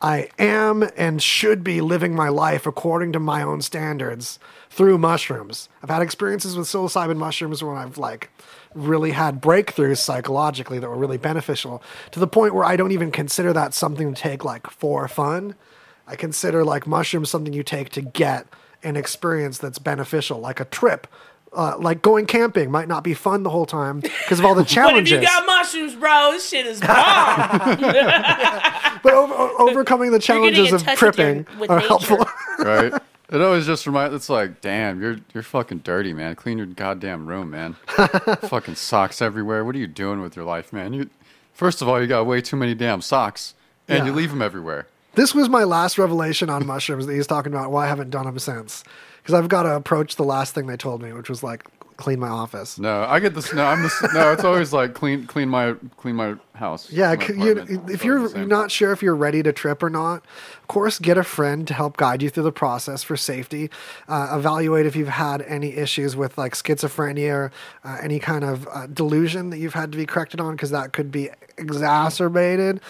I am and should be living my life according to my own standards through mushrooms. I've had experiences with psilocybin mushrooms where I've like really had breakthroughs psychologically that were really beneficial to the point where I don't even consider that something to take like for fun. I consider like mushrooms something you take to get an experience that's beneficial, like a trip. Uh, like going camping might not be fun the whole time because of all the But if challenges. you got mushrooms, bro, this shit is bomb. but over, overcoming the challenges of touch with your- tripping with are nature. helpful. right? It always just reminds. It's like, damn, you're you're fucking dirty, man. Clean your goddamn room, man. fucking socks everywhere. What are you doing with your life, man? You, first of all, you got way too many damn socks, and you leave them everywhere. This was my last revelation on mushrooms that he's talking about. Why I haven't done them since? Because I've got to approach the last thing they told me, which was like clean my office. No, I get this. No, I'm this. No, it's always like clean, clean my, clean my house. Yeah, my you, if you're not sure if you're ready to trip or not, of course, get a friend to help guide you through the process for safety. Uh, evaluate if you've had any issues with like schizophrenia or uh, any kind of uh, delusion that you've had to be corrected on, because that could be exacerbated.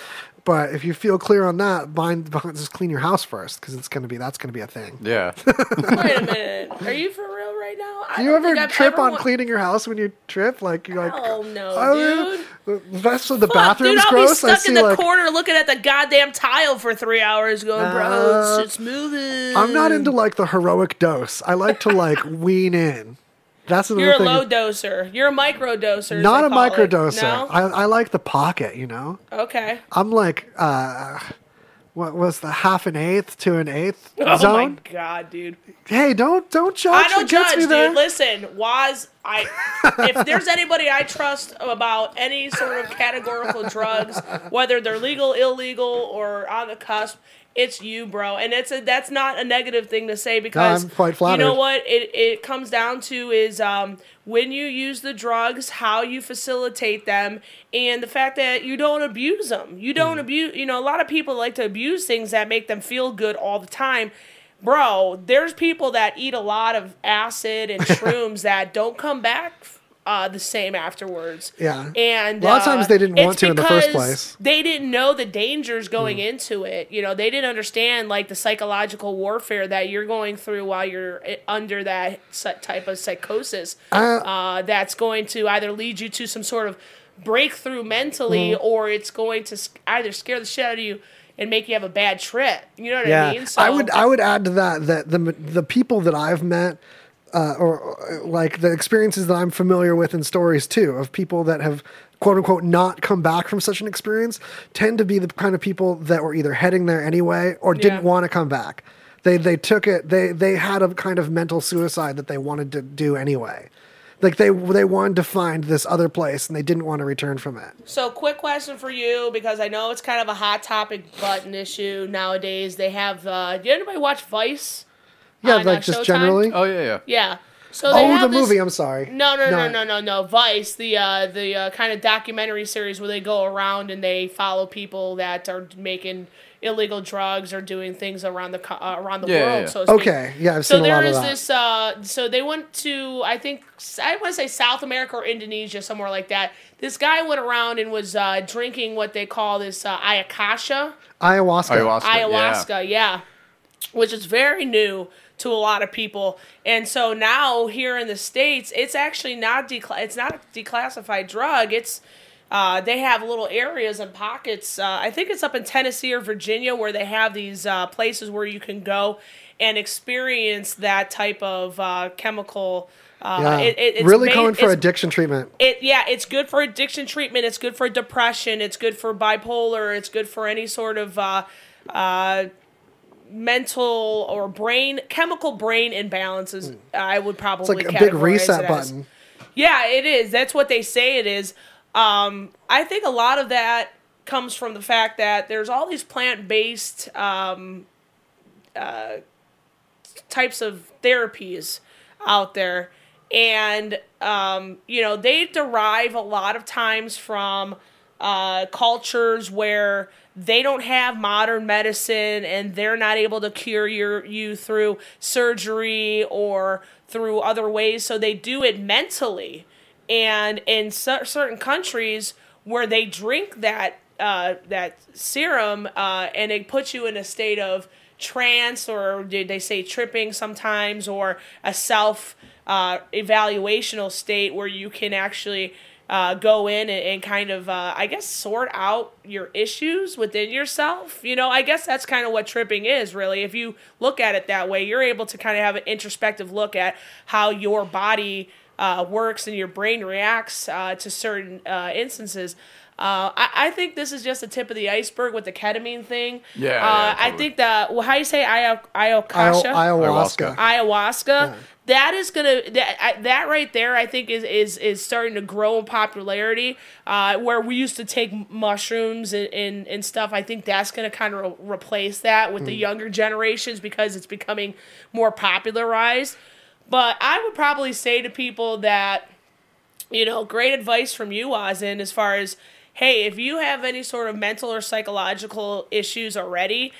But if you feel clear on that, mind, just clean your house first, because it's gonna be that's gonna be a thing. Yeah. Wait a minute. Are you for real right now? I Do you ever trip ever on wa- cleaning your house when you trip? Like you're like, Oh no, "Oh, dude. the rest of the Fuck, bathroom's dude, I'll gross. be stuck see in the like corner looking at the goddamn tile for three hours, going, bro, Uh, it's just moving. I'm not into like the heroic dose. I like to like wean in. That's another You're a thing. low doser. You're a micro doser. Not a micro doser. No? I, I like the pocket, you know? Okay. I'm like, uh, what was the half an eighth to an eighth Oh zone? my god, dude. Hey, don't don't judge. I don't judge, dude. there. Listen, Waz, I if there's anybody I trust about any sort of categorical drugs, whether they're legal, illegal, or on the cusp, it's you, bro. And it's a that's not a negative thing to say because I'm quite you know what it it comes down to is um when you use the drugs, how you facilitate them, and the fact that you don't abuse them. You Mm. don't abuse. You know, a lot of people like to abuse things that make them feel good all the time bro, there's people that eat a lot of acid and shrooms that don't come back uh, the same afterwards. Yeah. And A lot of uh, times they didn't want to in the first place. They didn't know the dangers going into it. You know, they didn't understand like the psychological warfare that you're going through while you're under that type of psychosis. Uh, Uh, that's going to either lead you to some sort of breakthrough mentally, Hmm. or it's going to either scare the shit out of you and make you have a bad trip. You know what I mean? So I would I would add to that that the the people that I've met, uh, or, or like the experiences that I'm familiar with in stories too of people that have quote unquote not come back from such an experience tend to be the kind of people that were either heading there anyway or didn't want to come back. They they took it they they had a kind of mental suicide that they wanted to do anyway. Like they they wanted to find this other place and they didn't want to return from it. So, quick question for you because I know it's kind of a hot topic button issue nowadays. They have. Uh, did anybody watch Vice? Yeah, on, like uh, just Showtime? generally. Oh yeah, yeah. Yeah. So they oh, have the this- movie. I'm sorry. No, no, no, no, no, no. Vice, the uh, the uh, kind of documentary series where they go around and they follow people that are making illegal drugs or doing things around the co- uh, around the Yeah, world. yeah. So to speak. Okay, yeah, I've so seen a there lot of is that. this. Uh, so they went to I think I want to say South America or Indonesia, somewhere like that. This guy went around and was uh, drinking what they call this uh, ayahuasca Ayahuasca. ayahuasca, yeah. which is very new to a lot of people. And so now here in the states, it's actually not decla- it's not a declassified drug. It's uh, they have little areas and pockets. Uh, I think it's up in Tennessee or Virginia where they have these uh, places where you can go and experience that type of uh, chemical. Uh, yeah. it- it- it's really made- going for addiction treatment. it yeah, it's good for addiction treatment. It's good for depression. It's good for bipolar. It's good for any sort of uh, uh, mental or brain chemical brain imbalances. I would probably. It's like a big reset button. Yeah, it is. That's what they say it is. Um, I think a lot of that comes from the fact that there's all these plant based um, uh, types of therapies out there. And, um, you know, they derive a lot of times from uh, cultures where they don't have modern medicine and they're not able to cure your, you through surgery or through other ways. So they do it mentally. And in cer- certain countries where they drink that uh, that serum uh, and it puts you in a state of trance or did they say tripping sometimes or a self uh, evaluational state where you can actually uh, go in and, and kind of uh, i guess sort out your issues within yourself you know i guess that's kind of what tripping is really if you look at it that way you're able to kind of have an introspective look at how your body uh, works and your brain reacts uh, to certain uh, instances uh, I, I think this is just the tip of the iceberg with the ketamine thing. Yeah, uh, yeah, I think that well, how you say aya- ayahuasca? Ayahuasca. Ayahuasca. That is gonna that that right there. I think is is is starting to grow in popularity. Uh, where we used to take mushrooms and, and, and stuff. I think that's gonna kind of re- replace that with the Mm. younger generations because it's becoming more popularized. But I would probably say to people that you know, great advice from you, Ozin, as far as, hey, if you have any sort of mental or psychological issues already,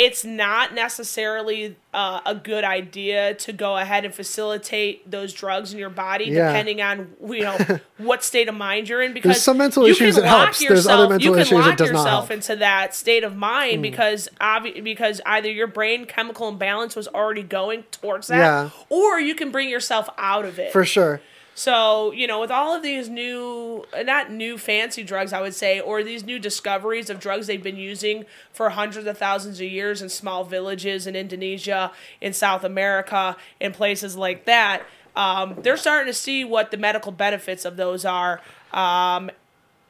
it's not necessarily uh, a good idea to go ahead and facilitate those drugs in your body, Yeah. depending on you know what state of mind you're in. Because There's some mental you issues can it lock helps. There's other mental you can lock does not yourself into that state of mind Mm. because obvi- because either your brain chemical imbalance was already going towards that, Yeah. or you can bring yourself out of it For sure. So, you know, with all of these new, not new fancy drugs, I would say, or these new discoveries of drugs they've been using for hundreds of thousands of years in small villages in Indonesia, in South America, in places like that, um, they're starting to see what the medical benefits of those are. Um,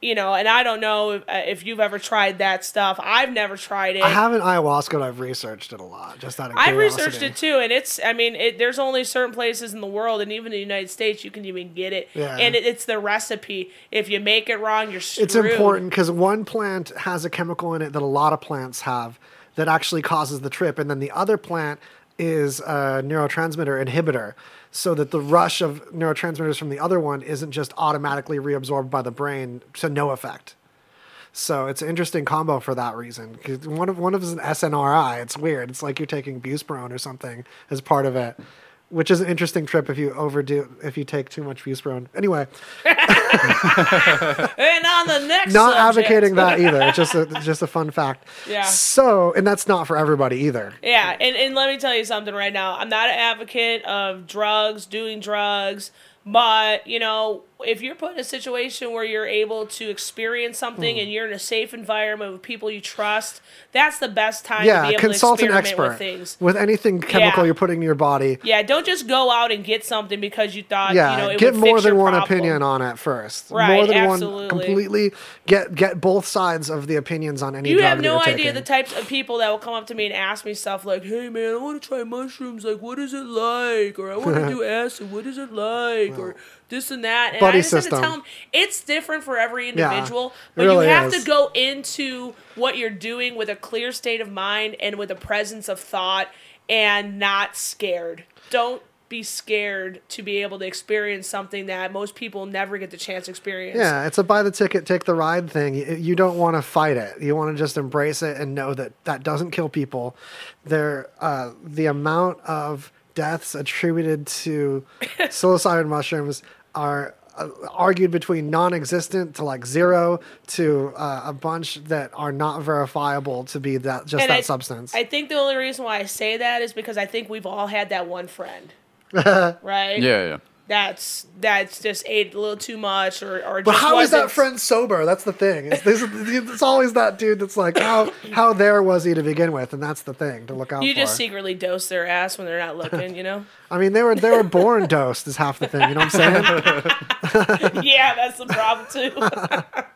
you know, and I don't know if, uh, if you've ever tried that stuff. I've never tried it. I haven't ayahuasca, but I've researched it a lot. Just out of I curiosity. researched it too, and it's. I mean, it, there's only certain places in the world, and even in the United States, you can even get it. Yeah. And it, it's the recipe. If you make it wrong, you're screwed. It's important because one plant has a chemical in it that a lot of plants have that actually causes the trip, and then the other plant is a neurotransmitter inhibitor, so that the rush of neurotransmitters from the other one isn't just automatically reabsorbed by the brain to no effect. So it's an interesting combo for that reason. 'Cause one of one of is an SNRI. It's weird. It's like you're taking buspirone or something as part of it, which is an interesting trip if you overdo if you take too much buspirone. Anyway, and on the next, not subject- advocating that either. It's just a just a fun fact. Yeah. So, and that's not for everybody either. Yeah, and, and let me tell you something right now. I'm not an advocate of drugs, doing drugs, but you know, if you're put in a situation where you're able to experience something Hmm. and you're in a safe environment with people you trust, that's the best time to yeah, be able consult to an expert with things. with anything chemical Yeah. you're putting in your body. Yeah, don't just go out and get something because you thought yeah, you know it get more than one problem. opinion on it first. Right, more than absolutely. one completely. Get get both sides of the opinions on any. You have no idea taking. the types of people that will come up to me and ask me stuff like, "Hey man, I want to try mushrooms. Like, what is it like?" Or "I want to do acid. What is it like?" Or this and that. And Buddy I just have to tell them it's different for every Yeah, individual. it but really you have is. to go into what you're doing with a clear state of mind and with a presence of thought and not scared. Don't be scared to be able to experience something that most people never get the chance to experience. Yeah, it's a buy the ticket, take the ride thing. You, you don't want to fight it. You want to just embrace it and know that that doesn't kill people. There, uh, the amount of deaths attributed to psilocybin mushrooms are uh, argued between non-existent to like zero to uh, a bunch that are not verifiable to be that just And that I, substance. I think the only reason why I say that is because I think we've all had that one friend, right? Yeah, yeah. That's that's just ate a little too much, or or But just how is wasn't, that friend sober? That's the thing. It's, it's always that dude that's like, how how there was he to begin with, and that's the thing to look out You for. just secretly dose their ass when they're not looking, you know? I mean, they were they were born dosed is half the thing. You know what I'm saying? yeah, that's the problem too.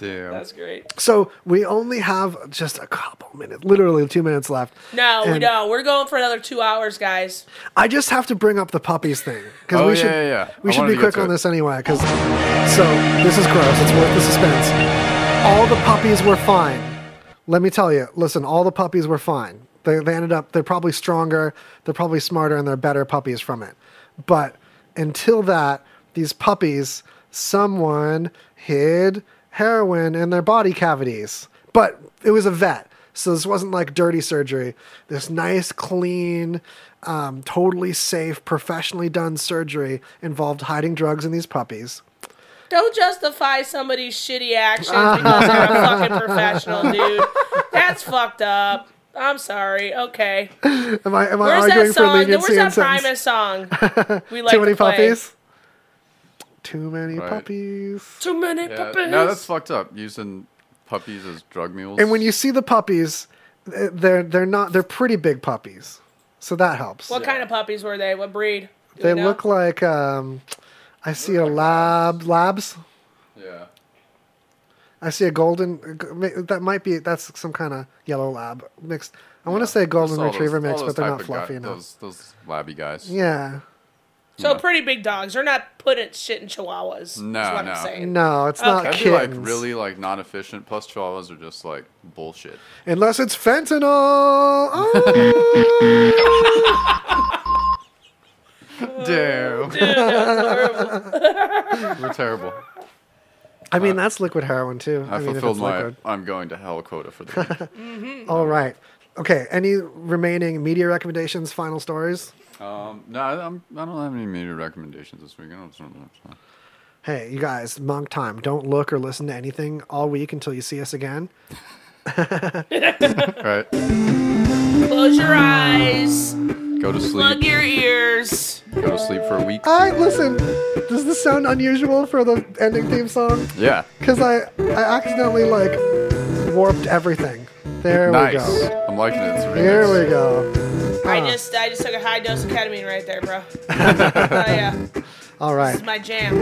Damn. that's great. so we only have just a couple minutes, literally two minutes left. No, we And don't. We're going for another two hours, guys. I just have to bring up the puppies thing because Oh, we yeah, should yeah, yeah. we I should wanted be to get quick to on it. this anyway. Because so this is gross. It's worth the suspense. All the puppies were fine. Let me tell you. Listen, all the puppies were fine. They, they ended up. They're probably stronger. They're probably smarter, and they're better puppies from it. But until that, these puppies, someone hid heroin in their body cavities. But it was a vet. So this wasn't like dirty surgery. This nice, clean, um, totally safe, professionally done surgery involved hiding drugs in these puppies. Don't justify somebody's shitty actions because they're a fucking professional, dude. That's fucked up. I'm sorry. Okay. Am I am I Where's arguing that song? for leniency Where's that and sentence? Primus song? We like Too many to puppies. Too many Right. puppies. Too many Yeah. puppies. No, that's fucked up. Using puppies as drug mules. And when you see the puppies, eh, they're they're not they're pretty big puppies, so that helps. What kind of puppies were they? What breed? Do They look like um, I see a lab labs. Yeah. I see a golden. That might be that's some kind of yellow lab mixed. I want to say golden retriever those- mix, but they're not of fluffy guy- enough. Those those labby guys. Yeah. So pretty big dogs. They're not putting shit in chihuahuas. No, is what no. I'm saying. No, it's not That'd be like kittens. really like non-efficient. Plus, chihuahuas are just like bullshit. Unless it's fentanyl. Oh. Damn. We're terrible. I mean, that's liquid heroin too. I, I, mean, if fulfilled it's my liquid. I'm going to hell quota for the week. All right. Okay. Any remaining media recommendations? Final stories. Um, no, I, I'm, I don't have any media recommendations this week. I don't, so- Hey, you guys, monk time. Don't look or listen to anything all week until you see us again. right. Close your eyes. Go to sleep. Plug your ears. Go to sleep for a week. I listen. Does this sound unusual for the ending theme song? Yeah. Because I I accidentally like warped everything. There nice. we go. I'm liking it. It's a Here remix. we go. I just I just took a high dose of ketamine right there, bro. oh yeah, All this is my jam.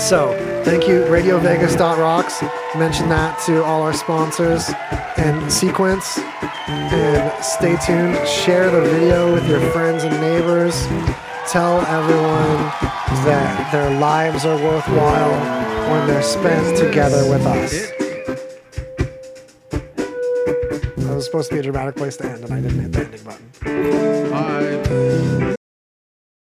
So, thank you, RadioVegas.rocks. Mention that to all our sponsors and Sequence. And stay tuned. Share the video with your friends and neighbors. Tell everyone that their lives are worthwhile when they're spent together with us. was supposed to be a dramatic place to end, and I didn't hit the ending button. Bye.